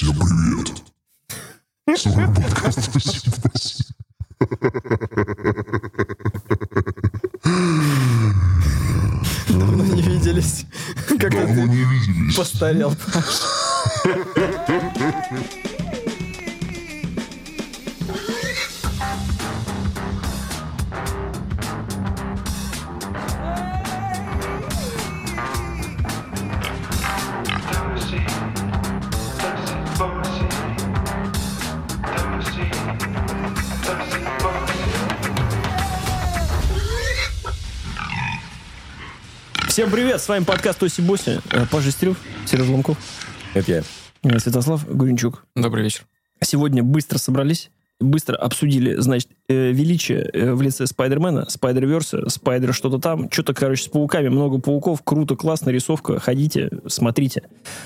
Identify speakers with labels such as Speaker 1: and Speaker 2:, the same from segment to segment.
Speaker 1: Всем привет. С вами подкаст.
Speaker 2: Давно не виделись. Как
Speaker 1: Давно не виделись.
Speaker 2: постарел. Всем привет, с вами подкаст Тоси Боси. Э, Паша Стрюк, Сережа Ломков,
Speaker 3: Это я.
Speaker 2: э, Святослав Гуренчук.
Speaker 4: Добрый вечер.
Speaker 2: Сегодня быстро собрались, быстро обсудили, значит, э, величие в лице Спайдермена, Спайдерверса, Спайдер что-то там, что-то, короче, с пауками, много пауков, круто, классно, рисовка, ходите, смотрите.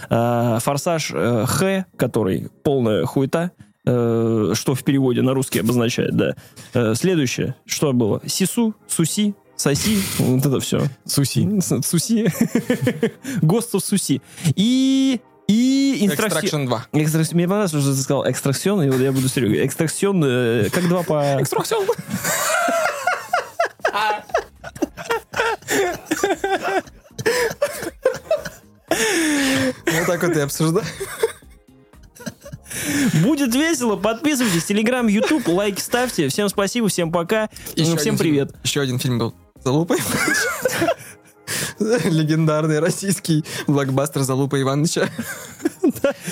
Speaker 2: Форсаж Х, который полная хуета, что в переводе на русский обозначает, да. Следующее, что было? Сису, Суси, Соси, вот это все.
Speaker 3: Суси.
Speaker 2: Суси. Of Суси. И... И
Speaker 4: Extraction 2.
Speaker 2: Экстракс- Мне понравилось, что ты сказал экстракцион, и вот я буду Серега. Экстракцион, э, как два по...
Speaker 4: Экстракцион.
Speaker 2: Вот так вот и обсуждаем. Будет весело, подписывайтесь, Телеграм, Ютуб, лайки ставьте. Всем спасибо, всем пока,
Speaker 4: Еще
Speaker 2: Ну, всем привет.
Speaker 4: фильм- Еще один фильм был. Залупа Легендарный российский блокбастер Залупа Ивановича.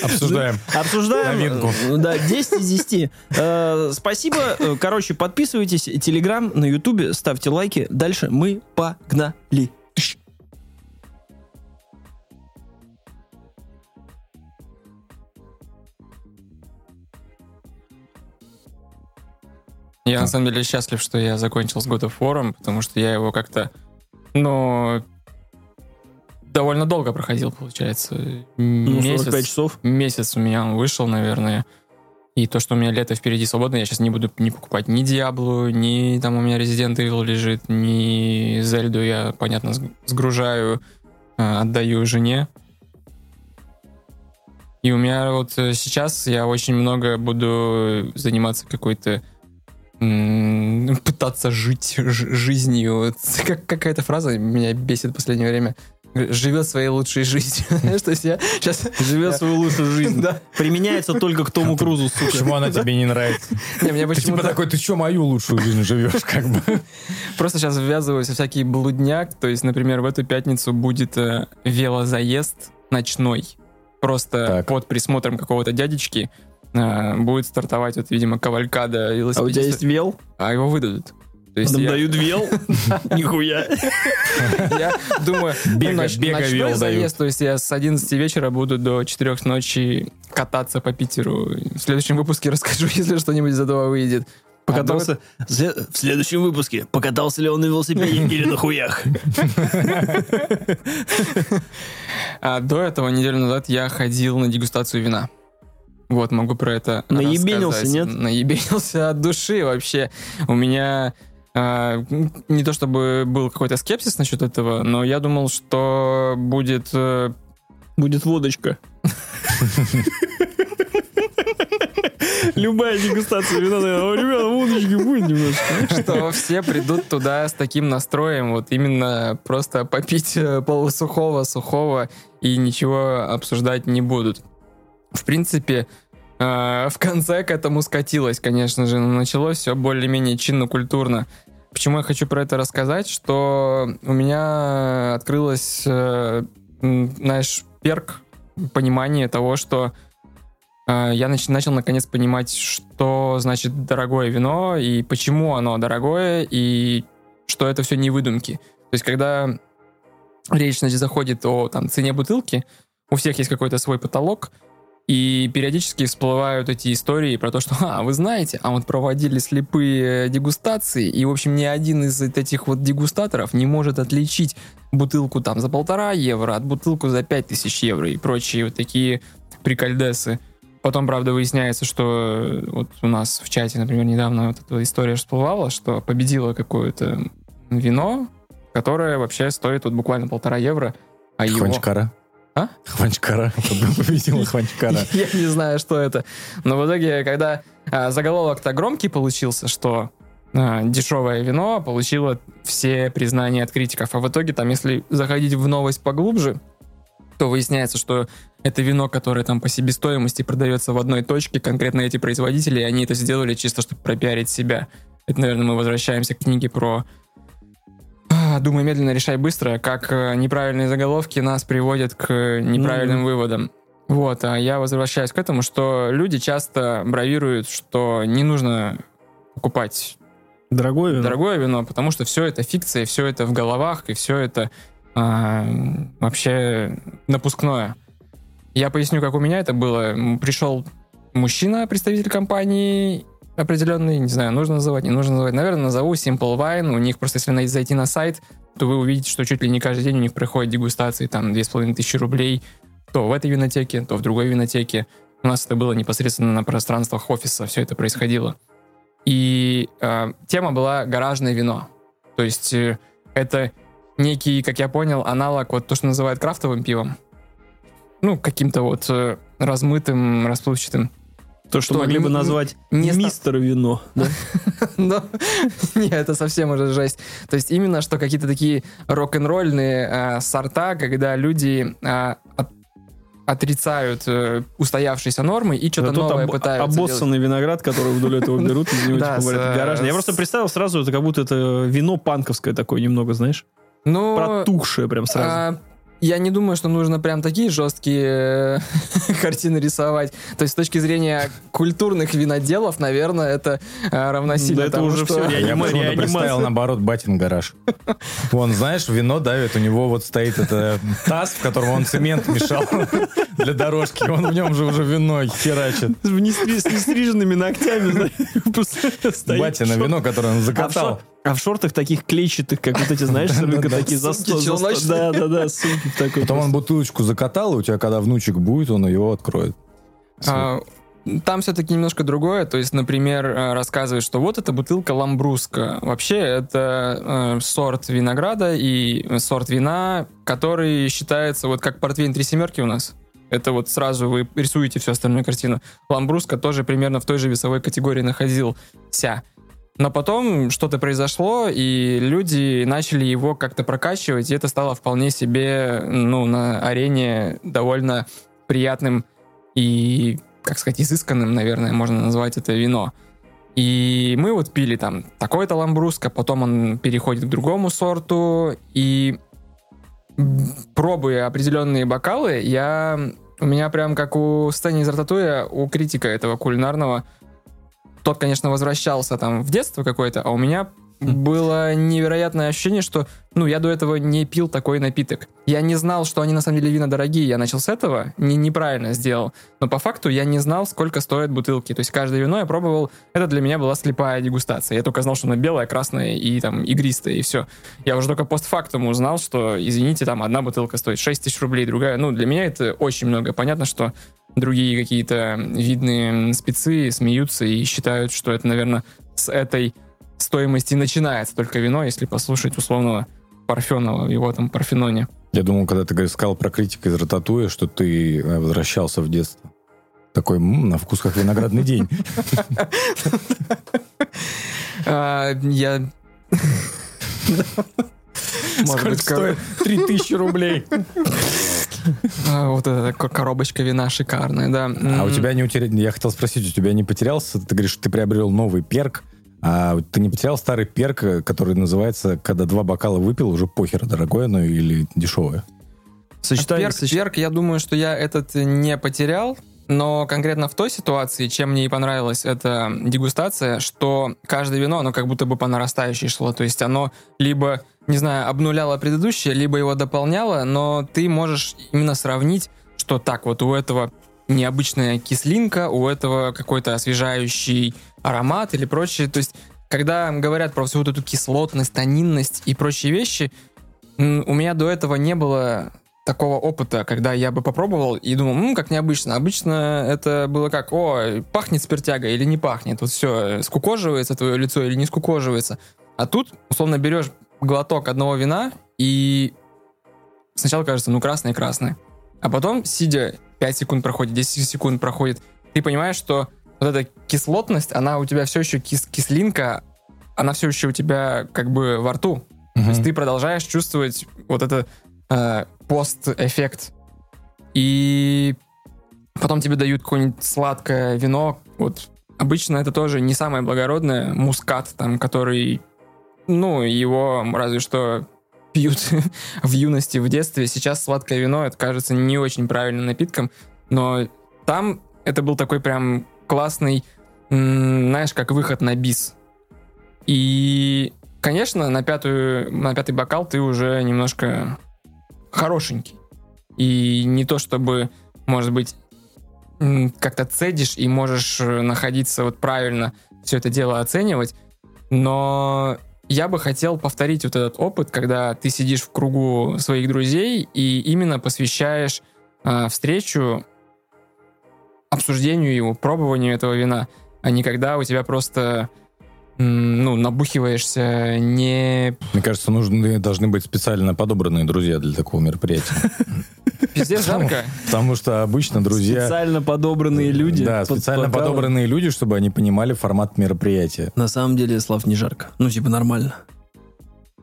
Speaker 3: Обсуждаем.
Speaker 2: Обсуждаем.
Speaker 3: Новинку.
Speaker 2: э, Да, 10 из 10. Э, Спасибо. Э, Короче, подписывайтесь. Телеграм, на Ютубе, ставьте лайки. Дальше мы погнали.
Speaker 4: Я на самом деле счастлив, что я закончил с God of War, потому что я его как-то, ну, довольно долго проходил, получается.
Speaker 2: Ну, 45
Speaker 4: Месяц,
Speaker 2: часов.
Speaker 4: месяц у меня он вышел, наверное. И то, что у меня лето впереди свободно, я сейчас не буду не покупать ни Диаблу, ни там у меня Resident Evil лежит, ни Зельду я, понятно, сг- сгружаю, э, отдаю жене. И у меня вот э, сейчас я очень много буду заниматься какой-то пытаться жить жизнью. Как, какая-то фраза меня бесит в последнее время. Живет своей лучшей жизнью. Знаешь, то есть я сейчас...
Speaker 2: Живет свою лучшую жизнь.
Speaker 4: Да.
Speaker 2: Применяется только к Тому Крузу, сука.
Speaker 3: Почему она тебе не нравится?
Speaker 4: Не, мне
Speaker 3: Ты типа
Speaker 4: почему-то
Speaker 3: такой, ты что, мою лучшую жизнь живешь, как бы?
Speaker 4: просто сейчас ввязываюсь в всякий блудняк. То есть, например, в эту пятницу будет э, велозаезд ночной. Просто
Speaker 3: Так.
Speaker 4: под присмотром какого-то дядечки э, будет стартовать, вот, видимо, кавалькада
Speaker 2: А у тебя
Speaker 4: велосипедистов.
Speaker 2: есть вел?
Speaker 4: А его выдадут. То есть
Speaker 2: Нам
Speaker 4: я,
Speaker 2: дают вел? Нихуя.
Speaker 4: я думаю, ночной
Speaker 3: вел
Speaker 4: заезд, то есть я с 11 вечера буду до 4 ночи кататься по Питеру. В следующем выпуске расскажу, если что-нибудь из этого выйдет.
Speaker 2: Покатался в след- в следующем выпуске. Покатался ли он на велосипеде или на хуях?
Speaker 4: А до этого, неделю назад, я ходил на дегустацию вина. Вот, могу про это
Speaker 2: Наебенился,
Speaker 4: рассказать.
Speaker 2: нет?
Speaker 4: Наебенился от души вообще. У меня а, не то чтобы был какой-то скепсис насчет этого, но я думал, что будет э,
Speaker 2: Будет водочка. Любая дегустация вина, «О, ребята, водочки будет немножко.
Speaker 4: что все придут туда с таким настроем, вот именно просто попить э, полусухого, сухого и ничего обсуждать не будут. В принципе, э, в конце к этому скатилось, конечно же, но началось все более-менее чинно-культурно. Почему я хочу про это рассказать? Что у меня открылось, э, знаешь, перк понимание того, что э, я нач- начал наконец понимать, что значит дорогое вино и почему оно дорогое, и что это все не выдумки. То есть, когда речь значит, заходит о там, цене бутылки, у всех есть какой-то свой потолок, и периодически всплывают эти истории про то, что, а, вы знаете, а вот проводили слепые дегустации, и, в общем, ни один из этих вот дегустаторов не может отличить бутылку там за полтора евро от бутылку за пять тысяч евро и прочие вот такие прикольдесы. Потом, правда, выясняется, что э, вот у нас в чате, например, недавно вот эта история всплывала, что победило какое-то вино, которое вообще стоит вот буквально полтора евро, а его...
Speaker 3: Кончикара. Хванчкара. Победила Хванчкара.
Speaker 4: Я не знаю, что это. Но в итоге, когда а, заголовок-то громкий получился, что а, дешевое вино получило все признания от критиков. А в итоге, там, если заходить в новость поглубже, то выясняется, что это вино, которое там по себестоимости продается в одной точке, конкретно эти производители, и они это сделали чисто, чтобы пропиарить себя. Это, наверное, мы возвращаемся к книге про а, «Думай медленно, решай быстро», как э, неправильные заголовки нас приводят к э, неправильным
Speaker 2: Мгм.
Speaker 4: выводам. Вот, а я возвращаюсь к этому, что люди часто бравируют, что не нужно покупать
Speaker 2: Дорогое вино?
Speaker 4: дорогое вино, потому что все это фикция, все это в головах, и все это а, вообще напускное. Я поясню, как у меня это было. Пришел мужчина, представитель компании определенный, не знаю, нужно называть, не нужно называть. Наверное, назову Simple Wine. У них просто, если зайти на сайт, то вы увидите, что чуть ли не каждый день у них проходят дегустации, там, 2500 рублей, то в этой винотеке, то в другой винотеке. У нас это было непосредственно на пространствах офиса, все это происходило. И э, тема была гаражное вино. То есть э, это некий, как я понял, аналог вот то, что называют крафтовым пивом. Ну, каким-то вот э, размытым, расплывчатым.
Speaker 2: То, что,
Speaker 4: Что,
Speaker 2: могли бы назвать
Speaker 4: не
Speaker 2: мистер вино. да?
Speaker 4: Но не, это совсем уже жесть. То есть именно что какие-то такие рок-н-ролльные э, сорта, когда люди от- отрицают э, устоявшиеся нормы и что-то новое
Speaker 2: об-
Speaker 4: пытаются делать.
Speaker 2: обоссанный виноград, который вдоль этого берут, из него типа говорят, гаражный. Я просто представил сразу, это как будто это вино панковское такое немного, знаешь?
Speaker 4: Ну,
Speaker 2: Протухшее прям сразу.
Speaker 4: А, я не думаю, что нужно прям такие жесткие э, картины рисовать. То есть с точки зрения культурных виноделов, наверное, это э, равносильно
Speaker 2: Да это
Speaker 4: тому,
Speaker 2: уже
Speaker 4: что...
Speaker 2: всё,
Speaker 3: Я почему-то представил, наоборот, батин гараж. Вон, знаешь, вино давит, у него вот стоит это таз, в котором он цемент мешал для дорожки. Он в нем же уже вино херачит.
Speaker 2: С нестри- с нестриженными ногтями, знаешь,
Speaker 3: Батина вино, которое он
Speaker 2: А
Speaker 3: закатал.
Speaker 2: А в шортах таких клетчатых, как вот эти, знаешь,
Speaker 3: Да-да-да.
Speaker 2: такие за сто-
Speaker 4: челночные.
Speaker 2: Да-да-да, сумки в такой.
Speaker 3: Потом он бутылочку закатал, и у тебя, когда внучек будет, он его откроет.
Speaker 4: А, Там все-таки немножко другое. То есть, например, э, рассказывает, что вот эта бутылка ламбруска. Вообще, это э, сорт винограда и сорт вина, который считается вот как портвейн три семерки у нас. Это вот сразу вы рисуете всю остальную картину. Ламбруска тоже примерно в той же весовой категории находился. Но потом что-то произошло, и люди начали его как-то прокачивать, и это стало вполне себе, ну, на арене довольно приятным и, как сказать, изысканным, наверное, можно назвать это вино. И мы вот пили там такой-то ламбруско, потом он переходит к другому сорту, и пробуя определенные бокалы, я... У меня прям как у Стэни из Рататуя, у критика этого кулинарного, тот, конечно, возвращался там в детство какое-то, а у меня было невероятное ощущение, что, ну, я до этого не пил такой напиток. Я не знал, что они на самом деле вина дорогие. Я начал с этого, не, неправильно сделал. Но по факту я не знал, сколько стоят бутылки. То есть каждое вино я пробовал, это для меня была слепая дегустация. Я только знал, что оно белое, красное и там игристое, и все. Я уже только постфактум узнал, что, извините, там одна бутылка стоит 6 тысяч рублей, другая. Ну, для меня это очень много. Понятно, что другие какие-то видные спецы смеются и считают, что это, наверное, с этой стоимости начинается только вино, если послушать условного Парфенова в его там Парфеноне.
Speaker 3: Я думал, когда ты сказал про критика из Рататуя, что ты э, возвращался в детство. Такой, «М, на вкус как виноградный день.
Speaker 4: А, я... Может
Speaker 3: Сколько
Speaker 4: быть,
Speaker 3: стоит? 3000 рублей.
Speaker 4: а, Вот эта ко- коробочка вина шикарная, да.
Speaker 3: А у тебя не утерял... Я хотел спросить, у тебя не потерялся? Ты говоришь, что ты приобрел новый перк, а ты не потерял старый перк, э, который называется, когда два бокала выпил, уже похер, дорогое оно или дешевое?
Speaker 2: Сочетание,
Speaker 4: Перк,
Speaker 2: соч-
Speaker 4: перк, я думаю, что я этот не потерял, но конкретно в той ситуации, чем мне и понравилась эта дегустация, что каждое вино, оно как будто бы по нарастающей шло. То есть оно либо, не знаю, обнуляло предыдущее, либо его дополняло, но ты можешь именно сравнить, что так, вот у этого необычная кислинка, у этого какой-то освежающий аромат или прочее. То есть когда говорят про всю вот эту кислотность, тонинность и прочие вещи, у меня до этого не было такого опыта, когда я бы попробовал и думал, ну, как необычно. Обычно это было как, о, пахнет спиртяга или не пахнет. Вот все, скукоживается твое лицо или не скукоживается. А тут, условно, берешь глоток одного вина, и сначала кажется, ну, красное-красное. А потом, сидя, 5 секунд проходит, 10 секунд проходит, ты понимаешь, что вот эта кислотность, она у тебя все еще кис кислинка, она все еще у тебя как бы во рту. То есть ты продолжаешь чувствовать вот это э, пост-эффект. И потом тебе дают какое-нибудь сладкое вино. Вот обычно это тоже не самое благородное. Мускат, там, который, ну, его разве что пьют в юности, в детстве. Сейчас сладкое вино, это кажется не очень правильным напитком. Но там это был такой прям классный, знаешь, как выход на бис. И, конечно, на, пятую, на пятый бокал ты уже немножко хорошенький. И не то чтобы, может быть, как-то цедишь и можешь э, находиться вот правильно все это дело оценивать, но я бы хотел повторить вот этот опыт, когда ты сидишь в кругу своих друзей и именно посвящаешь а, встречу обсуждению его, пробованию этого вина, а не когда у тебя просто ну, набухиваешься не
Speaker 3: Мне кажется, нужны должны быть специально подобранные друзья для такого мероприятия.
Speaker 4: пиздец жарко.
Speaker 3: Потому что обычно друзья...
Speaker 2: Специально подобранные люди.
Speaker 3: Да, специально подобранные люди, чтобы они понимали формат мероприятия.
Speaker 2: На самом деле, Слав, не жарко. Ну, типа, нормально.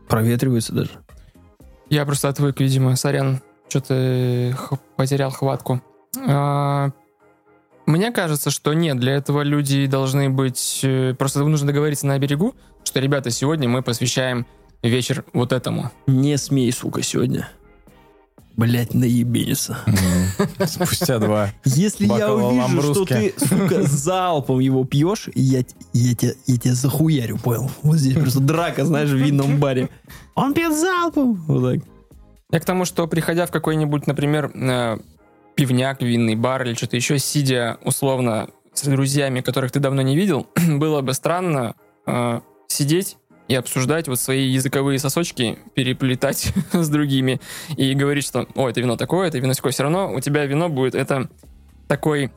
Speaker 2: Проветривается даже.
Speaker 4: Я просто отвык, видимо, сорян, что-то потерял хватку. Мне кажется, что нет, для этого люди должны быть... э, Просто нужно договориться на берегу, что, ребята, сегодня мы посвящаем вечер вот этому.
Speaker 2: Не смей, сука, сегодня. Блять, наебениться.
Speaker 3: Мгм. Спустя два.
Speaker 2: Если я увижу, что ты, сука, залпом его пьешь, я, тебя, я тебя захуярю, понял? Вот здесь просто драка, знаешь, в винном баре. Он пьет залпом. Вот так.
Speaker 4: Я к тому, что приходя в какой-нибудь, например, э, пивняк, винный бар или что-то еще, сидя условно с друзьями, которых ты давно не видел, было бы странно э, сидеть и обсуждать вот свои языковые сосочки, переплетать с другими и говорить, что, о, это вино такое, это вино такое. Все равно у тебя вино будет, это такой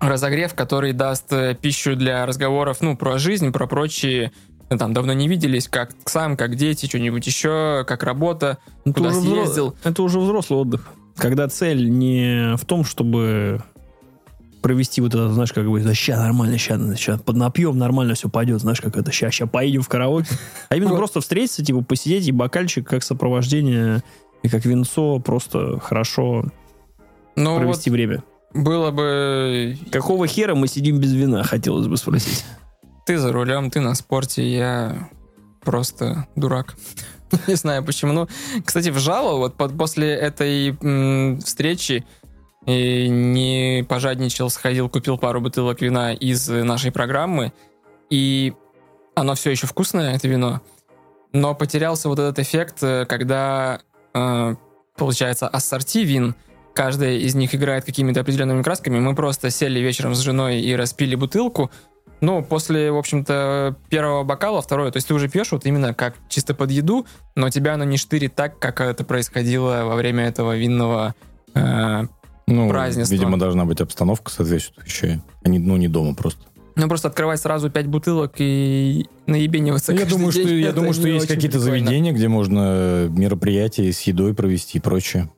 Speaker 4: разогрев, который даст э, пищу для разговоров, ну, про жизнь, про прочие, э, там, давно не виделись, как сам, как дети, что-нибудь еще, как работа,
Speaker 2: Это
Speaker 4: куда
Speaker 2: уже,
Speaker 4: съездил.
Speaker 2: это уже взрослый отдых. Когда цель не в том, чтобы провести вот это, знаешь, как бы, да, ща нормально, ща, ща поднапьем, нормально все пойдет, знаешь, как это, ща, ща поедем в караоке. А именно
Speaker 4: Вот.
Speaker 2: просто встретиться, типа, посидеть и бокальчик как сопровождение, и как винцо, просто хорошо
Speaker 4: Ну, вот
Speaker 2: провести время.
Speaker 4: было бы...
Speaker 2: Какого хера мы сидим без вина, хотелось бы спросить.
Speaker 4: Ты за рулем, ты на спорте, я просто дурак. Не знаю почему. Ну, кстати, в жало вот под- после этой м, встречи и не пожадничал, сходил, купил пару бутылок вина из нашей программы, и оно все еще вкусное, это вино, но потерялся вот этот эффект, э, когда, э, получается, ассорти вин, каждая из них играет какими-то определенными красками, мы просто сели вечером с женой и распили бутылку, ну, после, в общем-то, первого бокала, второе, то есть ты уже пьешь вот именно как чисто под еду, но тебя оно не штырит так, как это происходило во время этого винного э,
Speaker 3: Ну,
Speaker 4: Празднество.
Speaker 3: видимо, должна быть обстановка соответствующая. А не, ну, не дома просто.
Speaker 4: Ну, просто открывать сразу пять бутылок и наебениваться
Speaker 3: я
Speaker 4: каждый
Speaker 3: думаю, что,
Speaker 4: день,
Speaker 3: я
Speaker 4: это
Speaker 3: думаю, что есть какие-то
Speaker 4: прикольно.
Speaker 3: заведения, где можно мероприятия с едой провести и прочее.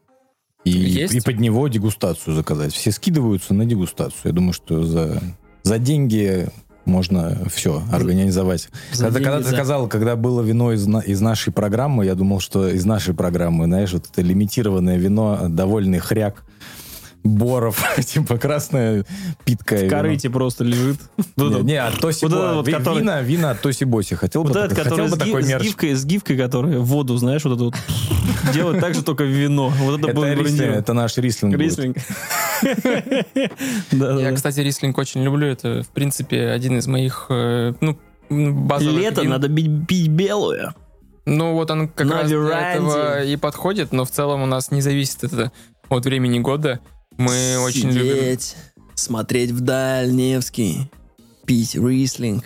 Speaker 3: И,
Speaker 4: Есть?
Speaker 3: и под него дегустацию заказать. Все скидываются на дегустацию. Я думаю, что за, за деньги можно все организовать.
Speaker 2: За
Speaker 3: когда, когда ты
Speaker 2: да.
Speaker 3: сказал, когда было вино из, из нашей программы, я думал, что из нашей программы, знаешь, вот это лимитированное вино, довольный хряк, Боров, типа красная питкая.
Speaker 2: В корыте просто лежит.
Speaker 3: Не, от Тоси вина, вина от Тоси Боси. Хотел бы, такой
Speaker 2: с
Speaker 3: мерч.
Speaker 2: гифкой, с гифкой, которая в воду, знаешь, вот это вот делает так же, только вино. Вот это
Speaker 3: Это, рислинг, это наш рислинг.
Speaker 2: Рислинг.
Speaker 4: Я, кстати, рислинг очень люблю. Это, в принципе, один из моих, э, ну, базовых
Speaker 2: Лето надо бить, пить белую.
Speaker 4: Ну, вот он как
Speaker 2: На
Speaker 4: раз для этого и подходит, но в целом у нас не зависит это от времени года. Мы очень любим.
Speaker 2: Сидеть, смотреть вдаль, Невский, пить рислинг.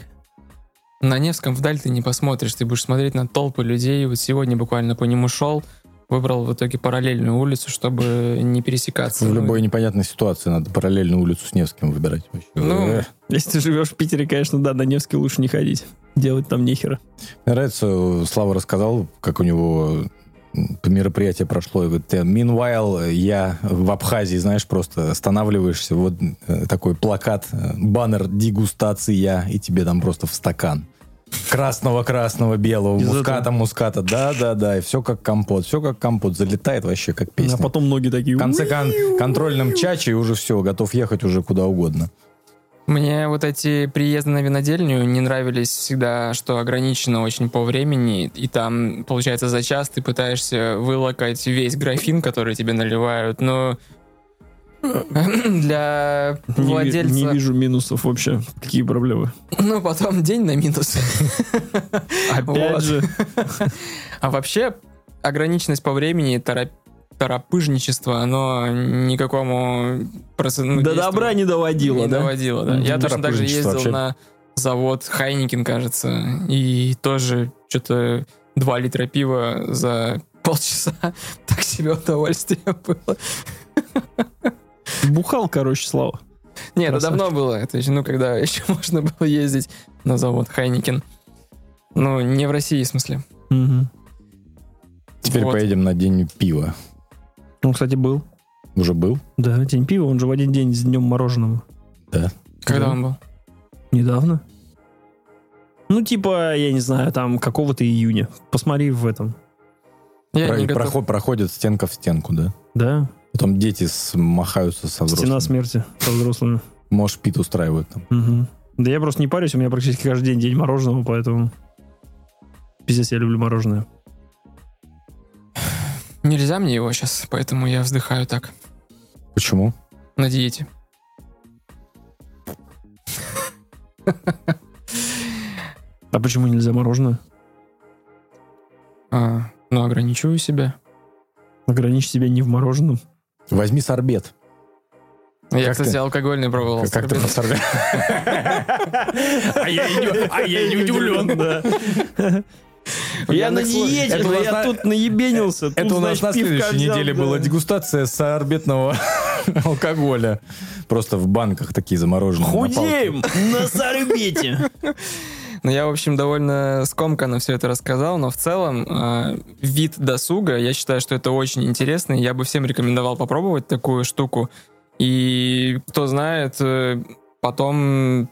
Speaker 4: На Невском вдаль ты не посмотришь, ты будешь смотреть на толпы людей. Вот сегодня буквально по нему шел, выбрал в итоге параллельную улицу, чтобы не пересекаться.
Speaker 3: В любой непонятной ситуации надо параллельную улицу с Невским выбирать.
Speaker 4: Ну,
Speaker 3: Э,
Speaker 2: Если ты живешь в Питере, конечно, да, на Невский лучше не ходить. Делать там нехера.
Speaker 3: Мне нравится, Слава рассказал, как у него мероприятие прошло, и говорит, э, meanwhile, я в Абхазии, знаешь, просто останавливаешься, вот э, такой плакат, э, баннер дегустация, и тебе там просто в стакан. Красного, красного, белого,
Speaker 2: Из
Speaker 3: муската,
Speaker 2: этого?
Speaker 3: муската, да, да, да, и все как компот, все как компот, залетает вообще как песня.
Speaker 2: А потом ноги такие...
Speaker 3: В конце кон- контрольном чаче и уже все, готов ехать уже куда угодно.
Speaker 4: Мне вот эти приезды на винодельню не нравились всегда, что ограничено очень по времени, и там, получается, за час ты пытаешься вылокать весь графин, который тебе наливают, но для
Speaker 2: Не,
Speaker 4: владельца...
Speaker 2: не вижу минусов вообще. Какие проблемы?
Speaker 4: Ну, потом день на минус.
Speaker 2: Опять же.
Speaker 4: А вообще, ограниченность по времени, торопи- торопыжничество, оно никакому ну,
Speaker 2: До
Speaker 4: действию
Speaker 2: добра не доводило,
Speaker 4: не
Speaker 2: да?
Speaker 4: доводило, да. Я точно так же ездил
Speaker 3: вообще.
Speaker 4: на завод Хайникин, кажется, и тоже что-то 2 литра пива за полчаса. Так себе удовольствие было.
Speaker 2: Бухал, короче, Слава.
Speaker 4: Не, это давно было. Это еще, ну, когда еще можно было ездить на завод Хайникин. Ну, не в России, в смысле.
Speaker 2: Мгм.
Speaker 3: Теперь
Speaker 4: Вот.
Speaker 3: поедем на день пива.
Speaker 2: Он, кстати, был.
Speaker 3: Уже был?
Speaker 2: Да, день пива, он же в один день с днем мороженого.
Speaker 4: Когда
Speaker 2: Да.
Speaker 4: он был?
Speaker 2: Недавно. Ну, типа, я не знаю, там какого-то июня. Посмотри в этом.
Speaker 4: Я
Speaker 3: Про-
Speaker 4: не готов.
Speaker 3: проход- проходит стенка в стенку, да?
Speaker 2: Да,
Speaker 3: Потом дети с- махаются со взрослыми.
Speaker 2: стена смерти со взрослыми.
Speaker 3: Может, пит устраивают там.
Speaker 2: Мгм. Да я просто не парюсь, у меня практически каждый день день мороженого, поэтому... Пиздец, я люблю мороженое.
Speaker 4: Нельзя мне его сейчас, поэтому я вздыхаю так.
Speaker 3: Почему?
Speaker 4: На диете.
Speaker 2: А почему нельзя мороженое?
Speaker 4: А, ну, ограничиваю себя.
Speaker 2: Ограничь себя не в мороженом.
Speaker 3: Возьми сорбет.
Speaker 4: Я,
Speaker 3: Как
Speaker 4: кстати,
Speaker 3: ты-
Speaker 4: алкогольный пробовал.
Speaker 3: Как, как ты про сорбет?
Speaker 2: А я не удивлен, да. Я на диете, но я тут наебенился.
Speaker 3: Это у нас на следующей неделе была дегустация сорбетного алкоголя. Просто в банках такие замороженные.
Speaker 2: Худеем на сорбете.
Speaker 4: Ну, я, в общем, довольно скомканно все это рассказал, но в целом э, вид досуга, я считаю, что это очень интересно, и я бы всем рекомендовал попробовать такую штуку. И кто знает, э, потом,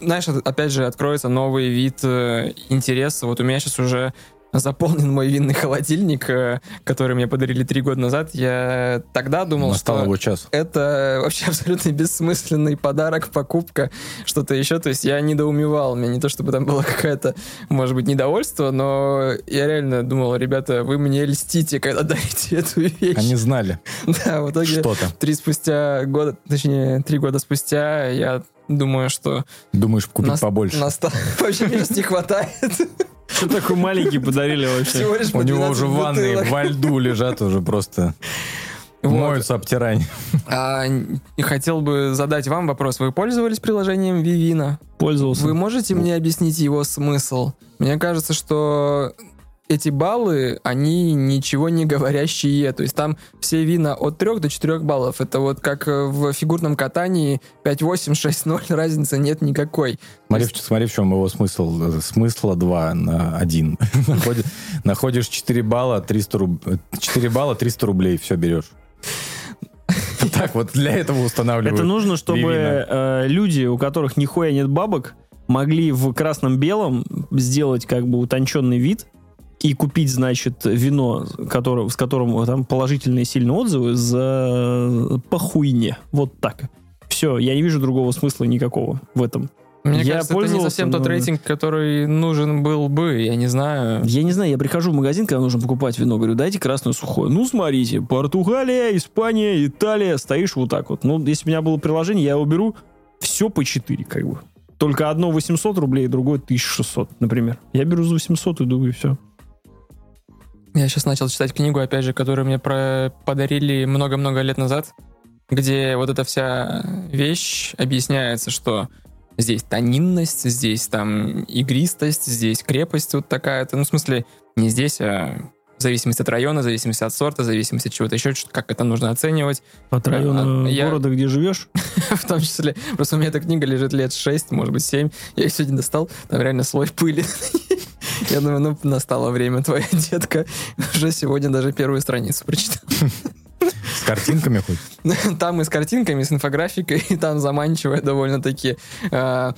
Speaker 4: знаешь, опять же, откроется новый вид э, интереса. Вот у меня сейчас уже заполнен мой винный холодильник, э, который мне подарили три года назад. Я тогда думал,
Speaker 3: Настал
Speaker 4: что
Speaker 3: час.
Speaker 4: это вообще абсолютно бессмысленный подарок, покупка, что-то еще. То есть я недоумевал. Меня не то, чтобы там было какое-то, может быть, недовольство, но я реально думал, ребята, вы мне льстите, когда дарите эту вещь.
Speaker 3: Они знали
Speaker 4: Да, в итоге три спустя года, точнее, три года спустя я думаю, что
Speaker 3: Думаешь, купить
Speaker 4: нас-
Speaker 3: побольше.
Speaker 4: настал- Вообще сейчас не хватает.
Speaker 2: Что такой маленький подарили вообще?
Speaker 3: У него
Speaker 4: 12
Speaker 3: уже ванны во льду лежат уже просто.
Speaker 4: Вот.
Speaker 3: Моются обтирание.
Speaker 4: А, хотел бы задать вам вопрос. Вы пользовались приложением Vivina?
Speaker 2: Пользовался.
Speaker 4: Вы можете мне объяснить его смысл? Мне кажется, что эти баллы, они ничего не говорящие. То есть там все вина от 3 до 4 баллов. Это вот как э, в фигурном катании 5-8, 6-0, разницы нет никакой.
Speaker 3: Смотри, в- смотри, в чем его смысл. Э, Смысла 2 на 1. Находишь 4 балла, 300 руб- 4 балла, 300 рублей, все берешь. Так вот, для этого устанавливают.
Speaker 2: Это нужно, чтобы э, люди, у которых нихуя нет бабок, могли в красном-белом сделать как бы утонченный вид и купить, значит, вино, которое, с которым там положительные сильные отзывы за по хуйне. Вот так. Все, я не вижу другого смысла никакого в этом.
Speaker 4: Мне
Speaker 2: Я
Speaker 4: кажется, это не совсем тот
Speaker 2: но-
Speaker 4: рейтинг, который нужен был бы. Я не знаю.
Speaker 2: Я не знаю, я прихожу в магазин, когда нужно покупать вино, говорю, дайте красное сухое. Ну, смотрите, Португалия, Испания, Италия, стоишь вот так вот. Ну, если у меня было приложение, я его беру, все по 4, как бы. Только одно 800 рублей, другое 1600, например. Я беру за 800 иду, и все.
Speaker 4: Я сейчас начал читать книгу, опять же, которую мне про... подарили много-много лет назад, где вот эта вся вещь объясняется, что здесь тонинность, здесь там игристость, здесь крепость вот такая-то. Ну, в смысле, не здесь, а в зависимости от района, в зависимости от сорта, в зависимости от чего-то еще, что- как это нужно оценивать.
Speaker 2: От района
Speaker 4: А, я-
Speaker 2: города, где живешь,
Speaker 4: в том числе. Просто у меня эта книга лежит лет 6, может быть, 7. Я ее сегодня достал, там реально слой пыли. Я думаю, ну, настало время, твоя детка. Уже сегодня даже первую страницу прочитал.
Speaker 3: С картинками хоть?
Speaker 4: Там и с картинками, и с инфографикой, и там заманчивое довольно-таки э,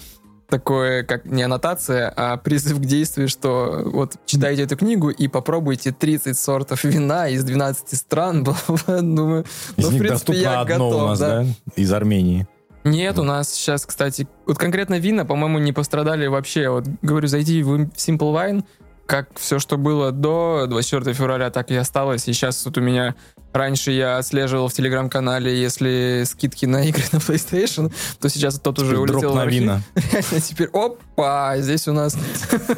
Speaker 4: такое, как не аннотация, а призыв к действию, что вот читайте эту книгу и попробуйте 30 сортов вина из 12 стран. Думаю,
Speaker 3: Из
Speaker 4: ну, в принципе,
Speaker 3: доступно
Speaker 4: я
Speaker 3: одно
Speaker 4: готов,
Speaker 3: у нас,
Speaker 4: да.
Speaker 3: да? Из Армении.
Speaker 4: Нет, у нас сейчас, кстати, вот конкретно вина, по-моему, не пострадали вообще. Вот говорю, зайди в Simple Wine, как все, что было до 24 февраля, так и осталось. И сейчас вот у меня раньше я отслеживал в телеграм-канале, если скидки на игры на PlayStation, то сейчас тот уже
Speaker 3: Дроп
Speaker 4: улетел в
Speaker 3: на
Speaker 4: архив.
Speaker 3: вина.
Speaker 4: Реально теперь, опа, здесь у нас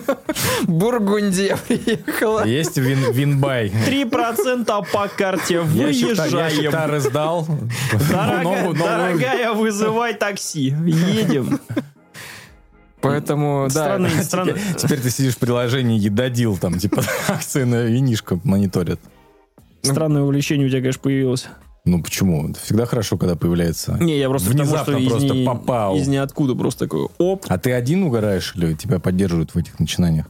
Speaker 4: Бургундия приехала.
Speaker 3: Есть вин, винбай.
Speaker 2: 3% по карте. Выезжаем.
Speaker 3: тары сдал.
Speaker 2: Дорогая,
Speaker 3: Новую- новую-
Speaker 2: дорогая, вызывай такси. Едем.
Speaker 4: Поэтому, да,
Speaker 2: Странно, странно.
Speaker 3: Теперь, теперь ты сидишь в приложении едодил, там, типа, акции на винишко мониторят.
Speaker 2: Странное увлечение у тебя, конечно, появилось.
Speaker 3: Ну почему? Это всегда хорошо, когда появляется.
Speaker 2: Не, я просто потому,
Speaker 3: Внезапно
Speaker 2: что из,
Speaker 3: просто
Speaker 2: ни-
Speaker 3: попал.
Speaker 2: из ниоткуда просто такой, оп.
Speaker 3: А ты один угораешь или тебя поддерживают в этих начинаниях?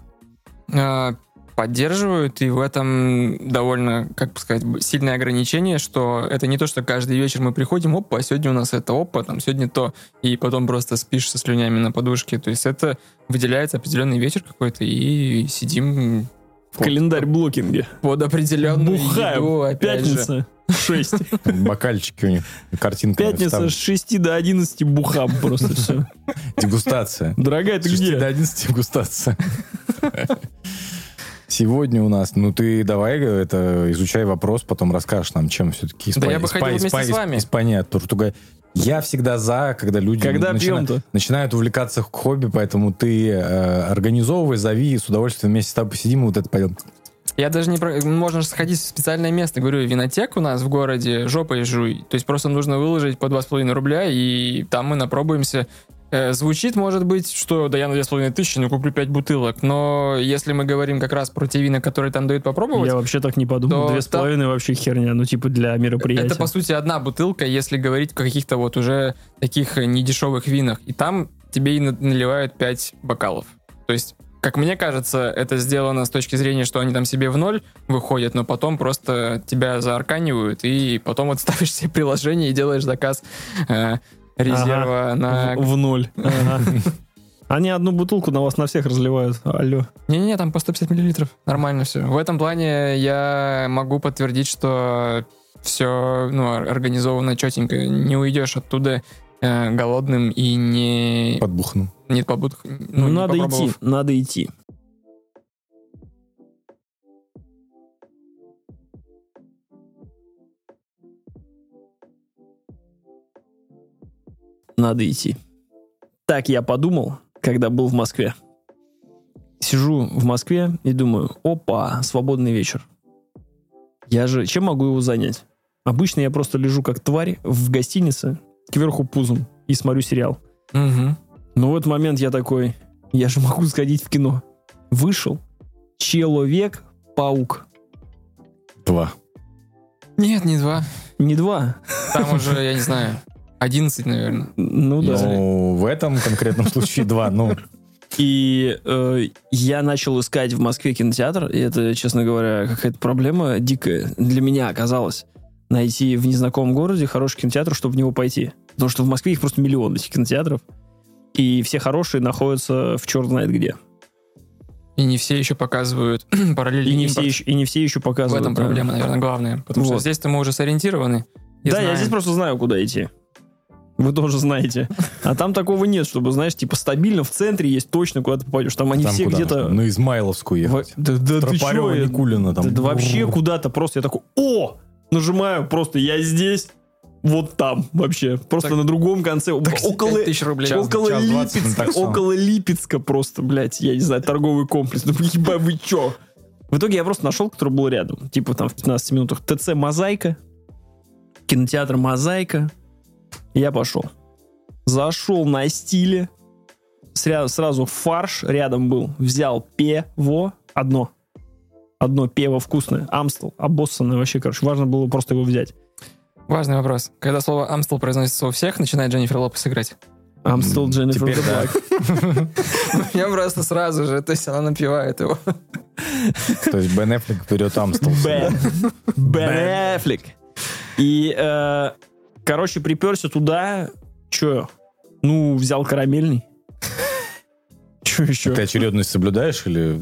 Speaker 4: А, поддерживают, и в этом довольно, как бы сказать, сильное ограничение, что это не то, что каждый вечер мы приходим, опа, сегодня у нас это, опа, там, сегодня то, и потом просто спишь со слюнями на подушке. То есть это выделяется определенный вечер какой-то, и сидим
Speaker 2: В календарь блокинге.
Speaker 4: под определенную еду,
Speaker 2: Бухаем.
Speaker 4: опять же.
Speaker 2: Пятница 6.
Speaker 3: Бокальчики у них, картинка.
Speaker 2: Пятница с 6 до 11 бухам просто все.
Speaker 3: Дегустация.
Speaker 2: Дорогая, ты
Speaker 3: С 6 до
Speaker 2: где?
Speaker 3: 11 дегустация. Сегодня у нас, ну ты давай это изучай вопрос, потом расскажешь нам, чем все-таки
Speaker 4: Да я бы хотел вместе с вами.
Speaker 3: Испания, Португалия. Я всегда за, когда люди
Speaker 2: Когда
Speaker 3: начина- начинают увлекаться к хобби, поэтому ты э, организовывай, зови, с удовольствием вместе с тобой посидим и вот это пойдем.
Speaker 4: Я даже не... про- Можно же сходить в специальное место. Говорю, винотек у нас в городе, жопой жуй. То есть просто нужно выложить по 2,5 рубля, и там мы напробуемся. Э, Звучит, может быть, что да я на 2,5 тысячи, ну куплю 5 бутылок. Но если мы говорим как раз про те вина, которые там дают попробовать,
Speaker 2: Я вообще так не подумал.
Speaker 4: То
Speaker 2: Две с половиной вообще херня. Ну, типа для мероприятия.
Speaker 4: это по сути одна бутылка, если говорить о каких-то вот уже таких э, недешевых винах. И там тебе и на- наливают 5 бокалов. То есть как мне кажется, это сделано с точки зрения, что они там себе в ноль выходят, но потом просто тебя заарканивают, и потом вот ставишь себе приложение и делаешь заказ э, резерва на...
Speaker 2: В, в ноль. Ага. Они одну бутылку на вас на всех разливают. Алло.
Speaker 4: Не-не-не, там по 150 миллилитров. Нормально все. В этом плане я могу подтвердить, что все ну, организовано четенько. Не уйдешь оттуда э, голодным и не...
Speaker 3: Подбухну.
Speaker 4: Нет побуд.
Speaker 2: Ну,
Speaker 4: не
Speaker 2: надо идти. Надо идти. Надо идти. Так я подумал, когда был в Москве. Сижу в Москве и думаю, опа, свободный вечер. Я же, чем могу его занять? Обычно я просто лежу как тварь в гостинице, кверху пузом, и смотрю сериал.
Speaker 4: Мгм.
Speaker 2: Но в этот момент я такой, я же могу сходить в кино. Вышел Человек-паук.
Speaker 3: Два.
Speaker 4: Нет, не два.
Speaker 2: Не два.
Speaker 4: Там уже, я не знаю, 11, наверное.
Speaker 2: Ну да.
Speaker 3: Ну, в этом конкретном случае два. Ну,
Speaker 2: И э, я начал искать в Москве кинотеатр, и это, честно говоря, какая-то проблема дикая для меня оказалась. Найти в незнакомом городе хороший кинотеатр, чтобы в него пойти. Потому что в Москве их просто миллион этих кинотеатров. И все хорошие находятся в черт знает где.
Speaker 4: И не все еще показывают параллельный
Speaker 2: И не,
Speaker 4: импорт.
Speaker 2: все еще, и не все еще
Speaker 4: В
Speaker 2: показывают.
Speaker 4: этом
Speaker 2: да.
Speaker 4: проблема, наверное, главная. Потому что
Speaker 2: Вот.
Speaker 4: здесь-то мы уже сориентированы. и
Speaker 2: да, я
Speaker 4: знаем.
Speaker 2: здесь просто знаю, куда идти. Вы тоже знаете. А там такого нет, чтобы, знаешь, типа стабильно в центре есть точно, куда ты попадешь. Там они
Speaker 3: там
Speaker 2: все
Speaker 3: куда?
Speaker 2: где-то...
Speaker 3: На Измайловскую ехать.
Speaker 2: Да, да ты
Speaker 3: Тропарева, Никулина там.
Speaker 2: да, да вообще куда-то просто. Я такой, о! Нажимаю просто, я здесь, вот там вообще. Просто
Speaker 4: Так-
Speaker 2: на другом конце. около,
Speaker 4: 5000 рублей.
Speaker 3: Час-
Speaker 2: около
Speaker 3: час
Speaker 2: Липецка. Около Липецка просто, блядь, я не знаю, торговый комплекс. Ну, ебать, вы чё? В итоге я просто нашел, который был рядом. Типа там в 15 минутах ТЦ «Мозаика», кинотеатр «Мозаика». Я пошел. Зашел на стиле. Сря- Сразу фарш рядом был. Взял пиво. Одно. Одно пиво вкусное. Амстел. Обоссанное вообще, короче. Важно было просто его взять.
Speaker 4: Важный вопрос. Когда слово «Амстел» произносится у всех, начинает Дженнифер Лопес играть.
Speaker 2: I'm still Jennifer
Speaker 3: Теперь
Speaker 2: the. Black.
Speaker 4: У меня просто сразу же, то есть она напевает его.
Speaker 3: То есть Бен Эффлек берет Амстел.
Speaker 2: Бен. Бен Эффлек. И, э, короче, приперся туда. Че? Ну, взял карамельный. Че еще?
Speaker 3: Ты очередность соблюдаешь или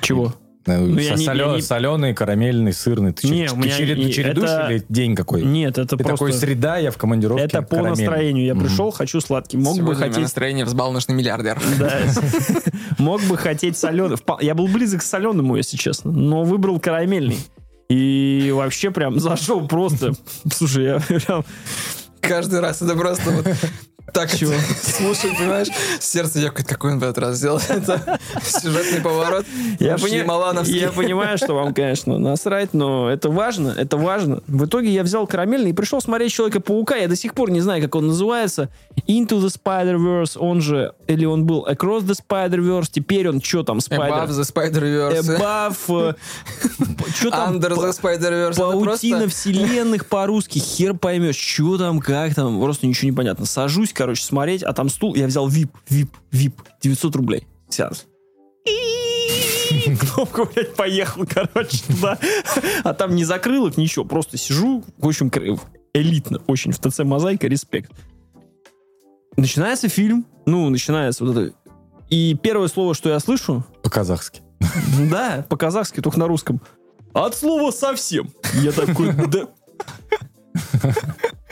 Speaker 2: Чего? я не- я не-
Speaker 3: соленый, карамельный, сырный? Ты,
Speaker 2: Не,
Speaker 3: ты
Speaker 2: меня
Speaker 3: черед-
Speaker 2: и-
Speaker 3: чередуешь
Speaker 2: это-
Speaker 3: или день какой?
Speaker 2: Нет, это
Speaker 3: Ты
Speaker 2: просто...
Speaker 3: такой среда, я в командировке.
Speaker 2: Это по
Speaker 3: карамельный».
Speaker 2: настроению. Я пришел, хочу сладкий. Мог бы
Speaker 4: Сегодня меня
Speaker 2: хотеть...
Speaker 4: настроение взбалмошный миллиардер.
Speaker 2: Да. Мог бы хотеть соленый. Я был близок к соленому, если честно, но выбрал карамельный. И вообще прям зашел просто. Слушай, я прям...
Speaker 4: Каждый раз это просто вот так
Speaker 2: Чего?
Speaker 4: слушай, понимаешь, сердце ёкает, какой он в этот раз сделал. Это сюжетный поворот.
Speaker 2: Я, пони- я понимаю, что вам, конечно, насрать, но это важно, это важно. В итоге я взял карамельный и пришел смотреть Человека-паука. Я до сих пор не знаю, как он называется. Into the Spider-Verse, он же, или он был Across the Spider-Verse, теперь он что там,
Speaker 4: Above
Speaker 2: Spider...
Speaker 4: the Spider-Verse.
Speaker 2: Above... Что там?
Speaker 4: Under the Spider-Verse.
Speaker 2: Паутина вселенных по-русски, хер поймешь, что там, как там, просто ничего не понятно. Сажусь, короче, смотреть, а там стул, я взял VIP, VIP, VIP, 900 рублей. Сеанс. Кнопку, блядь, поехал, короче, туда. А там не закрылок, ничего, просто сижу, в общем, элитно, очень, в ТЦ Мозаика, респект. Начинается фильм, ну, начинается вот это, и первое слово, что я слышу,
Speaker 3: По-казахски.
Speaker 2: да, по-казахски, только на русском. От слова совсем. Я такой, да...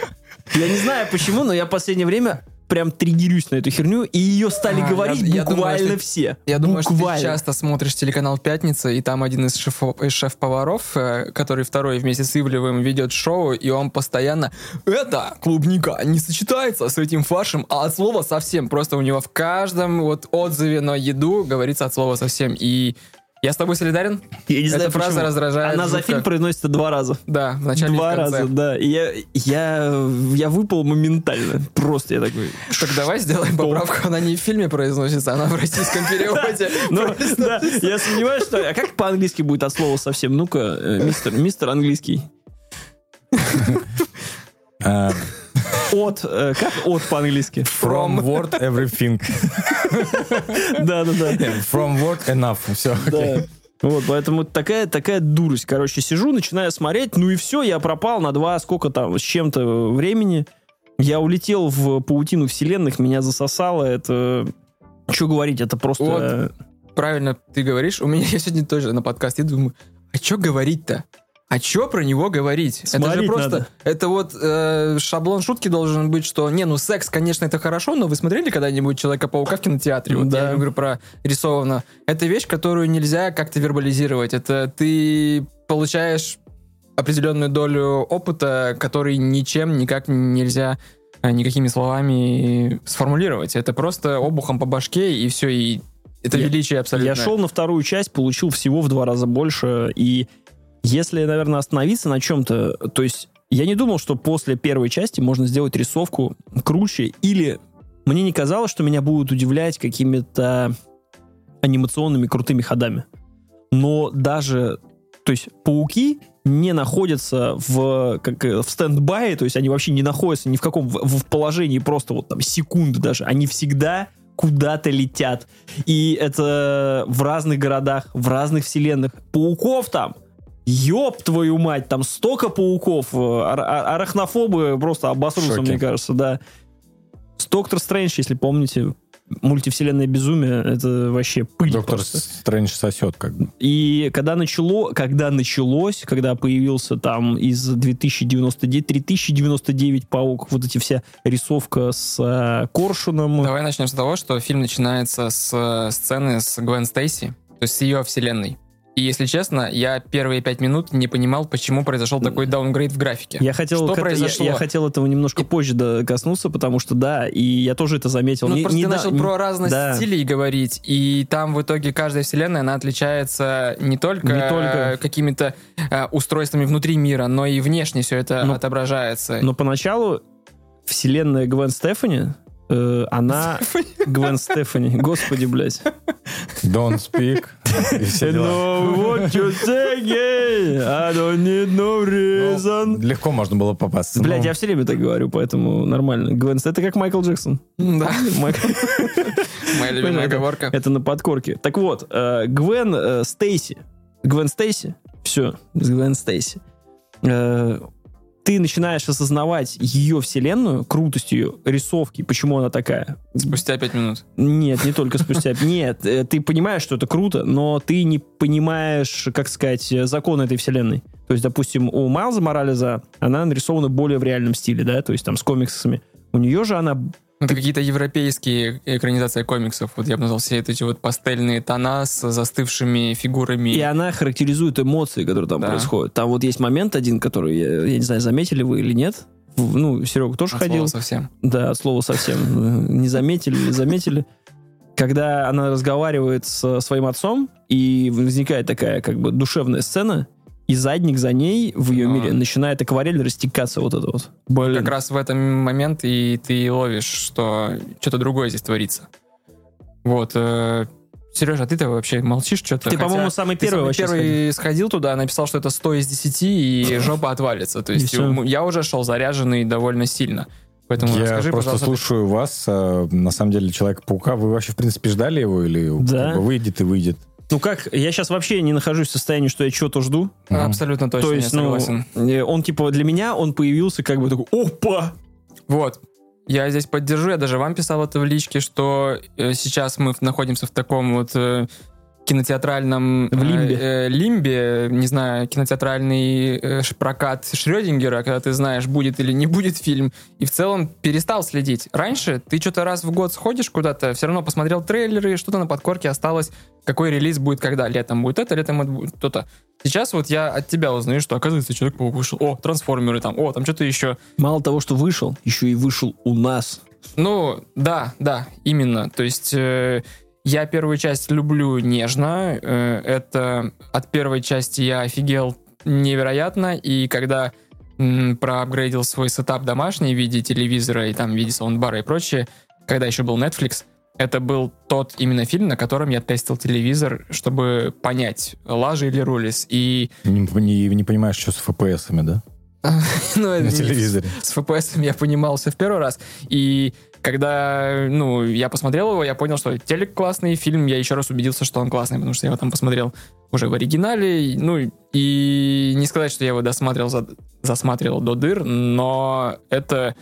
Speaker 2: Я не знаю почему, но я в последнее время прям триггерюсь на эту херню, и ее стали
Speaker 4: А,
Speaker 2: говорить
Speaker 4: я- я думаю,
Speaker 2: буквально
Speaker 4: что-
Speaker 2: все.
Speaker 4: Я думаю, что
Speaker 2: буквально.
Speaker 4: ты часто смотришь телеканал «Пятница», и там один из, шефо- из шеф-поваров, э, который второй вместе с Ивлевым ведет шоу, и он постоянно «Это клубника не сочетается с этим фаршем, а от слова совсем». Просто у него в каждом вот отзыве на еду говорится от слова совсем. И я с тобой солидарен?
Speaker 2: Я не
Speaker 4: Эта
Speaker 2: знаю,
Speaker 4: фраза
Speaker 2: почему.
Speaker 4: раздражает
Speaker 2: Она за
Speaker 4: жутко.
Speaker 2: фильм произносится два раза.
Speaker 4: Да, в начале и
Speaker 2: Два
Speaker 4: в конце.
Speaker 2: раза, да. И я, я, я выпал моментально. Просто я такой...
Speaker 4: Так давай сделаем поправку. Она не в фильме произносится, она в российском переводе.
Speaker 2: Ну, да, я сомневаюсь, что... А как по-английски будет от слова совсем? Ну-ка, э, мистер, мистер английский.
Speaker 3: А,
Speaker 2: От, э, как от по-английски?
Speaker 3: From word everything.
Speaker 2: Да-да-да.
Speaker 3: From word enough. Все.
Speaker 2: Да. Вот, поэтому такая, такая дурость. Короче, сижу, начинаю смотреть, ну и все, я пропал на два, сколько там, с чем-то времени. Я улетел в паутину вселенных, меня засосало, это... Что говорить, это просто...
Speaker 4: Вот.
Speaker 2: э,
Speaker 4: Правильно ты говоришь. У меня я сегодня тоже на подкасте думаю, а что говорить-то? А что про него говорить? это же
Speaker 2: Смотреть
Speaker 4: просто,
Speaker 2: надо.
Speaker 4: это вот э, шаблон шутки должен быть, что, не, ну секс, конечно, это хорошо, но вы смотрели когда-нибудь Человека-паука в кинотеатре? Вот
Speaker 2: Да.
Speaker 4: я говорю про рисованно. Это вещь, которую нельзя как-то вербализировать. Это ты получаешь определенную долю опыта, который ничем никак нельзя а, никакими словами сформулировать. Это просто обухом по башке, и все, и это
Speaker 2: Я-
Speaker 4: величие абсолютно.
Speaker 2: Я шел на вторую часть, получил всего в два раза больше. И если, наверное, остановиться на чем-то, то есть я не думал, что после первой части можно сделать рисовку круче, или мне не казалось, что меня будут удивлять какими-то анимационными крутыми ходами. Но даже, то есть пауки не находятся в, как, э, в стендбае, то есть они вообще не находятся ни в каком в, в положении просто вот там секунды даже. Они всегда куда-то летят. И это в разных городах, в разных вселенных. Пауков там, ёб твою мать, там столько пауков. э, ар- ар- арахнофобы просто обосрутся,
Speaker 3: Шоке.
Speaker 2: мне кажется, да. Доктор Стрэндж, если помните, мультивселенная безумие, это вообще пыль
Speaker 3: Доктор
Speaker 2: просто.
Speaker 3: Стрэндж сосет как бы.
Speaker 2: И когда начало, когда началось, когда появился там из 2099, 3099 паук, вот эти вся рисовка с э, коршуном.
Speaker 4: Давай начнем с того, что фильм начинается с э, сцены с Гвен Стейси, то есть с ее вселенной. И если честно, я первые пять минут не понимал, почему произошел такой даунгрейд в графике.
Speaker 2: Я хотел,
Speaker 4: Что
Speaker 2: к это- я-
Speaker 4: произошло?
Speaker 2: Я, хотел этого немножко позже до- коснуться, потому что да, и я тоже это заметил.
Speaker 4: Ну,
Speaker 2: Не-
Speaker 4: просто
Speaker 2: не
Speaker 4: ты
Speaker 2: да-
Speaker 4: начал
Speaker 2: не-
Speaker 4: про разность
Speaker 2: да.
Speaker 4: стилей говорить, и там в итоге каждая вселенная, она отличается не только,
Speaker 2: Не только.
Speaker 4: какими-то э, устройствами внутри мира, но и внешне все это
Speaker 2: Ну,
Speaker 4: отображается.
Speaker 2: Но поначалу вселенная Гвен Стефани, э, она Гвен Стефани. Господи, блядь.
Speaker 3: Don't speak.
Speaker 2: No, what you saying? I don't need no reason.
Speaker 3: Ну, Легко можно было попасться.
Speaker 2: Блядь,
Speaker 3: Ну,
Speaker 2: я все время так говорю, поэтому нормально. Гвен Стефани, это как Майкл Джексон.
Speaker 4: Да,
Speaker 2: Майкл-
Speaker 4: моя любимая
Speaker 2: Это-
Speaker 4: оговорка.
Speaker 2: Это на подкорке. Так вот, э, Гвен э, Стейси. Гвен Стейси. Все, Гвен Стейси. Э, ты начинаешь осознавать ее вселенную, крутость ее рисовки, почему она такая.
Speaker 4: Спустя пять минут.
Speaker 2: Нет, не только спустя... Нет, э, ты понимаешь, что это круто, но ты не понимаешь, как сказать, э, законы этой вселенной. То есть, допустим, у Майлза Морализа она нарисована более в реальном стиле, да, то есть там с комиксами. У нее же она
Speaker 4: Это какие-то европейские экранизации комиксов. Вот я бы назвал все эти вот пастельные тона с застывшими фигурами.
Speaker 2: И она характеризует эмоции, которые там
Speaker 4: Да.
Speaker 2: происходят. Там вот есть момент один, который, я, я не знаю, заметили вы или нет. Ну, Серега тоже
Speaker 4: От
Speaker 2: ходил.
Speaker 4: слова совсем.
Speaker 2: Да, от слова совсем. Не заметили, не заметили. Когда она разговаривает со своим отцом, и возникает такая как бы душевная сцена, и задник за ней в ее
Speaker 4: А.
Speaker 2: мире начинает акварель растекаться вот это вот. Блин.
Speaker 4: Как раз в этом момент и ты ловишь, что что-то другое здесь творится. Вот. Сережа, а ты-то вообще молчишь что-то?
Speaker 2: Ты, по-моему, самый
Speaker 4: Ты
Speaker 2: первый
Speaker 4: самый
Speaker 2: вообще
Speaker 4: первый сходил туда, написал, что это 100 из 10, и жопа отвалится. То есть я уже шел заряженный довольно сильно. Поэтому
Speaker 3: Я
Speaker 4: расскажи,
Speaker 3: просто слушаю вас. а, На самом деле, Человека-паука, вы вообще, в принципе, ждали его или
Speaker 2: Да.
Speaker 3: как бы выйдет и выйдет?
Speaker 2: Ну как, я сейчас вообще не нахожусь в состоянии, что я что-то жду.
Speaker 4: ты- абсолютно точно,
Speaker 2: То есть,
Speaker 4: я
Speaker 2: ну,
Speaker 4: согласен.
Speaker 2: э, он типа для меня, он появился как бы такой, опа!
Speaker 4: Вот. Я здесь поддержу, я даже вам писал это в личке, что э, сейчас мы находимся в таком вот э, кинотеатральном
Speaker 2: В лимбе.
Speaker 4: э, э, лимбе, не знаю, кинотеатральный э, прокат Шрёдингера, когда ты знаешь, будет или не будет фильм, и в целом перестал следить. Раньше ты что-то раз в год сходишь куда-то, все равно посмотрел трейлеры, что-то на подкорке осталось, какой релиз будет когда, летом будет это, летом это будет то-то. Сейчас вот я от тебя узнаю, что оказывается Человек-паук вышел, о, трансформеры там, о, там что-то еще.
Speaker 2: Мало того, что вышел, еще и вышел у нас.
Speaker 4: Ну, да, да, именно. То есть э, я первую часть люблю нежно. э, это от первой части я офигел невероятно. И когда м, проапгрейдил свой сетап домашний в виде телевизора и там в виде саундбара и прочее, когда еще был Netflix, это был тот именно фильм, на котором я тестил телевизор, чтобы понять, лажа или рулез. И
Speaker 3: Не, не- не понимаешь, что с FPS-ами, да?
Speaker 4: ну,
Speaker 3: На телевизоре.
Speaker 4: с FPS я понимался в первый раз. И когда, ну, я посмотрел его, я понял, что телек классный, фильм, я еще раз убедился, что он классный, потому что я его там посмотрел уже в оригинале. Ну, и не сказать, что я его досматривал, за- засматривал до дыр, но это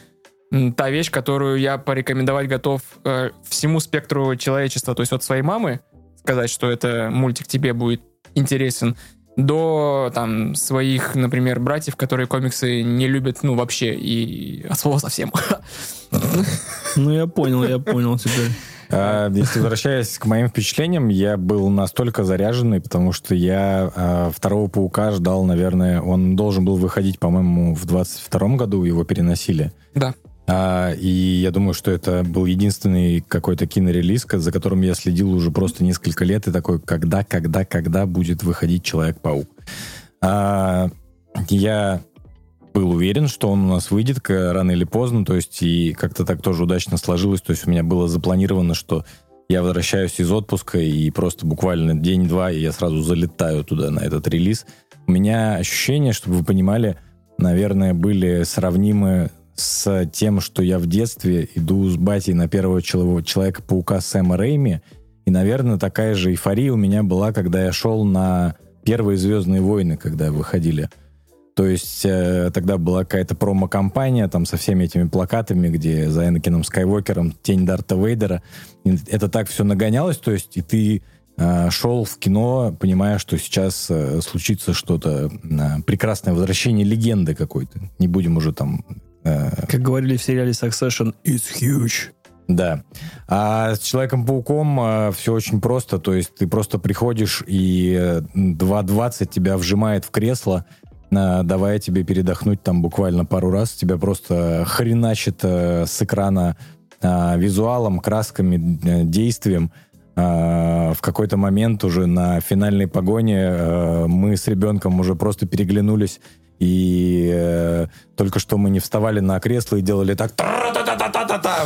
Speaker 4: та вещь, которую я порекомендовать готов э, всему спектру человечества, то есть от своей мамы сказать, что это мультик тебе будет интересен, до там своих, например, братьев, которые комиксы не любят, ну, вообще, и от слова совсем.
Speaker 2: Ну, я понял, я понял теперь.
Speaker 3: А, Если возвращаясь к моим впечатлениям, я был настолько заряженный, потому что я а, второго паука ждал, наверное, он должен был выходить, по-моему, в 22 году, его переносили.
Speaker 4: Да.
Speaker 3: А, и я думаю, что это был единственный какой-то кинорелиз, за которым я следил уже просто несколько лет, и такой, когда, когда, когда будет выходить Человек-паук. А, я был уверен, что он у нас выйдет рано или поздно, то есть и как-то так тоже удачно сложилось, то есть у меня было запланировано, что я возвращаюсь из отпуска, и просто буквально день-два, и я сразу залетаю туда, на этот релиз. У меня ощущение, чтобы вы понимали, наверное, были сравнимы с тем, что я в детстве иду с батей на первого чело- Человека-паука Сэма Рэйми, и, наверное, такая же эйфория у меня была, когда я шел на первые «Звездные войны», когда выходили. То есть э, тогда была какая-то промо-компания там со всеми этими плакатами, где за Энакином Скайуокером тень Дарта Вейдера. И это так все нагонялось, то есть и ты э, шел в кино, понимая, что сейчас э, случится что-то, э, прекрасное возвращение легенды какой-то. Не будем уже там... э,
Speaker 2: Как говорили в сериале Succession, it's huge.
Speaker 3: да. А с Человеком-пауком все очень просто. То есть ты просто приходишь, и э, 2.20 тебя вжимает в кресло, давая тебе передохнуть там буквально пару раз. Тебя просто хреначит э, с экрана а, визуалом, красками, э, действием. А, в какой-то момент уже на финальной погоне э, мы с ребенком уже просто переглянулись И э, только что мы не вставали на кресло и делали так.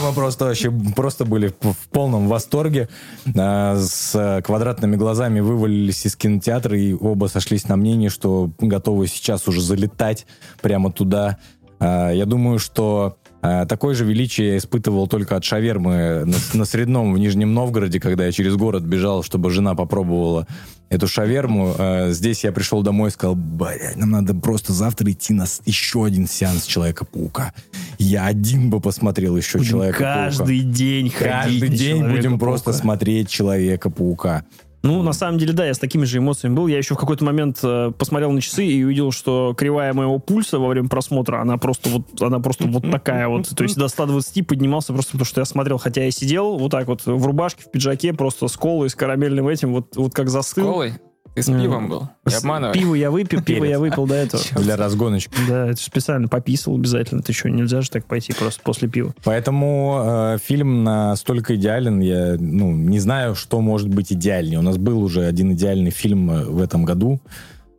Speaker 3: Мы просто вообще просто были в, полном восторге. А, с квадратными глазами вывалились из кинотеатра и оба сошлись на мнении, что готовы сейчас уже залетать прямо туда. А, я думаю, что а, Такое же величие я испытывал только от шавермы на, на Средном в Нижнем Новгороде, когда я через город бежал, чтобы жена попробовала эту шаверму. А, Здесь я пришел домой и сказал, блядь, нам надо просто завтра идти на с- еще один сеанс Человека-паука. Я один бы посмотрел еще Человека-паука.
Speaker 2: каждый день ходить
Speaker 3: Каждый день будем просто смотреть Человека-паука.
Speaker 2: Ну, на самом деле, да, я с такими же эмоциями был. Я еще в какой-то момент э, посмотрел на часы и увидел, что кривая моего пульса во время просмотра, она просто вот, она просто вот такая вот. То есть до 120 поднимался просто потому, что я смотрел. Хотя я сидел вот так вот в рубашке, в пиджаке, просто с колой, с карамельным этим, вот, вот как застыл.
Speaker 4: Колой? Ты с
Speaker 2: Ну,
Speaker 4: пивом был? Не
Speaker 2: С-
Speaker 4: обманывай.
Speaker 2: Пиво я выпил, пиво я выпил до этого.
Speaker 3: Для разгоночки.
Speaker 2: Да, это специально пописал обязательно. Ты что, нельзя же так пойти просто после пива.
Speaker 3: Поэтому э, фильм настолько идеален, я ну, не знаю, что может быть идеальнее. У нас был уже один идеальный фильм э, в этом году.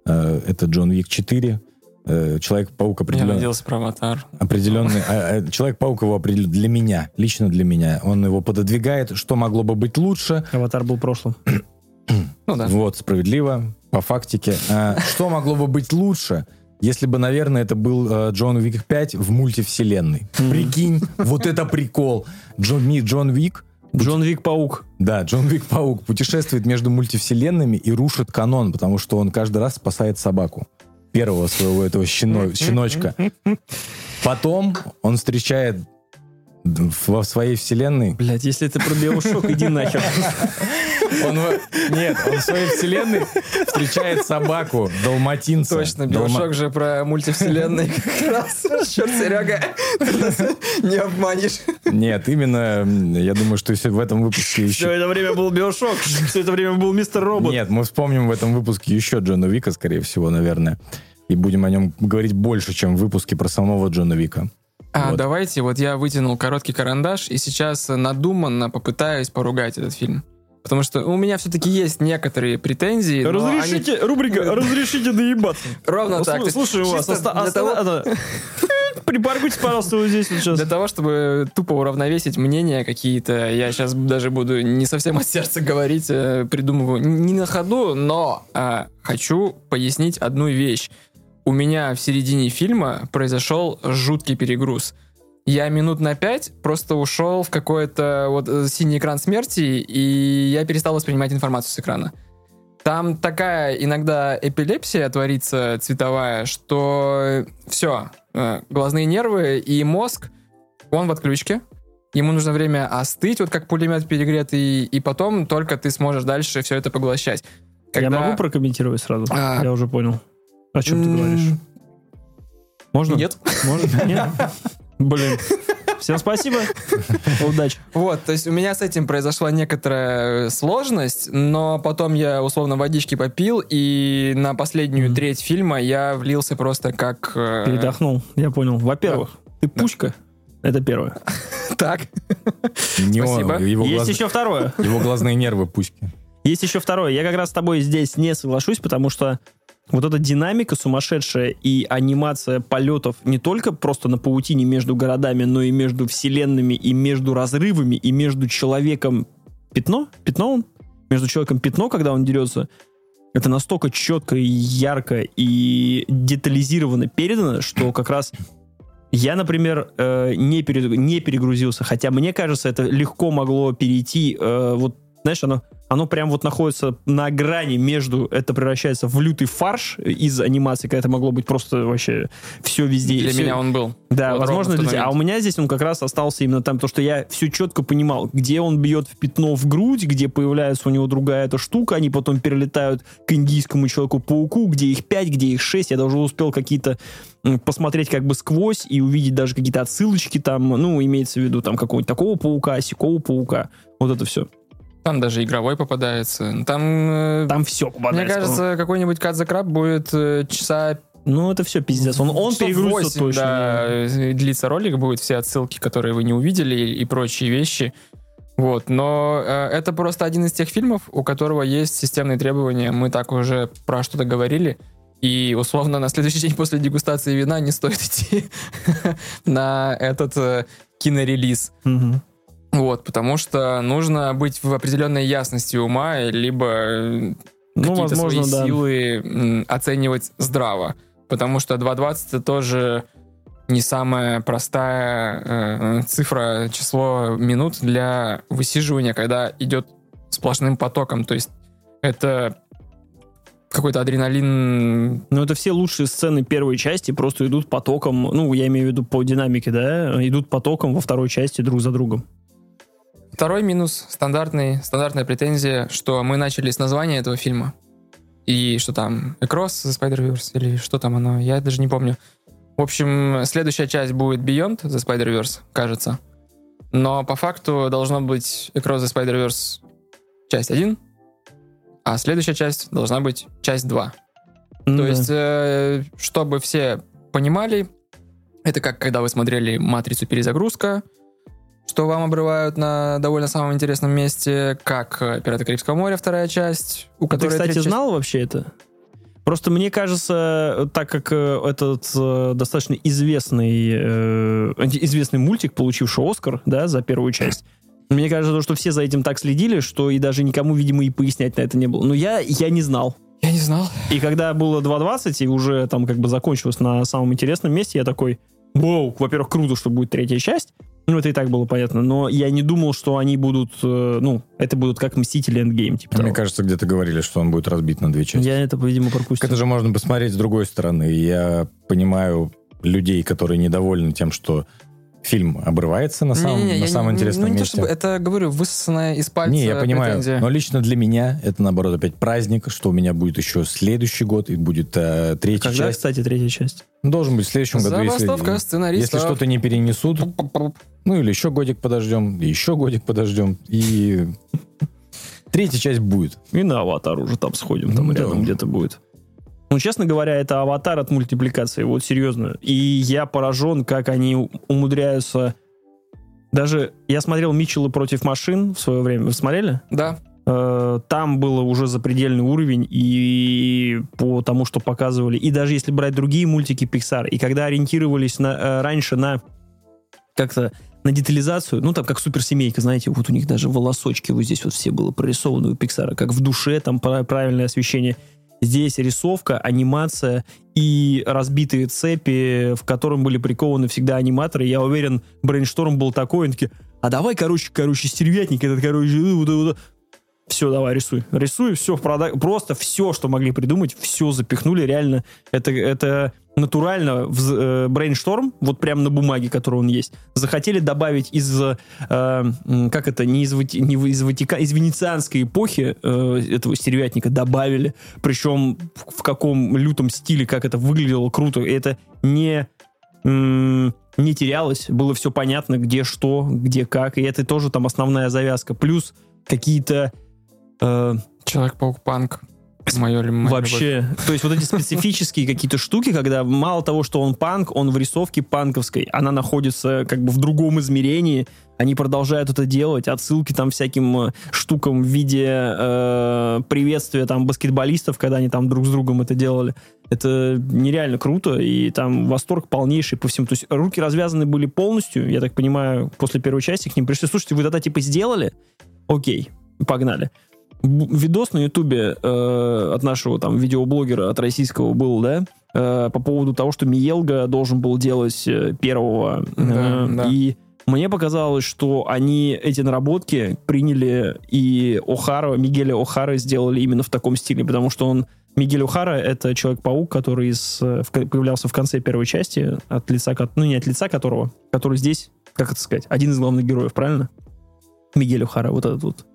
Speaker 3: Э, это «Джон Вик 4». Э, Человек-паук
Speaker 4: Я
Speaker 3: определенно...
Speaker 4: надеялся про аватар.
Speaker 3: определенный... а, а, Человек-паук его определен для меня, лично для меня. Он его пододвигает, что могло бы быть лучше.
Speaker 2: Аватар был в прошлом.
Speaker 4: Ну да.
Speaker 3: Вот, справедливо, по фактике. А, что могло бы быть лучше, если бы, наверное, это был э, Джон Уик 5 в мультивселенной? Прикинь, вот это прикол. Джон, Ми- Джон Вик
Speaker 2: Джон Вик Паук.
Speaker 3: Да, Джон Вик Паук путешествует между мультивселенными и рушит канон, потому что он каждый раз спасает собаку. Первого своего этого щено- щеночка. Потом он встречает во своей вселенной.
Speaker 2: Блять, если это про Биошок, иди нахер.
Speaker 3: Он, нет, он в своей вселенной встречает собаку, далматинца.
Speaker 4: Точно,
Speaker 3: Далма-
Speaker 4: Биошок же про мультивселенной как раз. Черт, Серега, ты нас не обманешь.
Speaker 3: Нет, именно, я думаю, что если в этом выпуске
Speaker 2: Все
Speaker 3: еще...
Speaker 2: это время был Биошок, все это время был Мистер Робот.
Speaker 3: Нет, мы вспомним в этом выпуске еще Джона Вика, скорее всего, наверное. И будем о нем говорить больше, чем в выпуске про самого Джона Вика.
Speaker 4: А
Speaker 3: Вот.
Speaker 4: давайте, вот я вытянул короткий карандаш и сейчас надуманно попытаюсь поругать этот фильм. Потому что у меня все-таки есть некоторые претензии. но они-
Speaker 2: Разрешите, рубрика «Разрешите доебаться».
Speaker 4: Ровно так.
Speaker 2: Слу- Слушаю вас. Припаркуйтесь, пожалуйста, вот здесь сейчас.
Speaker 4: Для того, чтобы тупо уравновесить мнения какие-то, я сейчас даже буду не совсем от сердца говорить, э, придумываю не на ходу, но а, хочу пояснить одну вещь. У меня в середине фильма произошел жуткий перегруз. Я минут на пять просто ушел в какой-то вот э, синий экран смерти, и я перестал воспринимать информацию с экрана. Там такая иногда эпилепсия творится цветовая, что все, глазные нервы и мозг, он в отключке. Ему нужно время остыть, вот как пулемет перегретый, и потом только ты сможешь дальше все это поглощать.
Speaker 2: Я
Speaker 4: Когда-
Speaker 2: могу прокомментировать сразу?
Speaker 4: А.
Speaker 2: Я уже понял. О чем ты говоришь? Можно?
Speaker 4: Нет.
Speaker 2: Можно? Нет? Блин. Всем спасибо. Удачи.
Speaker 4: Вот, то есть у меня с этим произошла некоторая сложность, но потом я условно водички попил, и на последнюю треть фильма я влился просто как... э,
Speaker 2: Передохнул. Я понял. Во-первых, ты пушка. Это первое.
Speaker 4: Так.
Speaker 3: Не он,
Speaker 4: Спасибо.
Speaker 3: его,
Speaker 2: Есть
Speaker 3: глаз-
Speaker 2: еще второе.
Speaker 3: его глазные нервы пуськи.
Speaker 2: Есть еще второе. Я как раз с тобой здесь не соглашусь, потому что вот эта динамика сумасшедшая и анимация полетов не только просто на паутине между городами, но и между вселенными, и между разрывами, и между человеком пятно? Пятно он? Между человеком пятно, когда он дерется. Это настолько четко и ярко и детализированно передано, что как раз я, например, э, не, пере- не перегрузился, хотя мне кажется, это легко могло перейти, э, вот, знаешь, оно, оно прям вот находится на грани между, это превращается в лютый фарш из анимации, когда это могло быть просто вообще все везде.
Speaker 4: Для
Speaker 2: всё-
Speaker 4: меня он был.
Speaker 2: да,
Speaker 4: Вот
Speaker 2: возможно, для тебя. А у меня здесь он как раз остался именно там, то, что я все четко понимал, где он бьет в пятно в грудь, где появляется у него другая эта штука, они потом перелетают к индийскому человеку-пауку, где их пять, где их шесть. Я даже успел какие-то посмотреть как бы сквозь и увидеть даже какие-то отсылочки там, ну, имеется в виду там какого-нибудь такого паука, сякого паука. Вот это все.
Speaker 4: Там даже игровой попадается. Там, э,
Speaker 2: Там все
Speaker 4: мне
Speaker 2: попадается.
Speaker 4: кажется, какой-нибудь the Crab будет э, часа
Speaker 2: Ну, это все пиздец. Он, он перегрузится
Speaker 4: 8,
Speaker 2: точно.
Speaker 4: да, э, длится ролик, будут все отсылки, которые вы не увидели и, и прочие вещи. Вот, но э, это просто один из тех фильмов, у которого есть системные требования. Мы так уже про что-то говорили. И условно на следующий день после дегустации вина не стоит идти на этот э, кинорелиз. Вот, потому что нужно быть в определенной ясности ума, либо э,
Speaker 2: Ну,
Speaker 4: какие-то
Speaker 2: возможно,
Speaker 4: свои
Speaker 2: да.
Speaker 4: силы оценивать здраво. Потому что 2.20 это тоже не самая простая э, цифра, число минут для высиживания, когда идет сплошным потоком. То есть это какой-то адреналин
Speaker 2: Ну, это все лучшие сцены первой части просто идут потоком, ну, я имею в виду по динамике, да, идут потоком во второй части друг за другом.
Speaker 4: Второй минус, стандартный, стандартная претензия, что мы начали с названия этого фильма. И что там, Across the Spider-Verse, или что там оно, я даже не помню. В общем, следующая часть будет Beyond the Spider-Verse, кажется. Но по факту должно быть Across the Spider-Verse часть 1, а следующая часть должна быть часть 2.
Speaker 2: Ну
Speaker 4: То есть, э, чтобы все понимали, это как когда вы смотрели «Матрицу. Перезагрузка», что вам обрывают на довольно самом интересном месте, как э, «Пираты Карибского моря» вторая часть, у
Speaker 2: А Ты,
Speaker 4: которой
Speaker 2: кстати,
Speaker 4: третья часть-
Speaker 2: знал вообще это? Просто мне кажется, так как э, этот э, достаточно известный, э, известный мультик, получивший Оскар, да, за первую часть, мне кажется, то, что все за этим так следили, что и даже никому, видимо, и пояснять на это не было. Но я, я не знал.
Speaker 4: Я не знал.
Speaker 2: И когда было 2.20, и уже там как бы закончилось на самом интересном месте, я такой, вау, во-первых, круто, что будет третья часть. Ну, это и так было понятно. Но я не думал, что они будут, э, ну, это будут как Мстители Эндгейм, типа
Speaker 3: Мне
Speaker 2: того.
Speaker 3: кажется, где-то говорили, что он будет разбит на две части.
Speaker 2: Я это, видимо, пропустил.
Speaker 3: Это же можно посмотреть с другой стороны. Я понимаю людей, которые недовольны тем, что фильм обрывается на самом,
Speaker 4: Не-не-не,
Speaker 3: на
Speaker 4: я
Speaker 3: самом
Speaker 4: не-
Speaker 3: интересном
Speaker 4: ну, не то,
Speaker 3: месте.
Speaker 4: чтобы это, говорю, высосанная из пальца
Speaker 3: Не, я понимаю,
Speaker 4: претензия.
Speaker 3: но лично для меня это, наоборот, опять праздник, что у меня будет еще следующий год, и будет э, третья
Speaker 2: Когда,
Speaker 3: часть.
Speaker 2: кстати, третья часть?
Speaker 3: Должен быть в следующем году, если,
Speaker 4: Забастовка
Speaker 3: если
Speaker 4: сценаристов.
Speaker 3: что-то не перенесут, ну или еще годик подождем, еще годик подождем, и третья часть будет.
Speaker 2: И на аватар уже там сходим, там
Speaker 3: Ну, да.
Speaker 2: рядом где-то будет. Ну, честно говоря, это аватар от мультипликации, вот серьезно. И я поражен, как они умудряются... Даже я смотрел Митчелла против машин в свое время. Вы смотрели?
Speaker 4: Да.
Speaker 2: Э, Там было уже запредельный уровень и по тому, что показывали. И даже если брать другие мультики Pixar, и когда ориентировались на, э, раньше на как-то на детализацию, ну, там, как суперсемейка, знаете, вот у них даже волосочки вот здесь вот все было прорисовано у Пиксара, как в душе, там пра- правильное освещение. Здесь рисовка, анимация и разбитые цепи, в котором были прикованы всегда аниматоры. Я уверен, брейншторм был такой, они такие, а давай, короче, короче, стервятник этот, короче, вот, вот, все, давай, рисуй. Рисуй, все, в прода- просто все, что могли придумать, все запихнули, реально. Это, это натурально в э, брейншторм, вот прямо на бумаге, которая он есть, захотели добавить из, э, как это, не из, не из, Ватика, из венецианской эпохи э, этого стервятника добавили, причем в, каком лютом стиле, как это выглядело круто, и это не не терялось, было все понятно, где что, где как, и это тоже там основная завязка. Плюс какие-то э,
Speaker 4: Человек-паук Панк. Мое моя
Speaker 2: вообще, то есть вот эти специфические какие-то штуки, когда мало того, что он панк, он в рисовке панковской, она находится как бы в другом измерении, они продолжают это делать, отсылки там всяким э, штукам в виде э, приветствия там баскетболистов, когда они там друг с другом это делали. Это нереально круто, и там восторг полнейший по всему. То есть руки развязаны были полностью, я так понимаю, после первой части к ним пришли. Слушайте, вы тогда типа сделали? Окей, погнали. Видос на Ютубе э, от нашего там видеоблогера, от российского был, да, э, по поводу того, что Миелга должен был делать э, первого.
Speaker 4: Да,
Speaker 2: Э,
Speaker 4: да.
Speaker 2: И мне показалось, что они эти наработки приняли, и О'Хара, Мигеля О'Хара сделали именно в таком стиле, потому что он Мигель О'Хара — это Человек-паук, который из, э, в появлялся в конце первой части, от лица, ну, не от лица которого, который здесь, как это сказать, один из главных героев, правильно? Мигель О'Хара, вот этот вот.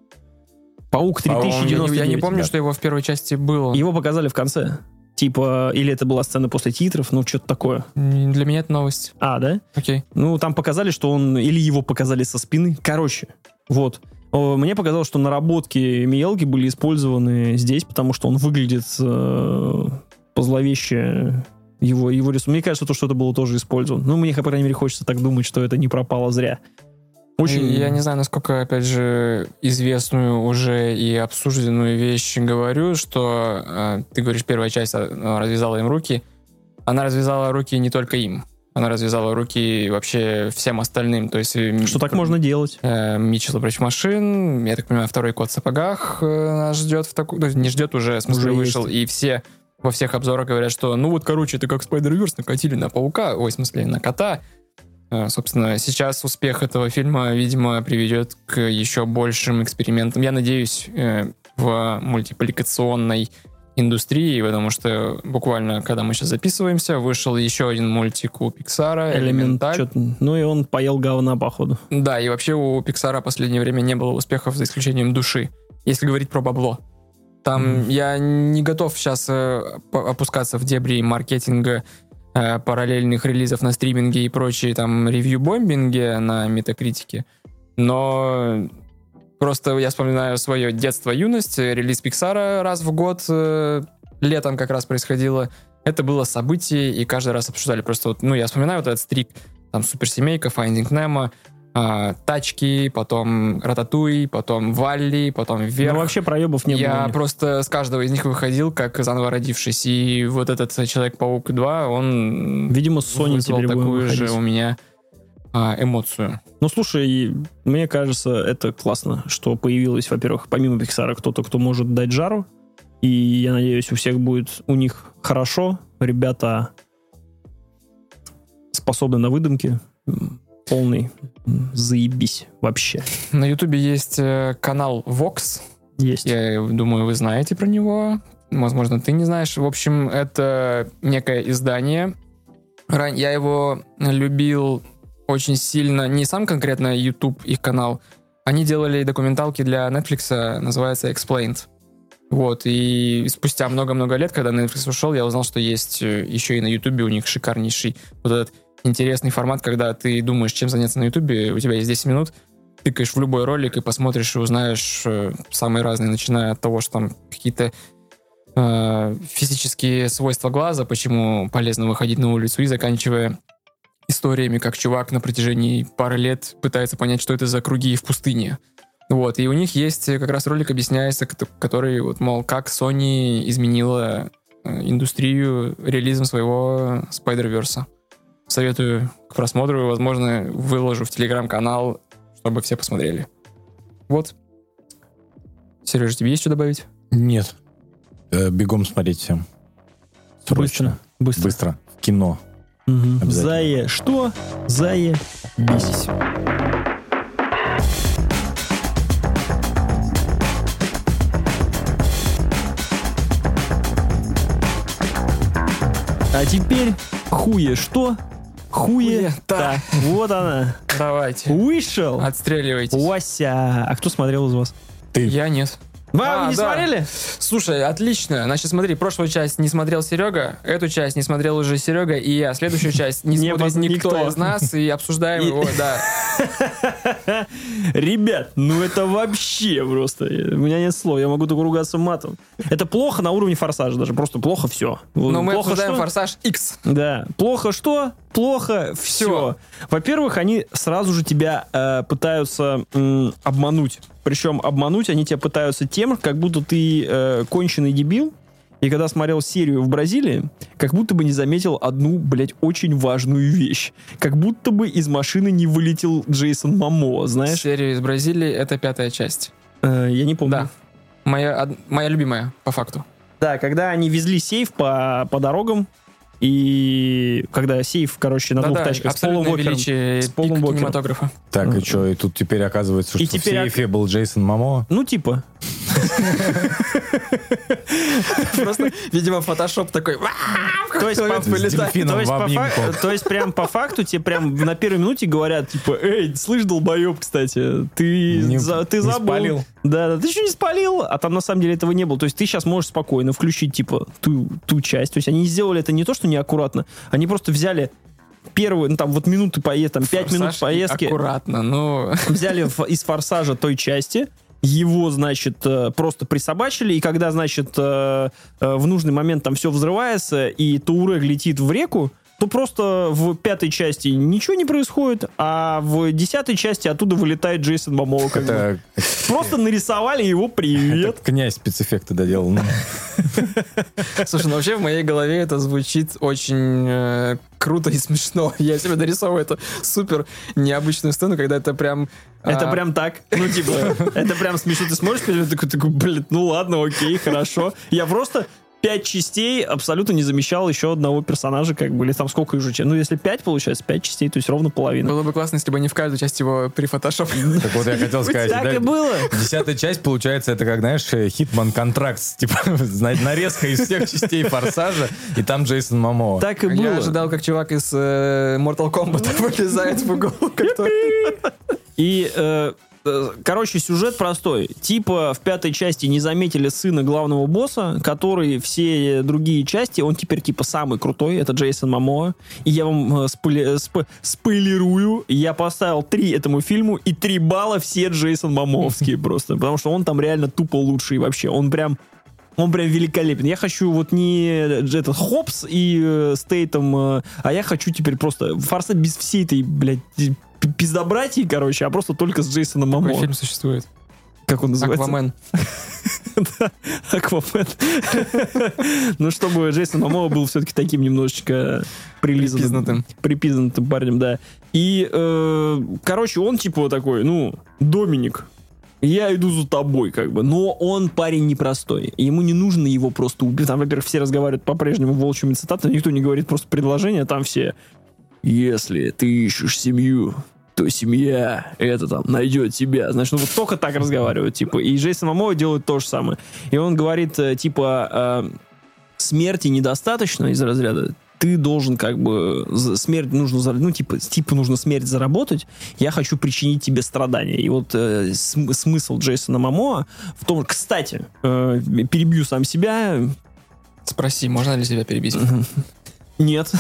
Speaker 2: Паук
Speaker 4: По-моему, я, не-
Speaker 2: 3099.
Speaker 4: я не помню,
Speaker 2: да.
Speaker 4: что его в первой части было.
Speaker 2: Его показали в конце. Типа, или это была сцена после титров, ну, что-то такое.
Speaker 4: Для меня это новость.
Speaker 2: А, да?
Speaker 4: Окей.
Speaker 2: Ну, там показали, что он... Или его показали со спины. Короче, вот. Мне показалось, что наработки Миелги были использованы здесь, потому что он выглядит э, позловеще его, его рисунок. Мне кажется, то, что это было тоже использовано. Ну, мне, по крайней мере, хочется так думать, что это не пропало зря. Очень...
Speaker 4: И Я не знаю, насколько, опять же, известную уже и обсужденную вещь говорю, что э, ты говоришь, первая часть э, развязала им руки. Она развязала руки не только им. Она развязала руки вообще всем остальным. То есть э,
Speaker 2: Что так можно делать?
Speaker 4: э, Митчелл против машин. Я так понимаю, второй кот в сапогах э, нас ждет в такую... Не ждет уже, в смысле,
Speaker 2: Уже
Speaker 4: вышел. И все во всех обзорах говорят, что ну вот, короче, это как Spider-Verse накатили на паука, ой, в смысле, на кота. Э, Собственно, сейчас успех этого фильма, видимо, приведет к еще большим экспериментам. Я надеюсь, э, в мультипликационной индустрии, потому что буквально, когда мы сейчас записываемся, вышел еще один мультик у Пиксара,
Speaker 2: Элемент.
Speaker 4: «Элементаль».
Speaker 2: Ну и он поел говна, походу.
Speaker 4: Да, и вообще у Пиксара в последнее время не было успехов за исключением души, если говорить про бабло. Там
Speaker 2: Мгм.
Speaker 4: я не готов сейчас опускаться в дебри маркетинга э, параллельных релизов на стриминге и прочие там ревью-бомбинги на метакритике, но просто я вспоминаю свое детство, юность, э, релиз Пиксара раз в год, э, летом как раз происходило. Это было событие, и каждый раз обсуждали. Просто вот, ну, я вспоминаю вот этот стрик, там, Суперсемейка, Finding Nemo, а, Тачки, потом Рататуй, потом Валли, потом Вверх.
Speaker 2: Ну вообще проебов не
Speaker 4: я
Speaker 2: было. них.
Speaker 4: просто с каждого из них выходил, как заново родившись. И вот этот Человек-паук 2, он
Speaker 2: Видимо, Sony
Speaker 4: вызвал такую же у меня а, эмоцию.
Speaker 2: Ну, слушай, мне кажется, это классно, что появилось, во-первых, помимо Пиксара, кто-то, кто может дать жару. И я надеюсь, у всех будет у них хорошо. Ребята способны на выдумки. Полный заебись вообще.
Speaker 4: На Ютубе есть э, канал Vox.
Speaker 2: Есть.
Speaker 4: Я думаю, вы знаете про него. Возможно, ты не знаешь. В общем, это некое издание. Я его любил очень сильно. Не сам конкретно YouTube, их канал. Они делали документалки для Netflix, называется Explained. Вот, и спустя много-много лет, когда Netflix ушел, я узнал, что есть э, еще и на YouTube у них шикарнейший вот этот интересный формат, когда ты думаешь, чем заняться на YouTube, у тебя есть 10 минут, тыкаешь в любой ролик и посмотришь и узнаешь э, самые разные, начиная от того, что там какие-то э, физические свойства глаза, почему полезно выходить на улицу, и заканчивая историями, как чувак на протяжении пары лет пытается понять, что это за круги в пустыне. Вот, и у них есть э, как раз ролик, объясняется, кото- который, вот, мол, как Sony изменила э, индустрию релизом своего Spider-Verse. Советую к просмотру, возможно, выложу в телеграм-канал, чтобы все посмотрели. Вот. Сережа, тебе есть что добавить?
Speaker 3: Нет. Э, бегом смотреть всем. Срочно.
Speaker 2: Быстро.
Speaker 3: Быстро. В кино. Обязательно.
Speaker 2: Зае. Что? Зае. Бесись. А теперь хуе что? Хуе
Speaker 4: Хуета.
Speaker 2: Вот она.
Speaker 4: Давайте.
Speaker 2: Вышел.
Speaker 4: Отстреливайтесь.
Speaker 2: Вася. А кто смотрел из вас?
Speaker 3: Ты.
Speaker 4: Я нет.
Speaker 2: Вы
Speaker 4: А,
Speaker 2: не
Speaker 4: да.
Speaker 2: смотрели?
Speaker 4: Слушай, отлично. Значит, смотри, прошлую часть не смотрел Серега, эту часть не смотрел уже Серега, и я следующую часть не, смотрит никто, из нас, и обсуждаем его, да.
Speaker 2: Ребят, ну это вообще просто... У меня нет слов, я могу только ругаться матом. Это плохо на уровне форсажа даже, просто плохо все.
Speaker 4: Но мы обсуждаем? Форсаж X.
Speaker 2: Да. Плохо что? Плохо все. Во-первых, они сразу же тебя э, пытаются обмануть. Причем обмануть они тебя пытаются тем, как будто ты э, конченый дебил. И когда смотрел серию в Бразилии, как будто бы не заметил одну, блядь, очень важную вещь. Как будто бы из машины не вылетел Джейсон Мамо, знаешь?
Speaker 4: Серия из Бразилии, это пятая часть.
Speaker 2: Э, я не помню.
Speaker 4: Да. Моя, од- моя любимая, по факту.
Speaker 2: Да, когда они везли сейф по, по дорогам, и когда сейф, короче, на двух
Speaker 4: Да-да,
Speaker 2: тачках с Полом Уокером.
Speaker 4: величие
Speaker 2: с Полом Уокером.
Speaker 4: кинематографа.
Speaker 3: Так, и что, и тут теперь оказывается,
Speaker 2: И
Speaker 3: что
Speaker 2: теперь
Speaker 3: в сейфе был Джейсон Мамо?
Speaker 2: Ну, типа.
Speaker 4: Просто, видимо, фотошоп такой...
Speaker 2: То есть, то, есть прям по факту тебе прям на первой минуте говорят, типа, эй, слышь, долбоеб, кстати, ты,
Speaker 3: Не-
Speaker 2: за- ты
Speaker 3: не
Speaker 2: забыл.
Speaker 3: спалил.
Speaker 2: Да, да, ты еще не спалил, а там на самом деле этого не было. То есть ты сейчас можешь спокойно включить, типа, ту, ту часть. То есть они сделали это не то, что неаккуратно, они просто взяли первую, ну там вот минуты поездки, там пять минут поездки,
Speaker 4: Аккуратно, ну...
Speaker 2: взяли из форсажа той части, его, значит, э, просто присобачили, и когда, значит, э, э, в нужный момент там все взрывается, и Турег летит в реку, то просто в пятой части ничего не происходит, а в десятой части оттуда вылетает Джейсон Мамоа. Как бы.
Speaker 3: Это,
Speaker 2: Просто нарисовали его привет.
Speaker 3: это князь спецэффекты доделал. Ну,
Speaker 4: Слушай, ну вообще в моей голове это звучит очень э, круто и смешно. Я себе дорисовываю эту супер необычную сцену, когда это прям...
Speaker 2: Это
Speaker 4: а,
Speaker 2: прям так. Ну, типа, это прям смешно. Ты смотришь, и такой, такой, блин, ну ладно, окей, хорошо. Я просто пять частей абсолютно не замещал еще одного персонажа, как бы, или там сколько уже, ну, если пять, получается, пять частей, то есть ровно половина.
Speaker 4: Было бы классно, если бы они в каждую часть его прифотошопили.
Speaker 3: так вот я хотел сказать.
Speaker 2: Так и было.
Speaker 3: Десятая часть, получается, это как, знаешь, э, Хитман контракт, типа, нарезка из всех частей Форсажа, и там Джейсон Мамоа.
Speaker 2: Так и было.
Speaker 4: Я ожидал, как чувак из э, Mortal Kombat вылезает в угол.
Speaker 2: И, э, э, короче, сюжет простой. Типа в пятой части не заметили сына главного босса, который все другие части, он теперь типа самый крутой, это Джейсон Мамоа. И я вам э, спойле- сп- спойлерую, я поставил 3 этому фильму, и 3 балла все Джейсон Мамоовские просто. Потому что он там реально тупо лучший вообще. Он прям он прям великолепен. Я хочу вот не этот Хопс и э, Стейтом, э, а я хочу теперь просто форсаж без всей этой, блядь, пи- пиздобратьи, короче, а просто только с Джейсоном
Speaker 4: Какой
Speaker 2: Мамо.
Speaker 4: фильм существует?
Speaker 2: Как он называется?
Speaker 4: Аквамен.
Speaker 2: Аквамен. Ну, чтобы Джейсон Мамо был все-таки таким немножечко прилизанным.
Speaker 4: Припизнутым
Speaker 2: парнем, да. И, э, короче, он типа такой, ну, Доминик, я иду за тобой, как бы. Но он парень непростой. Ему не нужно его просто убить. Там, во-первых, все разговаривают по-прежнему волчьими цитатами. Никто не говорит просто предложение. Там все «Если ты ищешь семью, то семья, это там, найдет тебя». Значит, ну вот только так разговаривают, типа. И Джейсон Мамоа делает то же самое. И он говорит, э, типа, э, смерти недостаточно из разряда ты должен как бы смерть нужно ну типа типа нужно смерть заработать я хочу причинить тебе страдания и вот э, см- смысл Джейсона Мамоа в том кстати э, перебью сам себя
Speaker 4: Спроси, можно ли себя перебить?
Speaker 2: нет.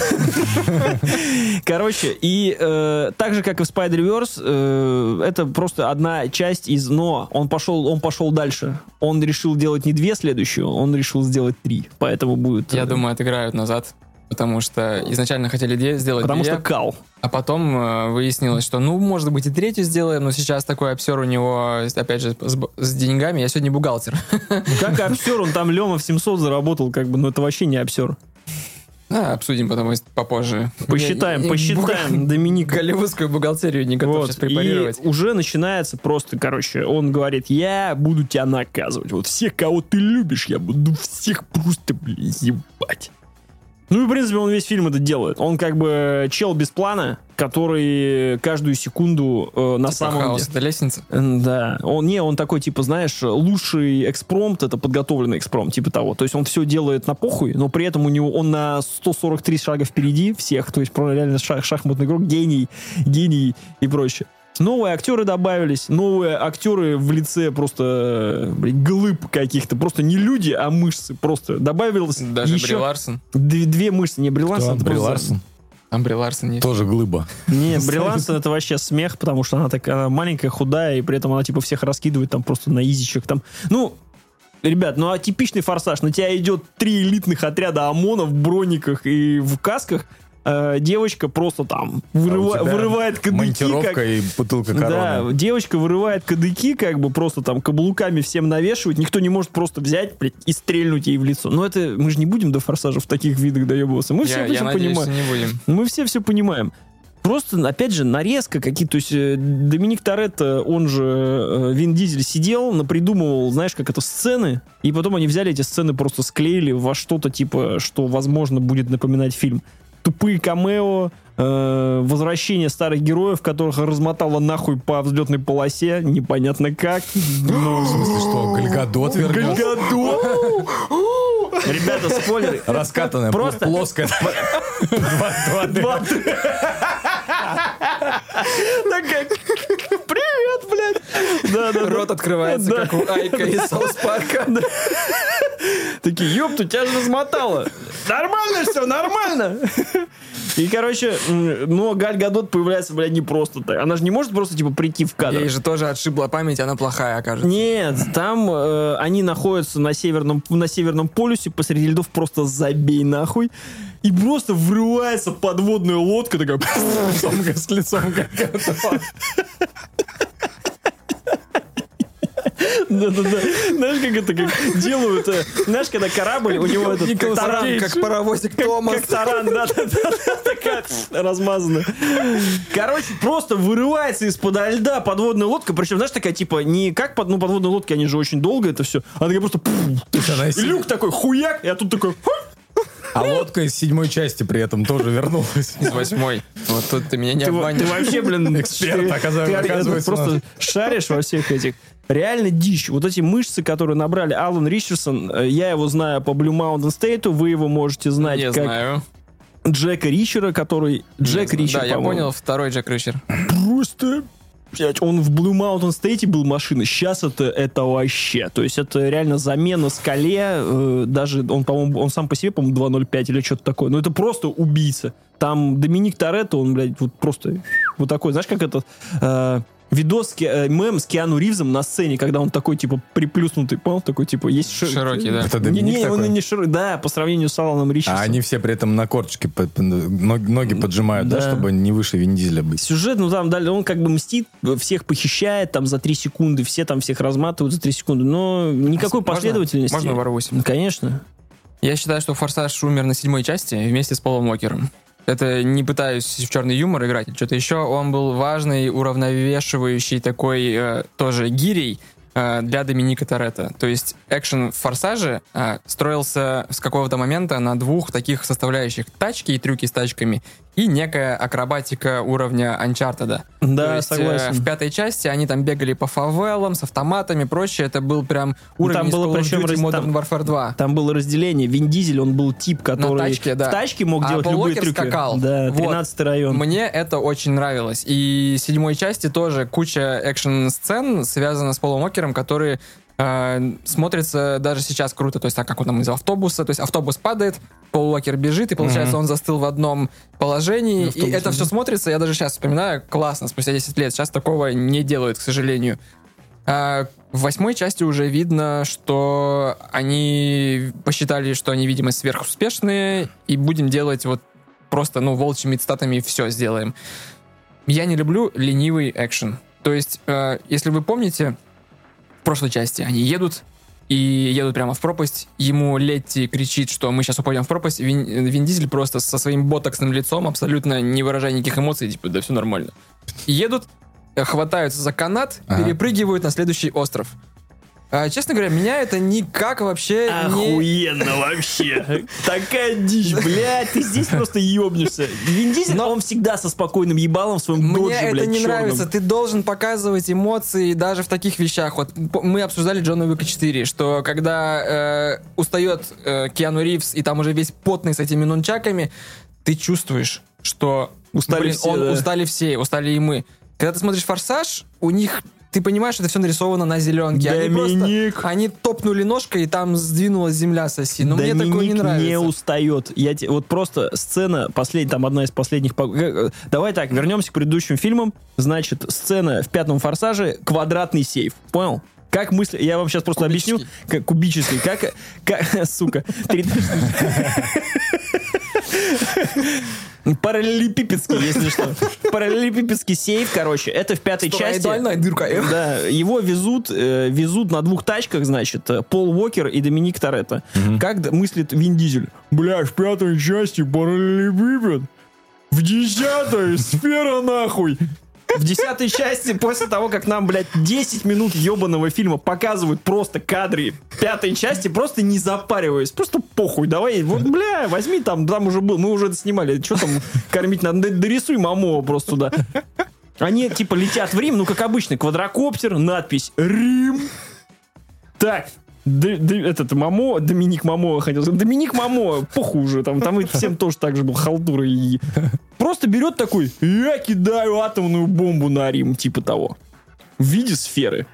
Speaker 2: Короче, и э, так же, как и в Spider-Verse, э, это просто одна часть из... Но он пошел, он пошел дальше. Он решил делать не две следующие, он решил сделать три. Поэтому будет...
Speaker 4: Я
Speaker 2: э,
Speaker 4: думаю, отыграют назад. Потому что изначально хотели де- сделать
Speaker 2: Потому
Speaker 4: две,
Speaker 2: что кал.
Speaker 4: а потом э, выяснилось, что, ну, может быть, и третью сделаем, но сейчас такой обсер у него, опять же, с, с деньгами. Я сегодня бухгалтер.
Speaker 2: Как обсер, он там Лема в 700 заработал, как бы, но это вообще не обсер.
Speaker 4: А, обсудим потом попозже.
Speaker 2: Посчитаем,
Speaker 4: Я- я-
Speaker 2: посчитаем,
Speaker 4: буга-
Speaker 2: Доминик.
Speaker 4: Голливудскую бухгалтерию не готов
Speaker 2: Вот,
Speaker 4: сейчас
Speaker 2: и
Speaker 4: препарировать.
Speaker 2: уже начинается просто, короче, он говорит, я буду тебя наказывать. Вот всех, кого ты любишь, я буду всех просто, блин, ебать. Ну и, в принципе, он весь фильм это делает. Он как бы чел без плана, который каждую секунду э, на
Speaker 4: Типа
Speaker 2: самом
Speaker 4: хаос,
Speaker 2: деле...
Speaker 4: это лестница.
Speaker 2: Да, он не, он такой, типа, знаешь, лучший экспромт это подготовленный экспромт, типа того. То есть он все делает на похуй, но при этом у него он на 143 шага впереди всех, то есть про реально шах- шахматный игрок, гений, гений и прочее. Новые актеры добавились, новые актеры в лице просто, блин, глыб каких-то, просто не люди, а мышцы, просто добавилось
Speaker 4: Даже
Speaker 2: еще
Speaker 4: Бри Ларсон.
Speaker 2: две, две мышцы, не Бри Ларсон,
Speaker 3: Бри
Speaker 2: просто-
Speaker 3: Ларсон?
Speaker 4: Там Бри Ларсон есть.
Speaker 3: Тоже глыба.
Speaker 2: не, Бри Ларсон это вообще смех, потому что она такая маленькая, худая, и при этом она типа всех раскидывает там просто на изичек. Там. Ну, ребят, ну а типичный форсаж. На тебя идет три элитных отряда ОМОНа в брониках и в касках. Э, девочка просто там вырыва-
Speaker 3: А
Speaker 2: вырывает кадыки.
Speaker 3: Монтировка
Speaker 2: как-
Speaker 3: и бутылка
Speaker 2: Да,
Speaker 3: короны.
Speaker 2: девочка вырывает кадыки, как бы просто там каблуками всем навешивать. Никто не может просто взять, блядь, и стрельнуть ей в лицо. Но это мы же не будем до форсажа в таких видах доебываться. Мы все
Speaker 4: Я, я
Speaker 2: все
Speaker 4: надеюсь,
Speaker 2: понимаем.
Speaker 4: не будем.
Speaker 2: Мы все все понимаем. Просто, опять же, нарезка какие-то. То есть э, Доминик Торетто, он же э, Вин Дизель, сидел, напридумывал, знаешь, как это, сцены, и потом они взяли эти сцены, просто склеили во что-то, типа, что, возможно, будет напоминать фильм. Тупые камео, э, возвращение старых героев, которых размотало нахуй по взлетной полосе, непонятно как. Ну,
Speaker 3: В смысле, что, Гальгадот вернется?
Speaker 2: Гальгадот! Ребята, спойлеры.
Speaker 3: Раскатанная,
Speaker 2: Просто-
Speaker 3: плоская. Два- два-
Speaker 2: Два. Такая. Да, да.
Speaker 4: Рот открывается,
Speaker 2: Да.
Speaker 4: как у Айка из Саус Парка.
Speaker 2: Такие, ёпту, тебя же размотало. Нормально все, нормально. И, короче, но Галь Гадот появляется, блядь, не просто так. Она же не может просто, типа, прийти в кадр.
Speaker 4: Ей же тоже отшибла память, она плохая окажется.
Speaker 2: Нет, там э, они находятся на северном, на северном полюсе, посреди льдов просто забей нахуй. и просто врывается подводная лодка такая.
Speaker 3: С лицом как
Speaker 2: Да-да-да. Знаешь, как это как делают? э, Знаешь, когда корабль, у него этот таран, как
Speaker 4: паровозик
Speaker 2: как, как таран, да, да, да, да, такая размазанная. Короче, просто вырывается из-под льда подводная лодка, причем, знаешь, такая, типа, не как под, ну, подводные лодки, они же очень долго это все, она такая просто... Люк такой, хуяк, я тут такой...
Speaker 3: А лодка из седьмой части при этом тоже вернулась.
Speaker 4: Из восьмой. Вот тут ты меня не
Speaker 2: Ты, во- ты
Speaker 4: обманешь.
Speaker 2: вообще, блин,
Speaker 3: Эксперт,
Speaker 2: ты-
Speaker 3: оказывается,
Speaker 2: ты просто шаришь во всех этих. Реально дичь. Вот эти мышцы, которые набрали Алан Ричардсон, э, я его знаю по Blue Mountain State, вы его можете знать
Speaker 4: Не
Speaker 2: как
Speaker 4: знаю.
Speaker 2: Джека Ричера, который... Джек. Ричер,
Speaker 4: Да, я понял, второй Джек Ричер.
Speaker 2: Просто... блядь, Он в Blue Mountain State был машина, сейчас это, это вообще. То есть это реально замена скале, э, даже он, по-моему, он сам по себе, по-моему, 2.05 или что-то такое. Но это просто убийца. Там Доминик Торетто, он, блядь, вот просто вот такой, знаешь, как этот э, видос, э, мем с Киану Ривзом на сцене, когда он такой, типа, приплюснутый, понял? Такой, типа, есть... шир-
Speaker 4: Широкий, да.
Speaker 3: Это
Speaker 2: Не,
Speaker 3: Доминик
Speaker 2: не, он
Speaker 3: такой?
Speaker 2: и не широкий, да, по сравнению с Аланом
Speaker 3: А
Speaker 2: Ричардсоном.
Speaker 3: они все при этом на по- ноги поджимают, да,
Speaker 2: Да.
Speaker 3: чтобы не выше Вин Дизеля быть.
Speaker 2: Сюжет, ну там далее, он как бы мстит, всех похищает там за три секунды, все там всех разматывают за три секунды, но никакой
Speaker 4: Можно-
Speaker 2: последовательности.
Speaker 4: Можно ворвусь?
Speaker 2: Ну, Конечно.
Speaker 4: Я считаю, что Форсаж умер на седьмой части вместе с Полом Уокером. Это не пытаюсь в черный юмор играть что-то еще. Он был важный, уравновешивающий такой э, тоже гирей для Доминика Торетто. То есть экшен в Форсаже э, строился с какого-то момента на двух таких составляющих. Тачки и трюки с тачками и некая акробатика уровня Uncharted.
Speaker 2: Да,
Speaker 4: То есть, э,
Speaker 2: согласен.
Speaker 4: в пятой части они там бегали по фавелам с автоматами, прочее. Это был прям уровень
Speaker 2: там было причем раз-
Speaker 4: Modern
Speaker 2: там-
Speaker 4: Warfare 2.
Speaker 2: Там было разделение. Вин Дизель, он был тип, который
Speaker 4: тачке, да.
Speaker 2: в тачке мог
Speaker 4: А
Speaker 2: делать
Speaker 4: Пол
Speaker 2: любые
Speaker 4: Уокер
Speaker 2: трюки.
Speaker 4: скакал.
Speaker 2: Да,
Speaker 4: Вот.
Speaker 2: 13 район.
Speaker 4: Мне это очень нравилось. И седьмой части тоже куча экшн-сцен связана с Полом Уокером, которые э, смотрятся даже сейчас круто. То есть так, как он там из автобуса. То есть автобус падает, Пол Уокер бежит, и получается он застыл в одном положении.
Speaker 2: Автобус,
Speaker 4: и это все смотрится, я даже сейчас вспоминаю, классно, спустя 10 лет. Сейчас такого не делают, к сожалению. А в восьмой части уже видно, что они посчитали, что они, видимо, сверхуспешные, и будем делать вот просто, ну, волчьими цитатами все сделаем. Я не люблю ленивый экшен. То есть, э, если вы помните, в прошлой части они едут, и едут прямо в пропасть. Ему Летти кричит, что мы сейчас упадем в пропасть. Вин, Вин Дизель просто со своим ботоксным лицом, абсолютно не выражая никаких эмоций, типа, да все нормально. Едут, э, хватаются за канат,
Speaker 3: Ага.
Speaker 4: перепрыгивают на следующий остров. А, честно говоря, меня это никак вообще не...
Speaker 2: Охуенно вообще. Такая дичь, блядь, ты здесь просто ебнешься. Вин Дизель,
Speaker 4: Но-
Speaker 2: он всегда со спокойным ебалом в своем
Speaker 4: Мне
Speaker 2: додже,
Speaker 4: это
Speaker 2: блядь,
Speaker 4: не
Speaker 2: чёрном.
Speaker 4: нравится. Ты должен показывать эмоции даже в таких вещах. Вот мы обсуждали Джона Уика 4, что когда э, устает э, Киану Ривз, и там уже весь потный с этими нунчаками, ты чувствуешь, что
Speaker 2: Устали
Speaker 4: блин,
Speaker 2: все,
Speaker 4: он-
Speaker 2: да.
Speaker 4: устали все, устали и мы. Когда ты смотришь «Форсаж», у них ты понимаешь, что это все нарисовано на зеленке. Они
Speaker 2: Доминик.
Speaker 4: просто, они топнули ножкой, и там сдвинулась земля с оси. Но мне такое не
Speaker 2: Доминик
Speaker 4: нравится.
Speaker 2: не устает. Я те- вот просто сцена, последняя, там одна из последних... э, э, Давай так, вернемся к предыдущим фильмам. Значит, сцена в пятом форсаже квадратный сейф. Понял? Как мысли... Я вам сейчас просто
Speaker 4: Кубический.
Speaker 2: объясню. Как, кубический. Как... как сука. Три- Параллелепипедский, если что. Параллелепипедский сейф, короче. Это в пятой части.
Speaker 4: Дырка.
Speaker 2: Да, его везут, э, везут на двух тачках, значит, э, Пол Уокер и Доминик Торетто. Как мыслит Вин Дизель? Бля, в пятой части параллелепипед. В десятой сфера нахуй. В десятой части, после того, как нам, блядь, 10 минут ебаного фильма показывают просто кадры пятой части, просто не запариваясь, просто похуй, давай, вот, бля, возьми там, там уже был, мы уже это снимали, что там кормить надо, дорисуй Мамова просто туда. Они, типа, летят в Рим, ну, как обычно, квадрокоптер, надпись «Рим». Так, Д- Д- этот Мамо, Доминик Мамо, хотел сказать, Доминик Мамо, похуй уже, там, там всем тоже так же был халтура и... Просто берет такой, я кидаю атомную бомбу на Рим, типа того, в виде сферы.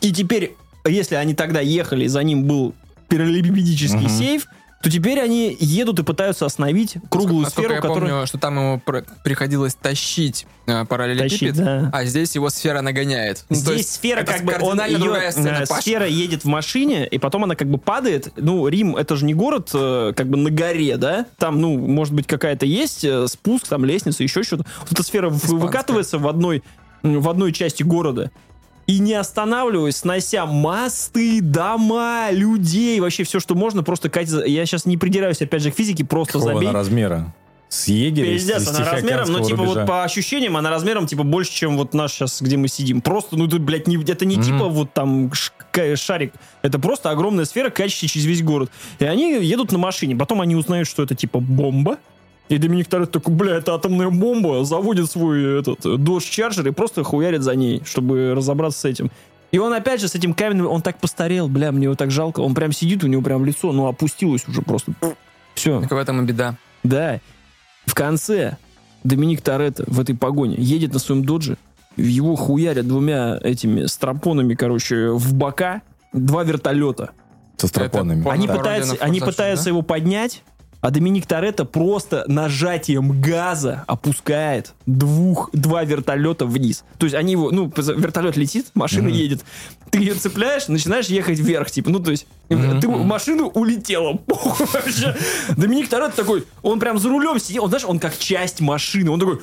Speaker 2: И теперь, если они тогда ехали, за ним был параллелепипедический
Speaker 3: Мгм.
Speaker 2: сейф, то теперь они едут и пытаются остановить круглую
Speaker 4: Насколько
Speaker 2: сферу,
Speaker 4: я
Speaker 2: которая...
Speaker 4: помню, что там ему приходилось тащить э, параллелепипед,
Speaker 2: да.
Speaker 4: а здесь его сфера нагоняет. Ну,
Speaker 2: Здесь
Speaker 4: есть
Speaker 2: сфера как бы он
Speaker 4: другая сцена.
Speaker 2: э,
Speaker 4: Паш.
Speaker 2: сфера едет в машине и потом она как бы падает. Ну Рим это же не город э, как бы на горе, да? Там ну может быть какая-то есть э, спуск, там лестница, еще что-то. Вот эта сфера
Speaker 4: Испанская.
Speaker 2: выкатывается в одной в одной части города. И не останавливаясь, снося мосты, дома, людей, вообще все, что можно, просто катится. Я сейчас не придираюсь, опять же, к физике, просто
Speaker 3: Какого
Speaker 2: забей.
Speaker 3: размера? С егеря?
Speaker 2: Пиздец, она размером, ну,
Speaker 3: Тихоокеанского
Speaker 2: типа,
Speaker 3: рубежа?
Speaker 2: вот по ощущениям, она размером, типа, больше, чем вот наш сейчас, где мы сидим. Просто, ну, это, блядь, не, это не
Speaker 3: Мгм.
Speaker 2: типа вот там шарик. Это просто огромная сфера, качающая через весь город. И они едут на машине. Потом они узнают, что это, типа, бомба. И Доминик Торетто такой, бля, это атомная бомба, заводит свой этот Dodge Charger и просто хуярит за ней, чтобы разобраться с этим. И он опять же с этим каменным, он так постарел, бля, мне его так жалко. Он прям сидит, у него прям лицо, ну, опустилось уже просто. Все.
Speaker 4: Так в этом и беда.
Speaker 2: Да. В конце Доминик Торетто в этой погоне едет на своем додже, его хуярят двумя этими стропонами, короче, в бока, два вертолета.
Speaker 3: Со стропонами.
Speaker 4: Это
Speaker 2: Они пытаются, они пытаются
Speaker 4: да?
Speaker 2: его поднять, а Доминик Торетто просто нажатием газа опускает двух, два вертолета вниз. То есть они его, ну, вертолет летит, машина
Speaker 3: Мгм.
Speaker 2: едет, ты ее цепляешь, начинаешь ехать вверх, типа, ну, то есть
Speaker 3: Мгм.
Speaker 2: ты машину улетела. похуй вообще. Доминик Торетто такой, он прям за рулем сидел, он, знаешь, он как часть машины, он такой,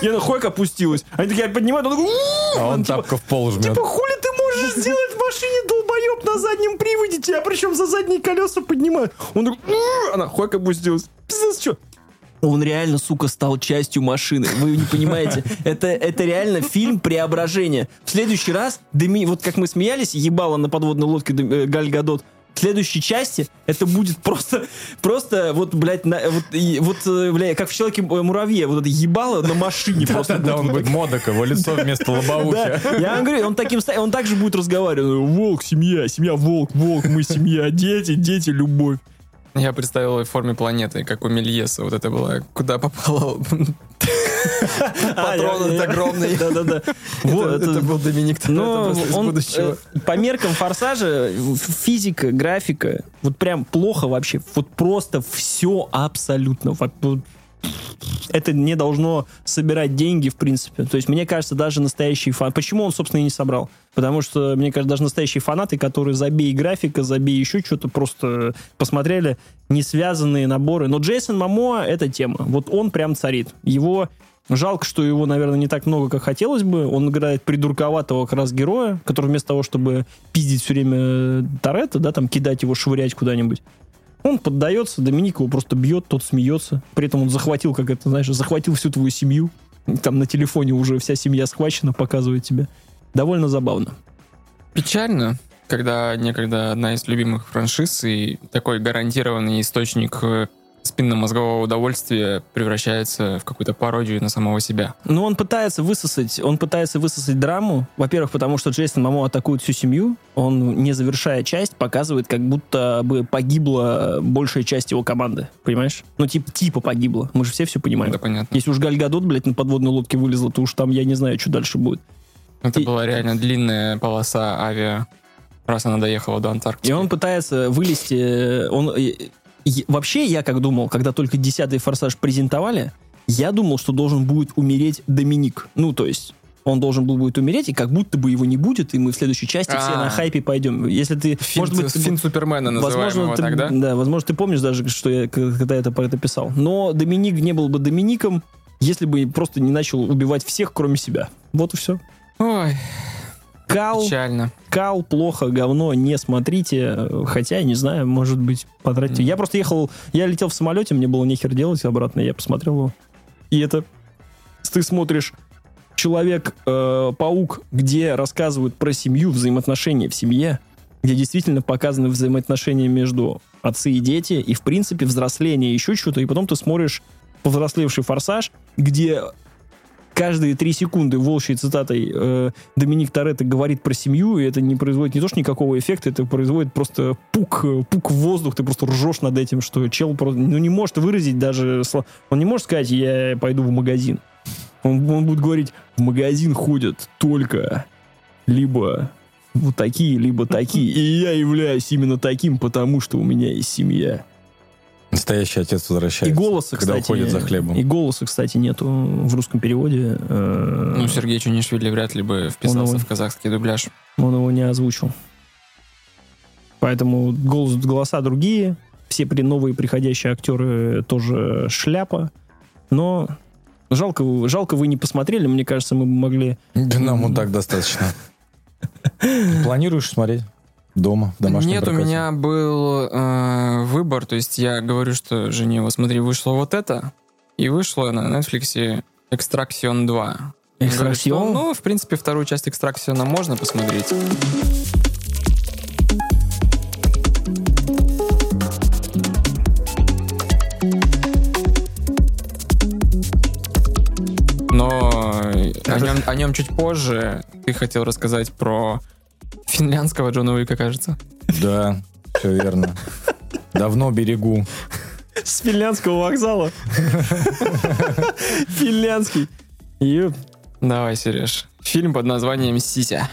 Speaker 2: и она хойк опустилась. Они такие поднимают, он такой!
Speaker 3: А он
Speaker 2: типа,
Speaker 3: тапка в пол жмет.
Speaker 2: Типа, хули ты можешь сделать в машине, долбоеб, на заднем приводе? Тебя причем за задние колеса поднимают. Он такой, она хуяк опустилась. Пиздец, что? Он реально, сука, стал частью машины. Вы не понимаете. Это, это реально фильм преображения. В следующий раз, Деми, вот как мы смеялись, ебало на подводной лодке э, Галь Гадот, в следующей части это будет просто, просто вот, блядь, на, вот, и- вот, э, бля, как в Человеке-муравье, вот это ебало на машине просто.
Speaker 3: Да, он будет модок, его лицо вместо
Speaker 2: Да,
Speaker 3: лобовухи.
Speaker 2: я вам говорю, он таким он также будет разговаривать. Волк, семья, семья, волк, волк, мы семья, дети, дети, любовь.
Speaker 4: Я представил ее в форме планеты, как у Мельеса. Вот это было, куда попало патрон этот огромный.
Speaker 2: Да-да-да.
Speaker 4: Это был Доминик
Speaker 2: Но
Speaker 4: из
Speaker 2: он, э, по меркам форсажа, физика, графика, вот прям плохо вообще. Вот просто все абсолютно. Вот Это не должно собирать деньги, в принципе. То есть, мне кажется, даже настоящий фан... Почему он, собственно, и не собрал? Потому что, мне кажется, даже настоящие фанаты, которые забей графика, забей еще что-то, просто посмотрели не связанные наборы. Но Джейсон Мамоа — это тема. Вот он прям царит. Его Жалко, что его, наверное, не так много, как хотелось бы. Он играет придурковатого как раз героя, который вместо того, чтобы пиздить все время Торетто, да, там кидать его, швырять куда-нибудь, он поддается, Доминик его просто бьет, тот смеется. При этом он захватил, как это, знаешь, захватил всю твою семью. Там на телефоне уже вся семья схвачена, показывает тебе. Довольно забавно.
Speaker 4: Печально, когда некогда одна из любимых франшиз и такой гарантированный источник э, спинномозгового удовольствия превращается в какую-то пародию на самого себя.
Speaker 2: Но он пытается высосать, он пытается высосать драму. Во-первых, потому что Джейсон Мамо атакует всю семью. Он, не завершая часть, показывает, как будто бы погибла большая часть его команды. Понимаешь? Ну, типа, типа погибла. Мы же все все понимаем.
Speaker 4: Да, понятно.
Speaker 2: Если уж Галь Гадот, блядь, на подводной лодке вылезла, то уж там я не знаю, что дальше будет.
Speaker 4: Это
Speaker 2: И-
Speaker 4: была реально длинная полоса авиа, раз она доехала до Антарктики.
Speaker 2: И он пытается вылезти... э, Он, э, и- вообще, я как думал, когда только десятый «Форсаж» презентовали, я думал, что должен будет умереть Доминик. Ну, то есть... Он должен был будет умереть, и как будто бы его не будет, и мы в следующей части все
Speaker 4: А.
Speaker 2: на хайпе пойдем. Если ты...
Speaker 4: Финт,
Speaker 2: может быть, ты-
Speaker 4: финт Супермена
Speaker 2: Возможно, ты,
Speaker 4: тогда.
Speaker 2: да, возможно, ты помнишь даже, что я когда это, про это писал. Но Доминик не был бы Домиником, если бы просто не начал убивать всех, кроме себя. Вот и все.
Speaker 4: Ой,
Speaker 2: Кал,
Speaker 4: печально.
Speaker 2: кал, плохо, говно, не смотрите. Хотя, не знаю, может быть, потратите.
Speaker 4: Мгм.
Speaker 2: Я просто ехал, я летел в самолете, мне было нехер делать обратно, я посмотрел его. И это ты смотришь Человек-паук, где рассказывают про семью, взаимоотношения в семье, где действительно показаны взаимоотношения между отцы и дети, и, в принципе, взросление, еще что-то, и потом ты смотришь повзрослевший «Форсаж», где каждые три секунды волчьей цитатой э, Доминик Торетто говорит про семью, и это не производит не то что никакого эффекта, это производит просто пук, э, пук в воздух, ты просто ржешь над этим, что чел просто, ну, не может выразить даже... Он не может сказать, я пойду в магазин. Он, он будет говорить, в магазин ходят только либо вот такие, либо такие. И я являюсь именно таким, потому что у меня есть семья.
Speaker 3: Настоящий отец возвращается.
Speaker 2: И голоса,
Speaker 3: когда
Speaker 2: кстати,
Speaker 3: уходит за хлебом.
Speaker 2: И голоса, кстати, нету в русском переводе. Э,
Speaker 4: Ну, Сергей Чунишвили вряд ли бы вписался
Speaker 2: его-
Speaker 4: в казахский дубляж.
Speaker 2: Он его не озвучил. Поэтому голос, голоса другие. Все при, новые приходящие актеры тоже шляпа. Но жалко, вы- жалко вы не посмотрели. Мне кажется, мы бы могли...
Speaker 3: Да нам вот так достаточно. Планируешь смотреть дома, в домашнем
Speaker 4: Нет, у
Speaker 3: прокате?
Speaker 4: меня был э, выбор. То есть я говорю, что жене, вот смотри, вышло вот это, и вышло на Netflix Extraction 2. Я говорю, что,
Speaker 2: Extraction?
Speaker 4: Ну, в принципе, вторую часть Extraction можно посмотреть. Но о нем, о нем чуть позже. Ты хотел рассказать про финляндского Джона Уика, кажется.
Speaker 3: Да, все верно. Давно берегу.
Speaker 2: С финляндского вокзала. Финляндский. Ёп.
Speaker 4: Давай, Сереж. Фильм под названием «Сися».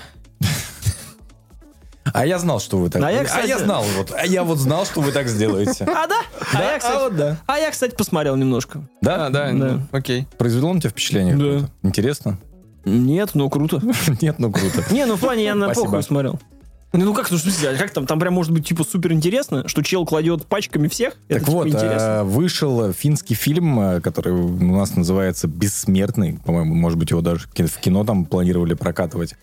Speaker 3: А я знал, что вы так...
Speaker 2: А я,
Speaker 3: а
Speaker 2: кстати-
Speaker 3: я знал, вот. А я вот знал, что вы так сделаете.
Speaker 2: А, да? А,
Speaker 3: Да,
Speaker 2: я,
Speaker 3: а
Speaker 2: кстати,
Speaker 3: вот да.
Speaker 2: а я, кстати, посмотрел немножко.
Speaker 3: Да?
Speaker 4: А, да,
Speaker 2: Да.
Speaker 4: ну, окей.
Speaker 3: Произвело на тебя впечатление
Speaker 2: Да.
Speaker 3: какое-то? Интересно?
Speaker 2: Нет, ну круто.
Speaker 3: Нет, ну круто.
Speaker 2: Не, ну в плане я на похуй смотрел. Ну как, ну в смысле, а как там? Там прям может быть типа супер интересно, что чел кладет пачками всех? Это
Speaker 3: Так
Speaker 2: типа
Speaker 3: вот,
Speaker 2: интересно.
Speaker 3: э, вышел финский фильм, э, который у нас называется «Бессмертный». По-моему, может быть, его даже в ки- в кино там планировали прокатывать.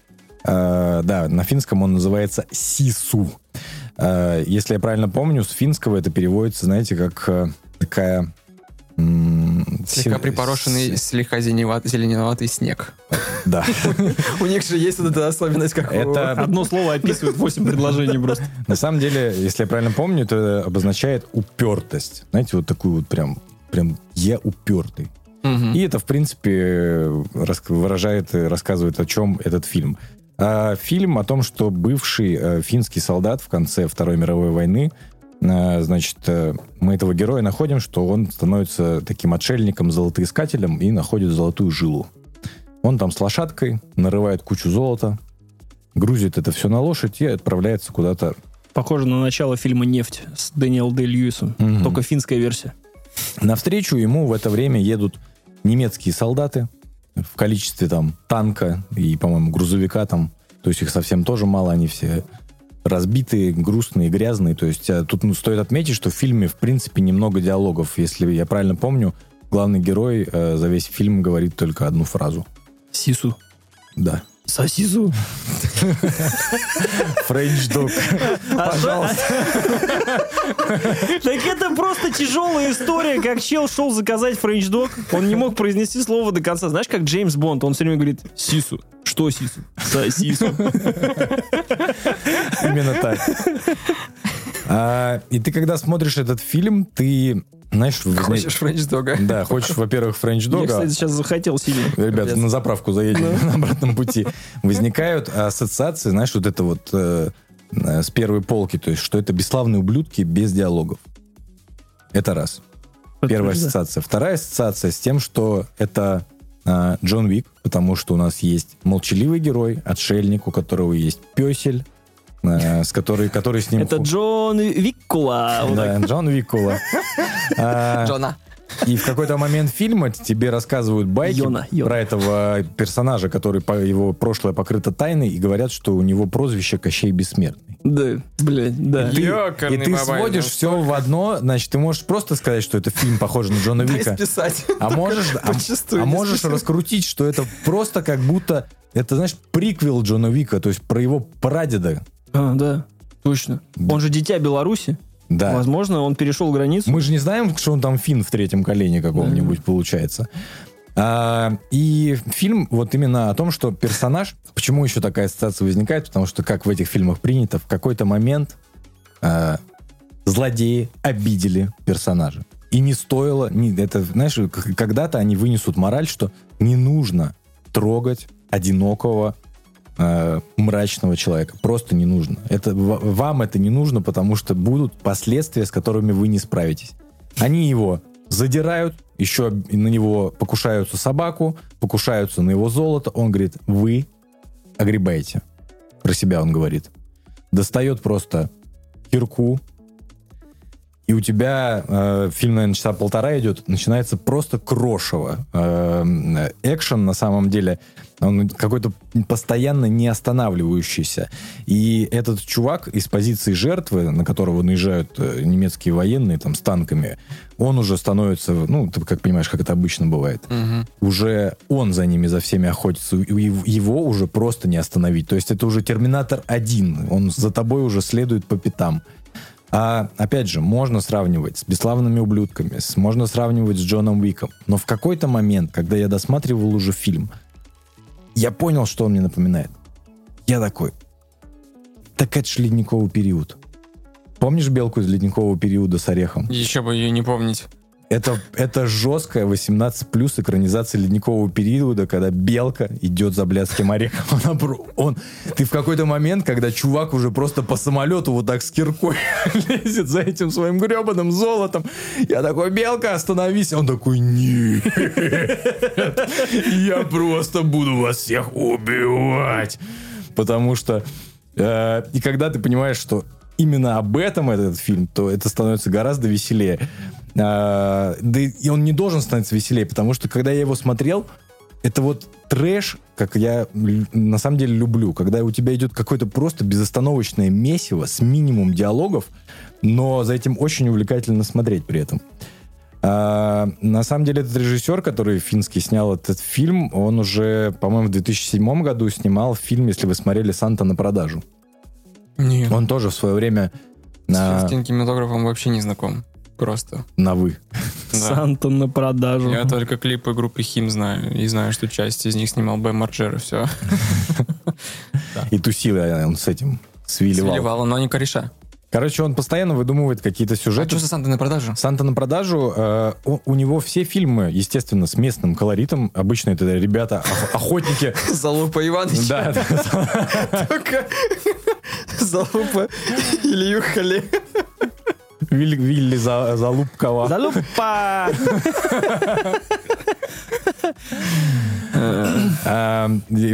Speaker 3: Э, Да, на финском он называется «Сису». Если я правильно помню, с финского это переводится, знаете, как такая...
Speaker 4: Слегка припорошенный,
Speaker 3: с-
Speaker 4: слегка зеленоватый, зеленоватый снег.
Speaker 3: Да.
Speaker 4: У них же есть вот эта особенность, как
Speaker 3: Это
Speaker 2: Одно слово описывает 8 предложений просто.
Speaker 3: На самом деле, если я правильно помню, это обозначает упертость. Знаете, вот такую вот прям, прям я упертый. И это, в принципе, выражает и рассказывает, о чем этот фильм. А, фильм о том, что бывший э, финский солдат в конце Второй мировой войны, значит, э, мы этого героя находим, что он становится таким отшельником, золотоискателем и находит золотую жилу. Он там с лошадкой нарывает кучу золота, грузит это все на лошадь и отправляется куда-то
Speaker 2: Похоже на начало фильма «Нефть» с Дэниел Дэй Льюисом.
Speaker 3: Мгм.
Speaker 2: Только финская версия.
Speaker 3: Навстречу ему в это время едут немецкие солдаты в количестве там танка и, по-моему, грузовика там. То есть их совсем тоже мало, они все разбитые, грустные, грязные. То есть а, тут ну, стоит отметить, что в фильме, в принципе, немного диалогов. Если я правильно помню, главный герой э, за весь фильм говорит только одну фразу.
Speaker 2: Сису.
Speaker 3: Да.
Speaker 2: Сосису.
Speaker 3: Френч дог. Пожалуйста.
Speaker 2: Так это просто тяжелая история, как чел шел заказать френч-дог, он не мог произнести слово до конца. Знаешь, как Джеймс Бонд, он все время говорит «сису». Что сису? Сосису.
Speaker 3: Именно так. А, и ты, когда смотришь этот фильм, ты, знаешь,
Speaker 4: Хочешь френч-дога?
Speaker 3: Да, хочешь, во-первых, френч
Speaker 2: Я,
Speaker 3: дога.
Speaker 2: кстати, сейчас захотел сильно.
Speaker 3: Ребята,
Speaker 4: Капец.
Speaker 3: на заправку заедем на обратном пути. Возникают ассоциации, знаешь, вот это вот э, э, с первой полки, то есть, что это бесславные ублюдки без диалогов. Это раз. Первая ассоциация. Вторая ассоциация с тем, что это э, Джон Вик, потому что у нас есть молчаливый герой, отшельник, у которого есть песель, э, с который, который с ним...
Speaker 2: Это Джон Виккула.
Speaker 3: Да, Джон Викула. А,
Speaker 4: Джона.
Speaker 3: И в какой-то момент фильма тебе рассказывают байки
Speaker 2: Йона, Йона.
Speaker 3: про этого персонажа, который по его прошлое покрыто тайной, и говорят, что у него прозвище Кощей Бессмертный.
Speaker 2: Да, блядь, да.
Speaker 3: И ты,
Speaker 4: Ёкарный
Speaker 3: и ты
Speaker 4: бабай,
Speaker 3: сводишь
Speaker 4: ну
Speaker 3: все в одно, значит, ты можешь просто сказать, что это фильм похож на Джона Вика, а можешь, а, а можешь раскрутить, что это просто как будто, это, знаешь, приквел Джона Вика, то есть про его прадеда.
Speaker 2: А, да, точно. Он же дитя Беларуси.
Speaker 3: Да.
Speaker 2: Возможно, он перешел границу.
Speaker 3: Мы же не знаем, что он там фин в третьем колене каком-нибудь получается. А, и фильм вот именно о том, что персонаж... Почему еще такая ассоциация возникает? Потому что, как в этих фильмах принято, в какой-то момент а, злодеи обидели персонажа. И не стоило... не- это, знаешь, когда-то они вынесут мораль, что не нужно трогать одинокого э, мрачного человека. Просто не нужно. Это, вам это не нужно, потому что будут последствия, с которыми вы не справитесь. Они его задирают, еще на него покушаются собаку, покушаются на его золото. Он говорит, вы огребаете. про себя он говорит, достает просто кирку, и у тебя э, фильм, наверное, часа полтора идет, начинается просто крошево. Э, экшен, на самом деле, он какой-то постоянно не останавливающийся. И этот чувак из позиции жертвы, на которого наезжают э, немецкие военные там с танками, он уже становится, ну, ты как понимаешь, как это обычно бывает.
Speaker 4: Мгм.
Speaker 3: Уже он за ними, за всеми охотится, его уже просто не остановить. То есть это уже Терминатор 1, он за тобой уже следует по пятам. А, опять же, можно сравнивать с «Бесславными ублюдками», с- можно сравнивать с Джоном Уиком. Но в какой-то момент, когда я досматривал уже фильм, я понял, что он мне напоминает. Я такой, так это ж ледниковый период. Помнишь белку из ледникового периода с орехом?
Speaker 4: Еще бы ее не помнить.
Speaker 3: Это, это жесткая 18 плюс экранизация ледникового периода, когда белка идет за блядским орехом. Она он, ты в какой-то момент, когда чувак уже просто по самолету вот так с киркой лезет за этим своим гребаным золотом. Я такой, белка, остановись. Он такой, нет. Я просто буду вас всех убивать. Потому что... э, и когда ты понимаешь, что именно об этом этот фильм, то это становится гораздо веселее. А, да и он не должен становиться веселее, потому что когда я его смотрел, это вот трэш, как я на самом деле люблю, когда у тебя идет какое-то просто безостановочное месиво с минимум диалогов, но за этим очень увлекательно смотреть при этом. А, на самом деле этот режиссер, который финский снял этот фильм, он уже, по-моему, в 2007 году снимал фильм, если вы смотрели «Санта на продажу».
Speaker 4: Нет.
Speaker 3: Он тоже в свое время
Speaker 4: С
Speaker 3: на,
Speaker 4: финским кинематографом вообще не знаком. Просто.
Speaker 3: на «вы».
Speaker 4: Да.
Speaker 2: Санта на продажу.
Speaker 4: Я только клипы группы Хим знаю. И знаю, что часть из них снимал Бэм Марджер, и все.
Speaker 3: И тусил он с этим, с Вилли Вал.
Speaker 4: Свиливала, но не кореша.
Speaker 3: Короче, он постоянно выдумывает какие-то
Speaker 4: А
Speaker 3: сюжеты.
Speaker 4: что за Санта на продажу?
Speaker 3: Санта на продажу, э, у, у него все фильмы, естественно, с местным колоритом. Обычно это ребята, ох- охотники.
Speaker 4: Залупа Иванович.
Speaker 3: Да, да.
Speaker 4: Только Залупа или Юхали.
Speaker 3: Вилли, Вилли За- Залупкова.
Speaker 2: Залупа!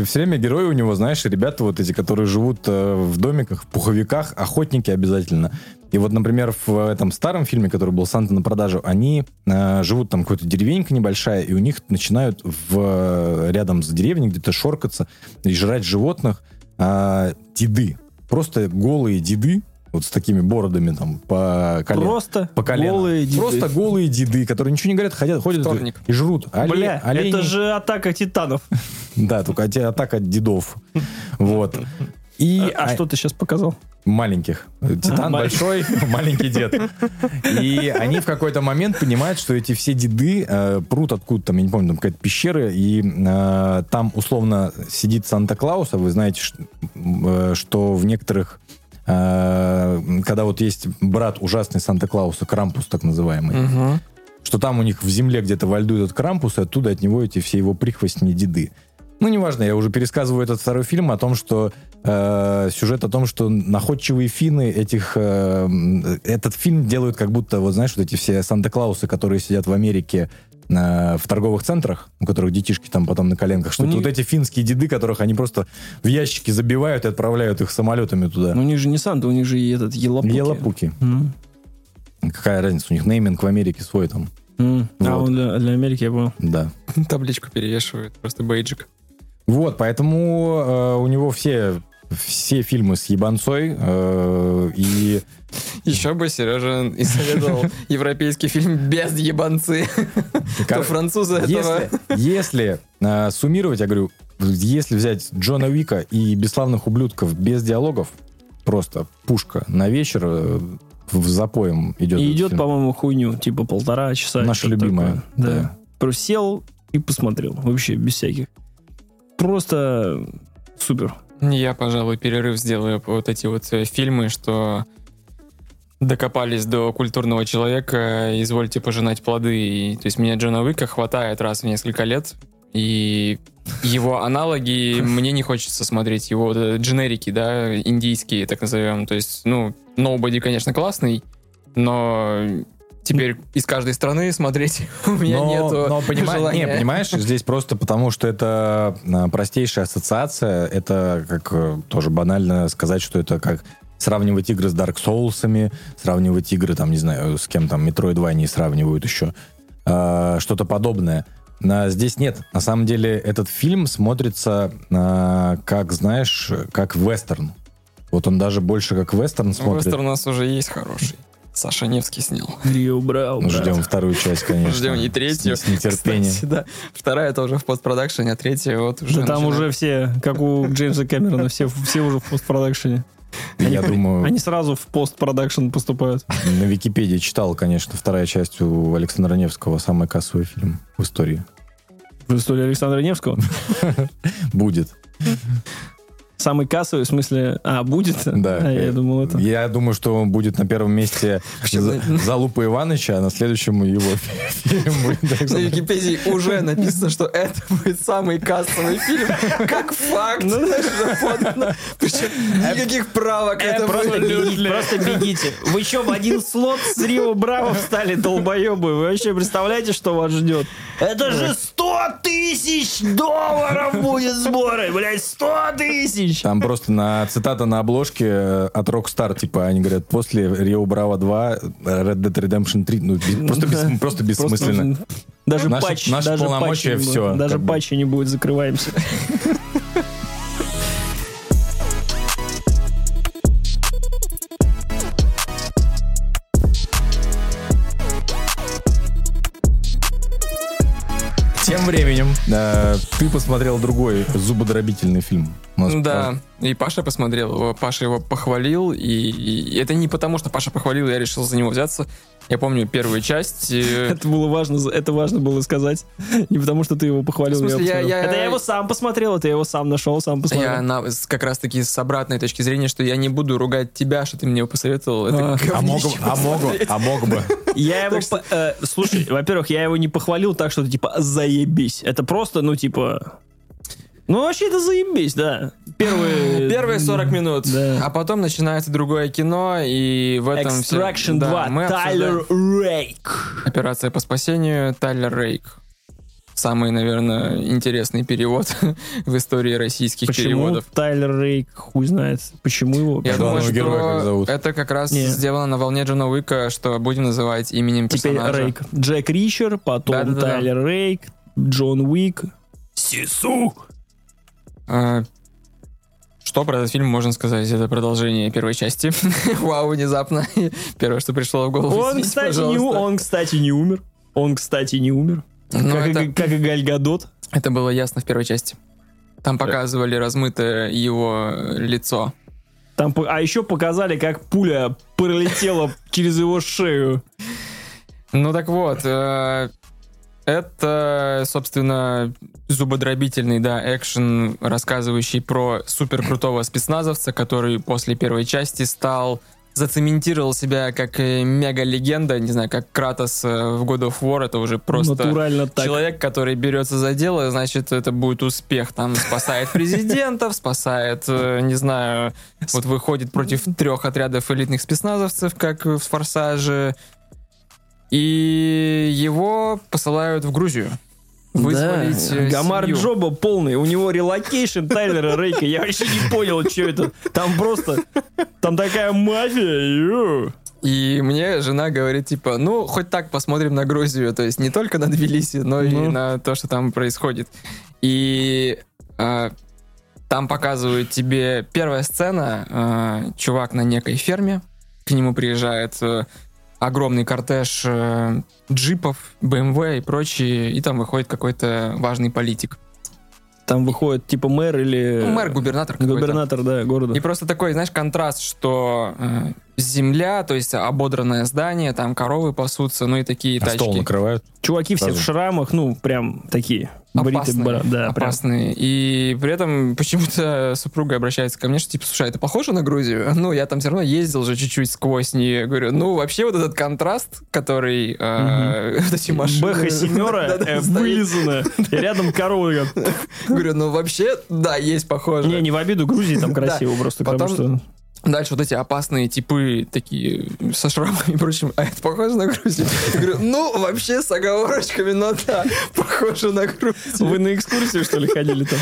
Speaker 3: все время герои у него, знаешь, ребята вот эти, которые живут э, в домиках, в пуховиках, охотники обязательно. И вот, например, в этом старом фильме, который был «Санта на продажу», они э, живут там какой-то деревенька небольшая, и у них начинают в, рядом с деревней где-то шоркаться и жрать животных э, деды. Просто голые деды, вот с такими бородами там по колено.
Speaker 2: Просто
Speaker 3: по колено.
Speaker 2: голые деды.
Speaker 3: Просто голые деды, которые ничего не говорят, ходят, ходят
Speaker 4: Вторник.
Speaker 3: и жрут. Оле-
Speaker 2: Бля,
Speaker 3: оленей.
Speaker 2: это же атака титанов.
Speaker 3: Да, только атака дедов. Вот. И
Speaker 2: А что ты сейчас показал?
Speaker 3: маленьких. Титан
Speaker 2: А,
Speaker 3: большой, маленький дед. И они в какой-то момент понимают, что эти все деды э, прут откуда там, я не помню, там какая-то пещера, и э, там условно сидит Санта-Клаус, а вы знаете, м, э, что в некоторых э, когда вот есть брат ужасный Санта-Клауса, Крампус так называемый, что там у них в земле где-то во льду этот Крампус, и оттуда от него эти все его прихвостни деды. Ну, неважно, я уже пересказываю этот второй фильм о том, что э, сюжет о том, что находчивые финны этих... э, этот фильм делают как будто, вот знаешь, вот эти все Санта-Клаусы, которые сидят в Америке э, в торговых центрах, у которых детишки там потом на коленках, что
Speaker 2: У
Speaker 3: это
Speaker 2: них-
Speaker 3: вот эти финские деды, которых они просто в ящики забивают и отправляют их самолетами туда.
Speaker 2: Ну, у них же не Санта, у них же и этот Елапуки.
Speaker 3: Елапуки.
Speaker 2: М.
Speaker 3: Какая разница? У них нейминг в Америке свой там.
Speaker 2: А,
Speaker 3: Вот.
Speaker 2: он для, для Америки я понял.
Speaker 3: Да.
Speaker 4: Табличку перевешивает, просто бейджик.
Speaker 3: Вот, поэтому э, у него все, все фильмы с ебанцой, э, и
Speaker 4: Еще бы Сережа исследовал европейский фильм без ебанцы. То французы этого...
Speaker 3: если, если э, суммировать, я говорю, если взять Джона Уика и «Бесславных ублюдков» без диалогов, просто пушка на вечер э, в запоем идет.
Speaker 2: И идет, по-моему, хуйню, типа полтора часа.
Speaker 3: Наша любимая,
Speaker 2: да. Просто сел и посмотрел. Вообще, без всяких. Просто супер.
Speaker 4: Я, пожалуй, перерыв сделаю вот эти вот э, фильмы, что докопались до культурного человека, извольте пожинать плоды. И, то есть меня Джона Уика хватает раз в несколько лет, и его аналоги мне не хочется смотреть. Его вот, э, дженерики, да, индийские, так назовем. То есть, ну, Nobody, конечно, классный, но теперь из каждой страны смотреть у меня
Speaker 3: но,
Speaker 4: нету
Speaker 3: но понима-
Speaker 4: желания.
Speaker 3: Не, понимаешь, здесь просто потому, что это а, простейшая ассоциация. Это как э, тоже банально сказать, что это как сравнивать игры с Dark Souls, сравнивать игры, там, не знаю, с кем там Metroidvania сравнивают еще. А, что-то подобное. А, здесь нет. На самом деле этот фильм смотрится а, как, знаешь, как вестерн. Вот он даже больше как вестерн смотрит.
Speaker 4: Вестер у нас уже есть хороший. Саша Невский снял.
Speaker 2: Рио Брау,
Speaker 3: Ну. Ждем вторую часть, конечно.
Speaker 4: Ждем и третью.
Speaker 3: С, с нетерпением.
Speaker 4: Кстати, да. Вторая это уже в постпродакшене, а третья вот уже
Speaker 2: Да там
Speaker 4: начинает.
Speaker 2: уже все, как у Джеймса Кэмерона, все, все уже в постпродакшене.
Speaker 3: Я
Speaker 2: при-
Speaker 3: думаю,
Speaker 2: Они сразу в постпродакшн поступают.
Speaker 3: на Википедии читал, конечно, вторая часть у Александра Невского, самый кассовый фильм в истории.
Speaker 2: В истории Александра Невского.
Speaker 3: Будет.
Speaker 2: Самый кассовый, в смысле... А, будет?
Speaker 3: Да.
Speaker 2: А, я думал, это...
Speaker 3: Я думаю, что он будет на первом месте за, за Лупа Ивановича, а на следующем его фильм будет
Speaker 4: На. Википедии уже написано, что это будет самый кассовый фильм, как факт.
Speaker 2: Ну.
Speaker 4: Причем никаких правок
Speaker 2: Э,
Speaker 4: это
Speaker 2: просто, бегите, просто бегите. Вы что, в один слот с Рио Браво встали, долбоебы? Вы вообще представляете, что вас ждет? Это же 100 тысяч долларов будет сборы, блядь, 100 тысяч!
Speaker 3: Там просто на цитата на обложке э, от Rockstar, типа, они говорят, после Рио Браво 2, Red Dead Redemption 3, ну, без- просто, бес- просто бессмысленно.
Speaker 2: Просто Даже
Speaker 3: Наши-
Speaker 2: патч,
Speaker 3: наши
Speaker 2: даже
Speaker 3: полномочия
Speaker 2: будет.
Speaker 3: всё,
Speaker 2: Даже
Speaker 3: как бы.
Speaker 2: не будет, закрываемся.
Speaker 3: Тем временем э, ты посмотрел другой зубодробительный фильм.
Speaker 4: Да, и Паша посмотрел его, Паша его похвалил, и, и это не потому, что Паша похвалил, я решил за него взяться. Я помню первую часть. э,
Speaker 2: Это было важно, это важно было сказать. Не потому, что ты его похвалил.
Speaker 4: В смысле,
Speaker 2: я
Speaker 4: я- я-
Speaker 2: Это я его сам посмотрел, это я его сам нашел, сам посмотрел.
Speaker 4: Я на- как раз таки с обратной точки зрения, что я не буду ругать тебя, что ты мне его посоветовал. Это
Speaker 2: А.
Speaker 3: А мог, а, мог, а мог бы.
Speaker 2: Я его... э, слушай, во-первых, я его не похвалил так, что типа заебись. Это просто, ну, типа... Ну, вообще это заебись, да. Первые...
Speaker 4: Первые 40 минут,
Speaker 2: Да.
Speaker 4: а потом начинается другое кино, и в этом
Speaker 2: Extraction
Speaker 4: Да,
Speaker 2: 2.
Speaker 4: мы
Speaker 2: Тайлер
Speaker 4: обсуждаем
Speaker 2: Рейк.
Speaker 4: Операция по спасению Тайлер Рейк. Самый, наверное, интересный перевод в истории российских
Speaker 2: Почему
Speaker 4: переводов.
Speaker 2: Тайлер Рейк, хуй знает. Почему его?
Speaker 4: Я думаю,
Speaker 3: героя как
Speaker 4: что
Speaker 3: зовут?
Speaker 4: это как раз
Speaker 2: Не.
Speaker 4: сделано на волне Джона Уика, что будем называть именем
Speaker 2: Теперь
Speaker 4: персонажа.
Speaker 2: Рейк. Джек Ричер, потом
Speaker 4: Да-да-да.
Speaker 2: Тайлер Рейк, Джон Уик. Сису.
Speaker 4: А, Что про этот фильм можно сказать? Это продолжение первой части. Вау, внезапно. Первое, что пришло в голову.
Speaker 2: Он,
Speaker 4: Извините,
Speaker 2: кстати, не, он, кстати, не умер. Он, кстати, не умер.
Speaker 4: Ну,
Speaker 2: как,
Speaker 4: это,
Speaker 2: и, как и Галь Гадот.
Speaker 4: это было ясно в первой части. Там показывали размытое его лицо.
Speaker 2: Там, а еще показали, как пуля пролетела через его шею.
Speaker 4: Ну так вот, э, это, собственно, зубодробительный, да, экшен, рассказывающий про суперкрутого спецназовца, который после первой части стал зацементировал себя как э, мега-легенда, не знаю, как Кратос э, в God of War, это уже просто
Speaker 2: Натурально так.
Speaker 4: человек, который берется за дело, значит, это будет успех. Там спасает президентов, спасает, э, не знаю, вот выходит против трех отрядов элитных спецназовцев, как в «Форсаже», и его посылают в Грузию. Вызволить
Speaker 2: Да.
Speaker 4: э,
Speaker 2: Гамар
Speaker 4: семью.
Speaker 2: Джоба полный. У него relocation Тайлера Рейка. Я вообще не понял, что это. Там просто... Там такая мафия. ю.
Speaker 4: И мне жена говорит, типа, ну, хоть так посмотрим на Грузию. То есть не только на Тбилиси, но и
Speaker 2: Ну.
Speaker 4: на то, что там происходит. И э, там показывают тебе первая сцена. э, чувак на некой ферме. К нему приезжает э, огромный кортеж э, джипов, BMW и прочие. И там выходит какой-то важный политик.
Speaker 2: Там выходит типа мэр или...
Speaker 4: Ну, мэр, губернатор какой-то.
Speaker 2: Губернатор, да, города.
Speaker 4: И просто такой, знаешь, контраст, что э, земля, то есть ободранное здание, там коровы пасутся, ну и такие
Speaker 3: А стол
Speaker 4: тачки.
Speaker 3: накрывают.
Speaker 2: Чуваки все
Speaker 3: Сразу.
Speaker 2: в шрамах, ну, прям такие.
Speaker 4: Опасные,
Speaker 2: бра- Да, прям.
Speaker 4: опасные. И при этом почему-то супруга обращается ко мне, что типа, слушай, это похоже на Грузию? Ну, я там все равно ездил же чуть-чуть сквозь нее. Говорю, ну, вообще вот этот контраст, который... э, вот эти машины...
Speaker 2: Бэха семера э, вылизана, и рядом корова.
Speaker 4: Говорю, ну, вообще, да, есть похоже.
Speaker 2: Не, не в обиду Грузии, там красиво просто, потому
Speaker 4: Потом-
Speaker 2: что...
Speaker 4: Дальше вот эти опасные типы, такие со шрамами и прочим. А это похоже на Грузию? Я говорю, ну, вообще с оговорочками, но да, похоже на Грузию.
Speaker 2: Вы на экскурсию, что ли, ходили там?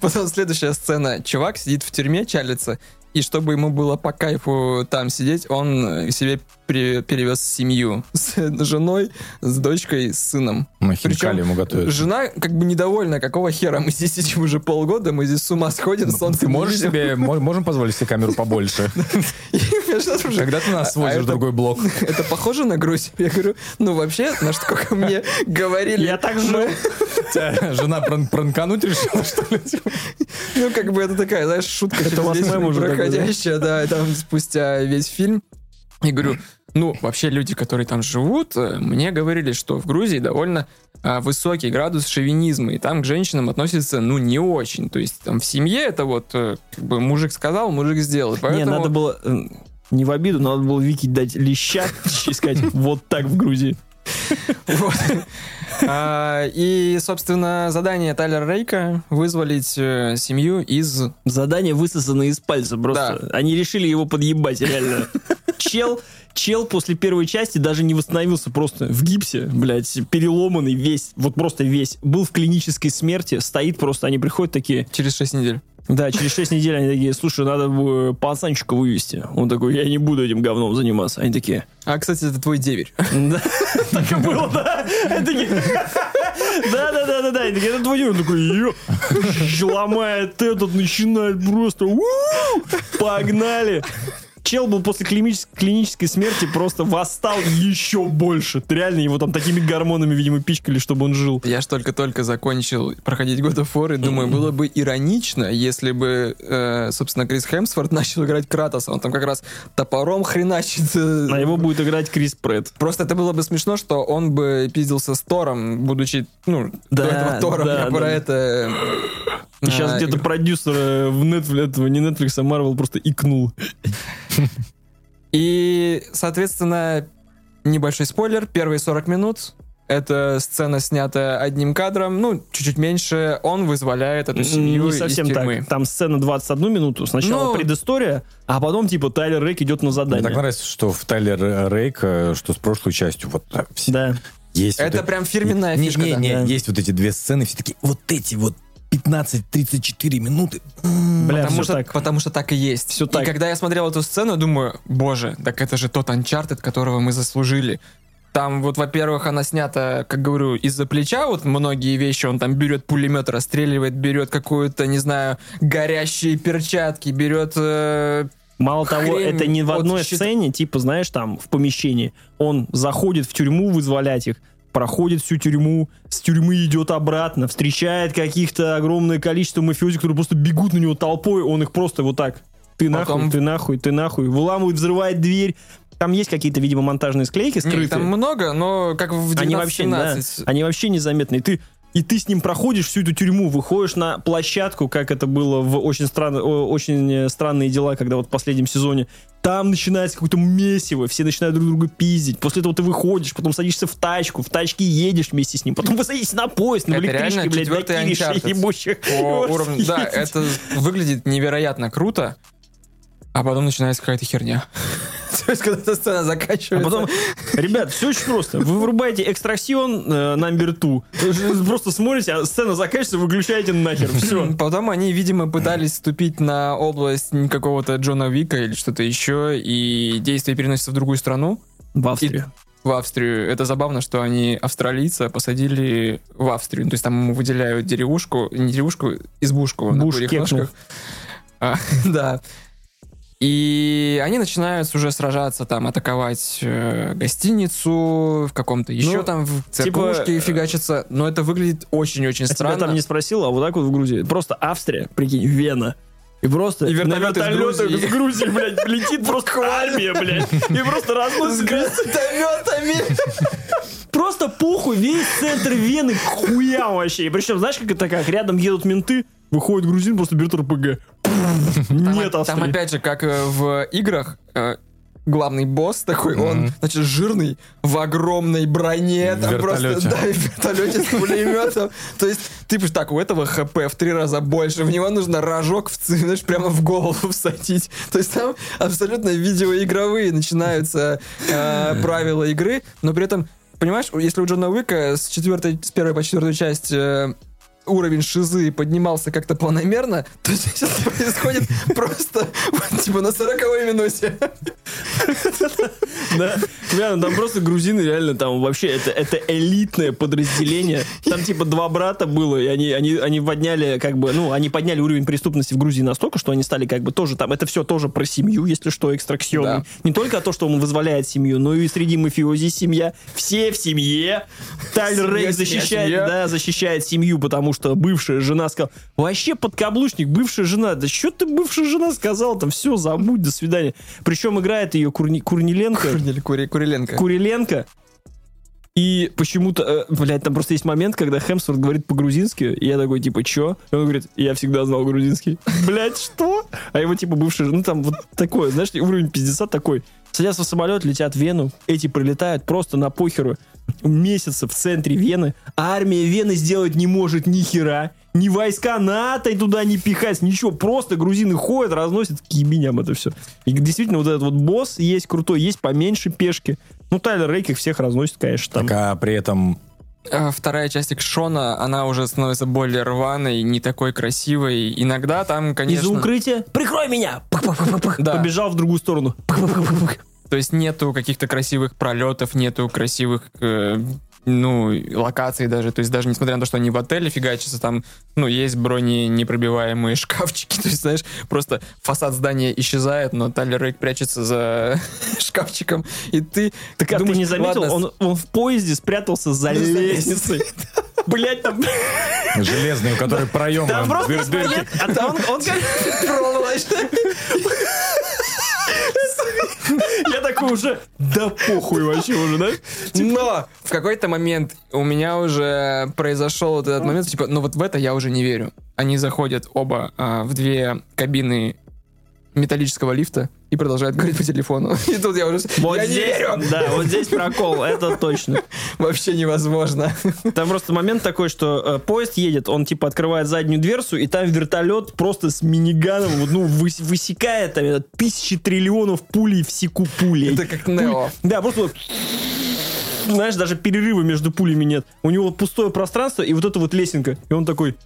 Speaker 4: Потом следующая сцена. Чувак сидит в тюрьме, чалится, и чтобы ему было по кайфу там сидеть, он себе перевез семью с женой, с дочкой, с сыном.
Speaker 3: Мы хинкали
Speaker 4: Причем
Speaker 3: ему готовят.
Speaker 4: Жена как бы недовольна, какого хера мы здесь сидим уже полгода, мы здесь с ума сходим, солнце
Speaker 3: Ты можешь
Speaker 4: видим».
Speaker 3: себе, мо- можем позволить себе камеру побольше? Когда ты нас
Speaker 4: А
Speaker 3: свозишь в другой блок?
Speaker 4: Это похоже на Грузию? Я говорю, ну вообще, на что как мне говорили.
Speaker 2: Я так жил.
Speaker 3: Жена пран- пранкануть решила, что ли?
Speaker 4: Ну, как бы это такая, знаешь, шутка
Speaker 2: Это у вас
Speaker 4: проходящая, да, и там спустя весь фильм. И говорю, ну, вообще люди, которые там живут, э, мне говорили, что в Грузии довольно а, высокий градус шовинизма, и там к женщинам относятся, ну, не очень. То есть там в семье это вот, э, как бы, мужик сказал, мужик сделал.
Speaker 2: Не,
Speaker 4: Поэтому...
Speaker 2: надо было... э, Не в обиду, надо было Вики дать леща и сказать, вот так в Грузии.
Speaker 4: Вот. А, И, собственно, задание Тайлера Рейка вызволить э, семью из
Speaker 2: Задание высосано из пальца просто. Они решили его подъебать, реально. Чел, чел после первой части даже не восстановился просто в гипсе, блядь, переломанный весь, вот просто весь. Был в клинической смерти, стоит просто, они приходят такие,
Speaker 4: через 6 недель.
Speaker 2: да, через 6 недель они такие, слушай, надо бы пацанчика вывести. Он такой, я не буду этим говном заниматься. Они такие,
Speaker 4: А, кстати, это твой деверь.
Speaker 2: да, так и было, да. Да, да, да, да, да. Это твой он такой, «Ё». ломает этот, начинает просто, погнали. Чел был после клинической, клинической смерти просто восстал еще больше. Реально его там такими гормонами, видимо, пичкали, чтобы он жил.
Speaker 4: Я ж только-только закончил проходить God of War, и думаю, было бы иронично, если бы, э, собственно, Крис Хемсворт начал играть Кратоса. Он там как раз топором хреначит. э,
Speaker 2: А его будет играть Крис Прэтт.
Speaker 4: Просто это было бы смешно, что он бы пиздился с Тором, будучи, ну,
Speaker 2: Да,
Speaker 4: до этого Тором.
Speaker 2: да,
Speaker 4: Я про
Speaker 2: да.
Speaker 4: это...
Speaker 2: И сейчас
Speaker 4: а,
Speaker 2: где-то
Speaker 4: игр-
Speaker 2: продюсер в Netflix, этого, не Netflix, а Marvel просто икнул.
Speaker 4: И, соответственно, небольшой спойлер, первые 40 минут эта сцена снята одним кадром, ну, чуть-чуть меньше, он вызволяет эту семью
Speaker 2: Не совсем
Speaker 4: из тюрьмы.
Speaker 2: так. Там сцена 21 минуту. Сначала
Speaker 4: Ну-
Speaker 2: предыстория, а потом, типа, Тайлер Рейк идет на
Speaker 3: Мне
Speaker 2: задание.
Speaker 3: так нравится, что в Тайлер Рейк, э, что с прошлой частью, вот все-
Speaker 2: Да.
Speaker 3: есть вот
Speaker 4: Это
Speaker 3: это-
Speaker 4: прям фирменная
Speaker 3: не,
Speaker 4: фишка,
Speaker 3: не,
Speaker 4: да.
Speaker 3: не,
Speaker 2: Да.
Speaker 3: есть вот эти две сцены, все такие, вот эти вот 15-34 минуты.
Speaker 2: Бля,
Speaker 4: потому, что,
Speaker 2: так.
Speaker 4: потому что так и есть.
Speaker 2: Всё
Speaker 4: и
Speaker 2: так.
Speaker 4: когда я смотрел эту сцену, думаю, боже, так это же тот Uncharted, которого мы заслужили. Там вот, во-первых, она снята, как говорю, из-за плеча, вот многие вещи, он там берет пулемет, расстреливает, берет какую-то, не знаю, горящие перчатки, берет... э,
Speaker 2: Мало того, это не в одной
Speaker 4: щит-
Speaker 2: сцене, типа, знаешь, там, в помещении. Он заходит в тюрьму вызволять их, проходит всю тюрьму, с тюрьмы идет обратно, встречает каких-то огромное количество мафиози, которые просто бегут на него толпой, он их просто вот так, ты
Speaker 4: Потом-
Speaker 2: нахуй, ты нахуй, ты нахуй, выламывает, взрывает дверь. Там есть какие-то, видимо, монтажные склейки скрытые.
Speaker 4: там много, но как в 19
Speaker 2: Они вообще, да, они вообще незаметные. Ты и ты с ним проходишь всю эту тюрьму, выходишь на площадку, как это было в очень, странно, о, очень э, странные дела, когда вот в последнем сезоне. Там начинается какое-то месиво, все начинают друг друга пиздить. После этого ты выходишь, потом садишься в тачку, в тачке едешь вместе с ним, потом вы садитесь на поезд, на
Speaker 4: Это
Speaker 2: электричке, блядь, Вот
Speaker 4: уровню, да, это выглядит невероятно круто, а потом начинается какая-то херня. То есть, когда эта сцена
Speaker 2: А
Speaker 4: заканчивается...
Speaker 2: потом, ребят, все очень просто. Вы вырубаете экстраксион э, number two, просто смотрите, а сцена заканчивается, выключаете нахер, все.
Speaker 4: Потом они, видимо, пытались вступить на область какого-то Джона Вика или что-то еще, и действие переносится в другую страну,
Speaker 2: В Австрию.
Speaker 4: в Австрию. Это забавно, что они австралийца посадили в Австрию. То есть там ему выделяют деревушку, не деревушку, избушку на
Speaker 2: Буш
Speaker 4: курьих
Speaker 2: кекнул.
Speaker 4: ножках. А, да. И они начинают уже сражаться, там, атаковать э, гостиницу, в каком-то еще
Speaker 2: Ну,
Speaker 4: там, в
Speaker 2: типа,
Speaker 4: церквушке фигачатся. Но это выглядит очень-очень
Speaker 2: А
Speaker 4: странно.
Speaker 2: там не спросил, а вот так вот в Грузии. Просто Австрия, прикинь, Вена. И просто
Speaker 4: И вертолеты
Speaker 2: на
Speaker 4: из Грузии.
Speaker 2: из Грузии, блядь, летит просто армия, блядь. И просто разносит
Speaker 4: вертолетами!
Speaker 2: Просто похуй, весь центр Вены к хуям вообще. И причем, знаешь, как это как? Рядом едут менты, выходит грузин, просто берет РПГ. Нет
Speaker 4: там опять же, как э, в играх, э, главный босс такой, он, значит, жирный, в огромной броне, там просто, да, в вертолете с пулеметом. То есть, ты пишешь, так, у этого хп в три раза больше, в него нужно рожок, в, знаешь, прямо в голову всадить. То есть там абсолютно видеоигровые начинаются э, правила игры, но при этом, понимаешь, если у Джона Уика с, четвертой, с первой по четвертую часть э, уровень шизы поднимался как-то планомерно, то сейчас происходит просто типа на 40 минуте.
Speaker 2: Да. Бля, ну там просто грузины реально там вообще это, это элитное подразделение. Там типа два брата было, и они, они, они подняли как бы, ну, они подняли уровень преступности в Грузии настолько, что они стали как бы тоже там, это все тоже про семью, если что, экстраксион.
Speaker 4: Да.
Speaker 2: Не только то, что он вызволяет семью, но и среди мафиози семья. Все в семье. Тайлер Рейк защищает,
Speaker 4: семья.
Speaker 2: да, защищает семью, потому что бывшая жена сказала, вообще подкаблучник, бывшая жена, да что ты бывшая жена сказал, там все, забудь, до свидания. Причем играет ее Курни- Курниленко.
Speaker 4: Курнель Кури- Куриленко.
Speaker 2: Куриленко. И почему-то, э, блядь, там просто есть момент, когда Хемсворт говорит по-грузински, и я такой, типа, чё? И он говорит, я всегда знал грузинский. Блядь, что? А его, типа, бывший, ну, там вот такое, знаешь, уровень пиздеца такой. Садятся в самолет, летят в Вену, эти прилетают просто на похеру месяца в центре Вены, а армия Вены сделать не может ни хера, ни войска НАТО и туда не пихать, ничего, просто грузины ходят, разносят к ебеням это все. И действительно вот этот вот босс есть крутой, есть поменьше пешки. Ну, Тайлер Рейк их всех разносит, конечно, там.
Speaker 3: Так, а при этом
Speaker 4: А Вторая часть экшона, она уже становится более рваной, не такой красивой. Иногда там, конечно...
Speaker 2: Из-за укрытия «Прикрой меня!»
Speaker 4: Да.
Speaker 2: Побежал в другую сторону.
Speaker 4: То есть нету каких-то красивых пролетов, нету красивых, э, ну, локаций даже. То есть даже несмотря на то, что они в отеле фигачатся, там, ну, есть броненепробиваемые шкафчики. То есть, знаешь, просто фасад здания исчезает, но Тайлер Рейк прячется за шкафчиком, и ты
Speaker 2: Так а ты
Speaker 4: думаешь,
Speaker 2: не заметил?
Speaker 4: ладно,
Speaker 2: Он, он в поезде спрятался за лестницей. Блять, там...
Speaker 3: железный, у которой проем.
Speaker 2: Там просто а там он, он как...
Speaker 4: проволочный.
Speaker 2: Я такой уже, да похуй вообще уже, да?
Speaker 4: Но в какой-то момент у меня уже произошел вот этот момент, типа, ну вот в это я уже не верю. Они заходят оба а, в две кабины металлического лифта и продолжают говорить по телефону. И тут я уже...
Speaker 2: Вот
Speaker 4: я
Speaker 2: здесь, да, вот здесь прокол, это точно.
Speaker 4: Вообще невозможно.
Speaker 2: Там просто момент такой, что э, поезд едет, он типа открывает заднюю дверцу, и там вертолет просто с миниганом, ну, выс- высекает там, это, тысячи триллионов пулей в секу пулей.
Speaker 4: Это как Нео.
Speaker 2: Да, просто вот, знаешь, даже перерыва между пулями нет. У него пустое пространство и вот эта вот лесенка. И он такой...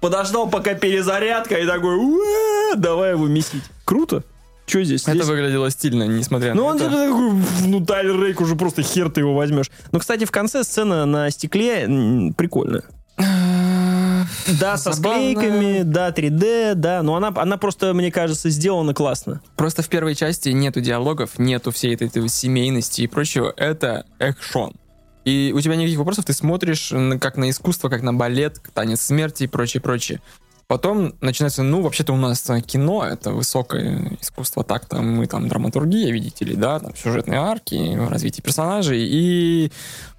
Speaker 2: Подождал, пока перезарядка, и такой, «Уа, давай его месить. Круто. Что здесь?
Speaker 4: Это
Speaker 2: Здесь-
Speaker 4: выглядело стильно, несмотря
Speaker 2: ну,
Speaker 4: на
Speaker 2: он
Speaker 4: это.
Speaker 2: типа такой, ну, Тайлер Рейк уже просто хер ты его возьмешь. Но, кстати, в конце сцена на стекле прикольная. Да, со склейками, да, 3D, да, но она, она просто, мне кажется, сделана классно.
Speaker 4: Просто в первой части нету диалогов, нету всей этой, этой семейности и прочего. Это экшон. И у тебя никаких вопросов, ты смотришь как на искусство, как на балет, танец смерти и прочее, прочее. Потом начинается, ну, вообще-то у нас кино, это высокое искусство, так там мы там драматургия, видите ли, да, там сюжетные арки, развитие персонажей, и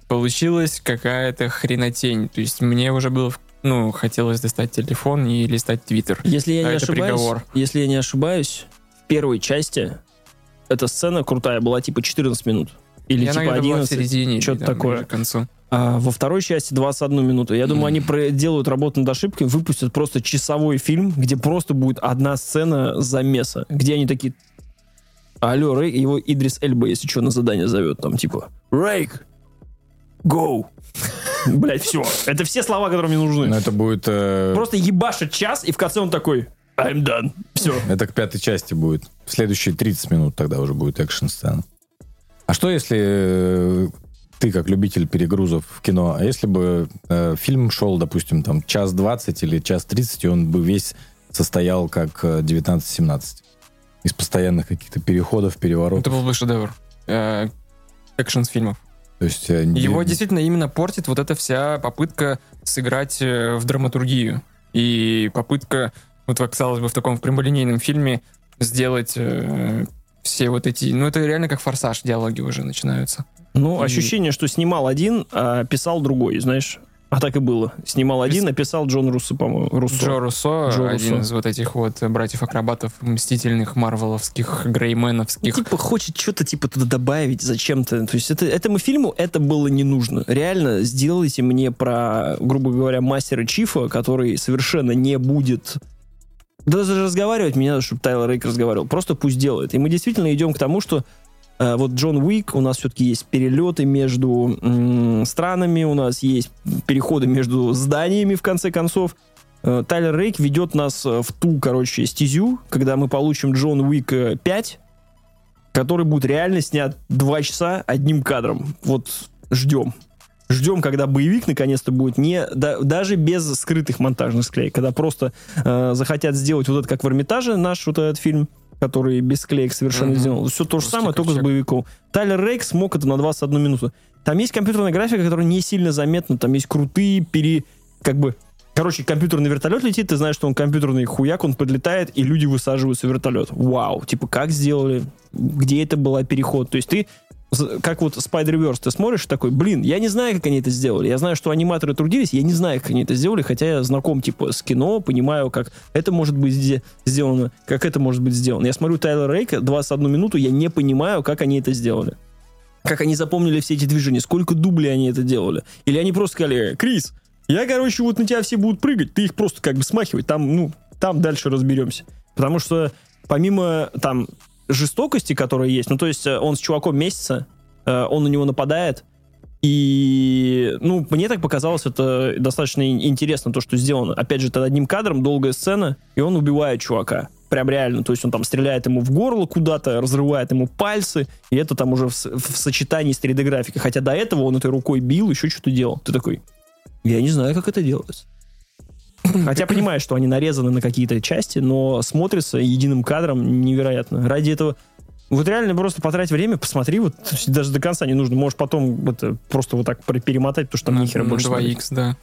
Speaker 4: получилась какая-то хренотень. То есть мне уже было, ну, хотелось достать телефон и листать твиттер.
Speaker 2: Если я
Speaker 4: А
Speaker 2: не ошибаюсь,
Speaker 4: приговор.
Speaker 2: если я не ошибаюсь, в первой части эта сцена крутая была типа 14 минут. Или
Speaker 4: она
Speaker 2: типа
Speaker 4: в
Speaker 2: 11.
Speaker 4: середине,
Speaker 2: что-то такое.
Speaker 4: к концу.
Speaker 2: А во второй части 21 минуту. Я думаю, они про- делают работу над ошибками, выпустят просто часовой фильм, где просто будет одна сцена замеса, где они такие... Алло, Рейк, его Идрис Эльба, если что, на задание зовет, там типа Рейк, go. Блять, все. Это все слова, которые мне нужны.
Speaker 3: Ну, это будет... э,
Speaker 2: Просто ебашит час, и в конце он такой I'm done. Все.
Speaker 3: Это к пятой части будет. В следующие 30 минут тогда уже будет экшн-сцена. А что если э, ты, как любитель перегрузов в кино, а если бы э, фильм шел, допустим, там час 20 или час 30, и он бы весь состоял как э, 19-17? Из постоянных каких-то переходов, переворотов.
Speaker 4: Это был бы шедевр. Э, фильмов.
Speaker 3: То есть, э,
Speaker 4: Его
Speaker 3: не-
Speaker 4: действительно именно портит вот эта вся попытка сыграть э, в драматургию. И попытка, вот как казалось бы, в таком прямолинейном фильме сделать э, все вот эти... Ну, это реально как форсаж, диалоги уже начинаются.
Speaker 2: Ну,
Speaker 4: И-
Speaker 2: ощущение, что снимал один, а писал другой, знаешь. А так и было. Снимал один, написал Джон Руссо, по-моему. Руссо.
Speaker 4: Джо Руссо,
Speaker 2: Джо
Speaker 4: один
Speaker 2: Руссо.
Speaker 4: из вот этих вот братьев-акробатов, мстительных, марвеловских, грейменовских.
Speaker 2: Типа хочет что-то типа туда добавить зачем-то. То есть это, этому фильму это было не нужно. Реально сделайте мне про, грубо говоря, мастера Чифа, который совершенно не будет даже разговаривать надо, чтобы Тайлер Рейк разговаривал. Просто пусть делает. И мы действительно идем к тому, что э, вот Джон Уик, у нас все-таки есть перелеты между м, странами, у нас есть переходы между зданиями, в конце концов. Э, Тайлер Рейк ведет нас э, в ту, короче, стезю, когда мы получим Джон Уик э, 5, который будет реально снят два часа одним кадром. Вот ждем. Ждем, когда боевик наконец-то будет не да- даже без скрытых монтажных склеек, когда просто э, захотят сделать вот это как в Эрмитаже наш вот этот фильм, который без склеек совершенно
Speaker 4: Мгм.
Speaker 2: сделал. Все то же
Speaker 4: Русский
Speaker 2: самое, только с боевиком. Тайлер Рейк смог это на 21 минуту. Там есть компьютерная графика, которая не сильно заметна, там есть крутые пере... как бы Короче, компьютерный вертолет летит, ты знаешь, что он компьютерный хуяк, он подлетает, и люди высаживаются в вертолет. Вау, типа, как сделали? Где это был переход? То есть ты, как вот Spider-Verse, ты смотришь такой, блин, я не знаю, как они это сделали. Я знаю, что аниматоры трудились, я не знаю, как они это сделали, хотя я знаком, типа, с кино, понимаю, как это может быть сде- сделано, как это может быть сделано. Я смотрю Тайлер Рейка 21 минуту, я не понимаю, как они это сделали. Как они запомнили все эти движения, сколько дублей они это делали. Или они просто сказали, Крис, я, короче, вот на тебя все будут прыгать, ты их просто как бы смахивай, там, ну, там дальше разберемся. Потому что помимо там жестокости, которая есть, ну, то есть э, он с чуваком месяца, э, он на него нападает, и, ну, мне так показалось, это достаточно ин- интересно, то, что сделано. Опять же, это одним кадром, долгая сцена, и он убивает чувака. Прям реально. То есть он там стреляет ему в горло куда-то, разрывает ему пальцы, и это там уже в, в сочетании с 3D-графикой. Хотя до этого он этой рукой бил, еще что-то делал. Ты такой, я не знаю, как это делается. Хотя понимаешь, что они нарезаны на какие-то части, но смотрится единым кадром невероятно. Ради этого вот реально просто потратить время, посмотри, вот даже до конца не нужно. Можешь потом это просто вот так пер- перемотать, потому что там
Speaker 4: На-
Speaker 2: нихера
Speaker 4: на
Speaker 2: больше смотреть.
Speaker 4: 2х, да.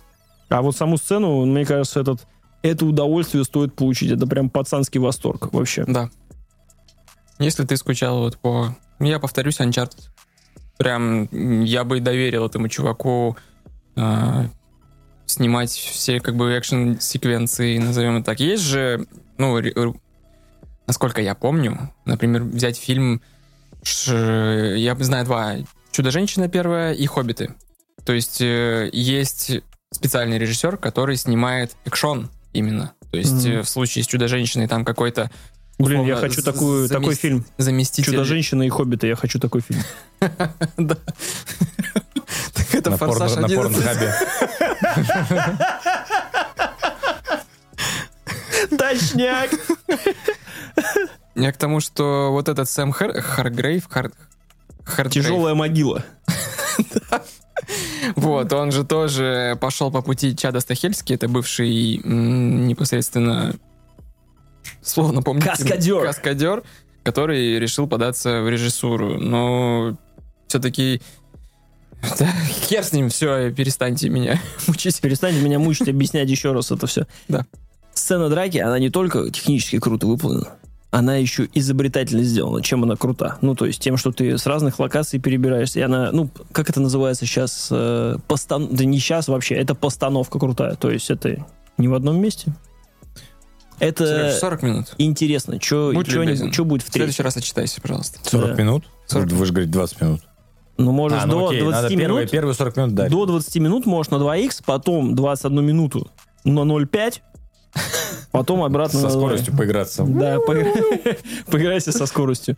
Speaker 2: А вот саму сцену, мне кажется, этот, это удовольствие стоит получить. Это прям пацанский восторг вообще.
Speaker 4: Да. Если ты скучал вот по... Я повторюсь, Uncharted. Прям я бы доверил этому чуваку а, снимать все как бы экшн-секвенции, назовем это так. Есть же, ну, насколько я помню, например, взять фильм, я знаю два, «Чудо-женщина» первая и «Хоббиты». То есть э, есть специальный режиссер, который снимает экшон именно. То есть э, в случае с «Чудо-женщиной» там какой-то
Speaker 2: Блин, я хочу такую,
Speaker 4: замес-
Speaker 2: такой фильм.
Speaker 4: заместитель.
Speaker 2: Чудо-женщина и хоббиты, я хочу такой фильм.
Speaker 4: Да. Так это «Форсаж
Speaker 3: на
Speaker 4: 11».
Speaker 3: порнхабе.
Speaker 2: Точняк!
Speaker 4: Я к тому, что вот этот Сэм Хар- Харгрейв, Хар-
Speaker 2: Тяжелая могила.
Speaker 4: вот, он же тоже пошел по пути Чада Стахельски, это бывший непосредственно, словно помните...
Speaker 2: Каскадер.
Speaker 4: Каскадер, который решил податься в режиссуру, но все-таки... Да, хер с ним, все, перестаньте меня мучить.
Speaker 2: Перестаньте меня мучить, объяснять еще раз это все.
Speaker 4: Да.
Speaker 2: Сцена драки, она не только технически круто выполнена, она еще изобретательно сделана. Чем она крута? Ну, то есть тем, что ты с разных локаций перебираешься. И она, ну, как это называется сейчас? Э, постан... Да не сейчас вообще, это постановка крутая. То есть это не в одном месте. Это
Speaker 4: Сереж, 40 минут.
Speaker 2: интересно. Что будет в
Speaker 4: В следующий
Speaker 2: третьем?
Speaker 4: раз отчитайся, пожалуйста.
Speaker 3: 40
Speaker 2: Да.
Speaker 3: минут?
Speaker 4: 40
Speaker 3: Вы же говорите 20 минут.
Speaker 2: Ну, можешь
Speaker 3: А, ну
Speaker 2: до
Speaker 3: окей,
Speaker 2: 20
Speaker 3: надо
Speaker 2: минут.
Speaker 3: первые, первые 40 минут дать.
Speaker 2: До 20 минут можешь на 2х, потом 21 минуту на 0,5, потом обратно
Speaker 3: Со
Speaker 2: на 2.
Speaker 3: скоростью поиграться.
Speaker 2: Да, поигра- поиграйся со скоростью.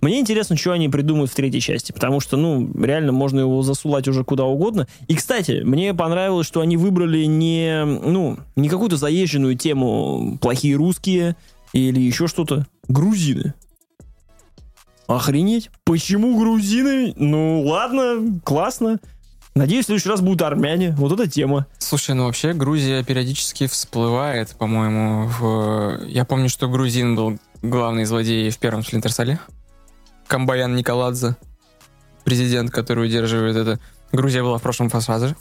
Speaker 2: Мне интересно, что они придумают в третьей части, потому что, ну, реально можно его засулать уже куда угодно. И, кстати, мне понравилось, что они выбрали не, ну, не какую-то заезженную тему плохие русские или еще что-то. Грузины. Охренеть. Почему грузины? Ну, ладно, классно. Надеюсь, в следующий раз будут армяне. Вот эта тема.
Speaker 4: Слушай, ну вообще Грузия периодически всплывает, по-моему. В... Я помню, что грузин был главный злодей в первом Сплинтерсоле. Камбаян Николадзе, президент, который удерживает это. Грузия была в прошлом форсаже.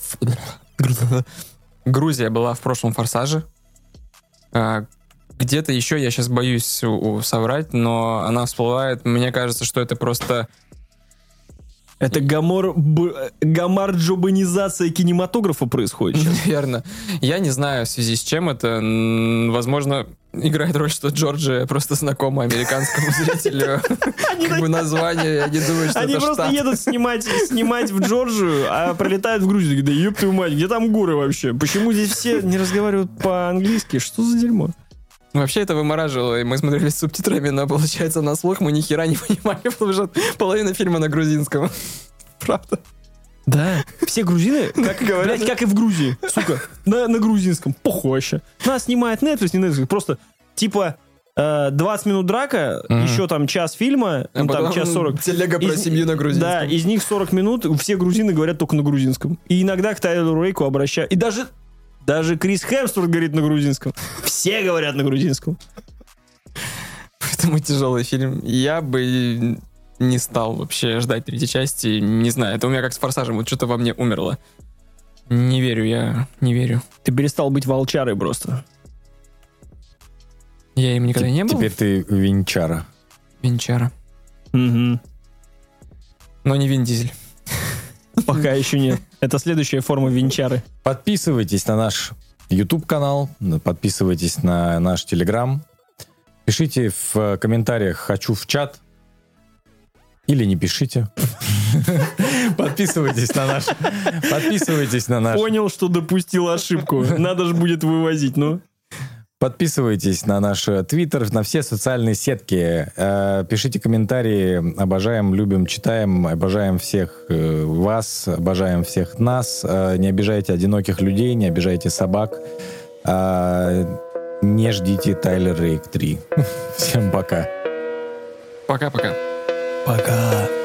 Speaker 4: Грузия была в прошлом форсаже. А, Где-то еще, я сейчас боюсь соврать, но она всплывает. Мне кажется, что это просто
Speaker 2: Это гамор, б, гамарджобанизация кинематографа происходит.
Speaker 4: Верно. Я не знаю в связи с чем это. Возможно, играет роль, что Джорджия просто знакома американскому зрителю. Как бы название, я не думаю, что
Speaker 2: Они просто едут снимать, снимать в Джорджию, а пролетают в Грузию. Да ёб твою мать, где там горы вообще? Почему здесь все не разговаривают по-английски? Что за дерьмо?
Speaker 4: Вообще это вымораживало, и мы смотрели с субтитрами, но получается на слух мы ни хера не понимали, потому что половина фильма на грузинском. Правда.
Speaker 2: Да. Все грузины, как,
Speaker 4: Говорят,
Speaker 2: блядь, как и в Грузии, сука, на, на грузинском. Похуй вообще. Нас снимает Netflix, не Netflix, просто типа э, 20 минут драка,
Speaker 3: Мгм.
Speaker 2: еще там час фильма,
Speaker 4: А
Speaker 2: ну, там час 40.
Speaker 4: Телега про
Speaker 2: Из-
Speaker 4: семью на грузинском.
Speaker 2: Да, из них 40 минут все грузины говорят только на грузинском. И иногда к Тайлеру Рейку обращают. И даже, даже Крис Хемсворт говорит на грузинском. Все говорят на грузинском.
Speaker 4: Поэтому тяжелый фильм. Я бы не стал вообще ждать третьей части. Не знаю, это у меня как с Форсажем, вот что-то во мне умерло. Не верю, я не верю.
Speaker 2: Ты перестал быть волчарой просто.
Speaker 4: Я им никогда не был.
Speaker 3: Теперь ты винчара.
Speaker 4: Винчара.
Speaker 2: Мгм.
Speaker 4: Но не Вин Дизель.
Speaker 2: Пока еще нет. Это следующая форма винчары.
Speaker 3: Подписывайтесь на наш YouTube-канал, подписывайтесь на наш Telegram. Пишите в комментариях «хочу в чат» или не пишите. Подписывайтесь на наш... Подписывайтесь на наш...
Speaker 2: Понял, что допустил ошибку. Надо же будет вывозить, ну.
Speaker 3: Подписывайтесь на наш э, твиттер, на все социальные сетки. Э, Пишите комментарии. Обожаем, любим, читаем. Обожаем всех э, вас, обожаем всех нас. Не обижайте одиноких людей, не обижайте собак. Не ждите Тайлер Рейк 3. Всем пока.
Speaker 4: Пока-пока.
Speaker 2: Пока.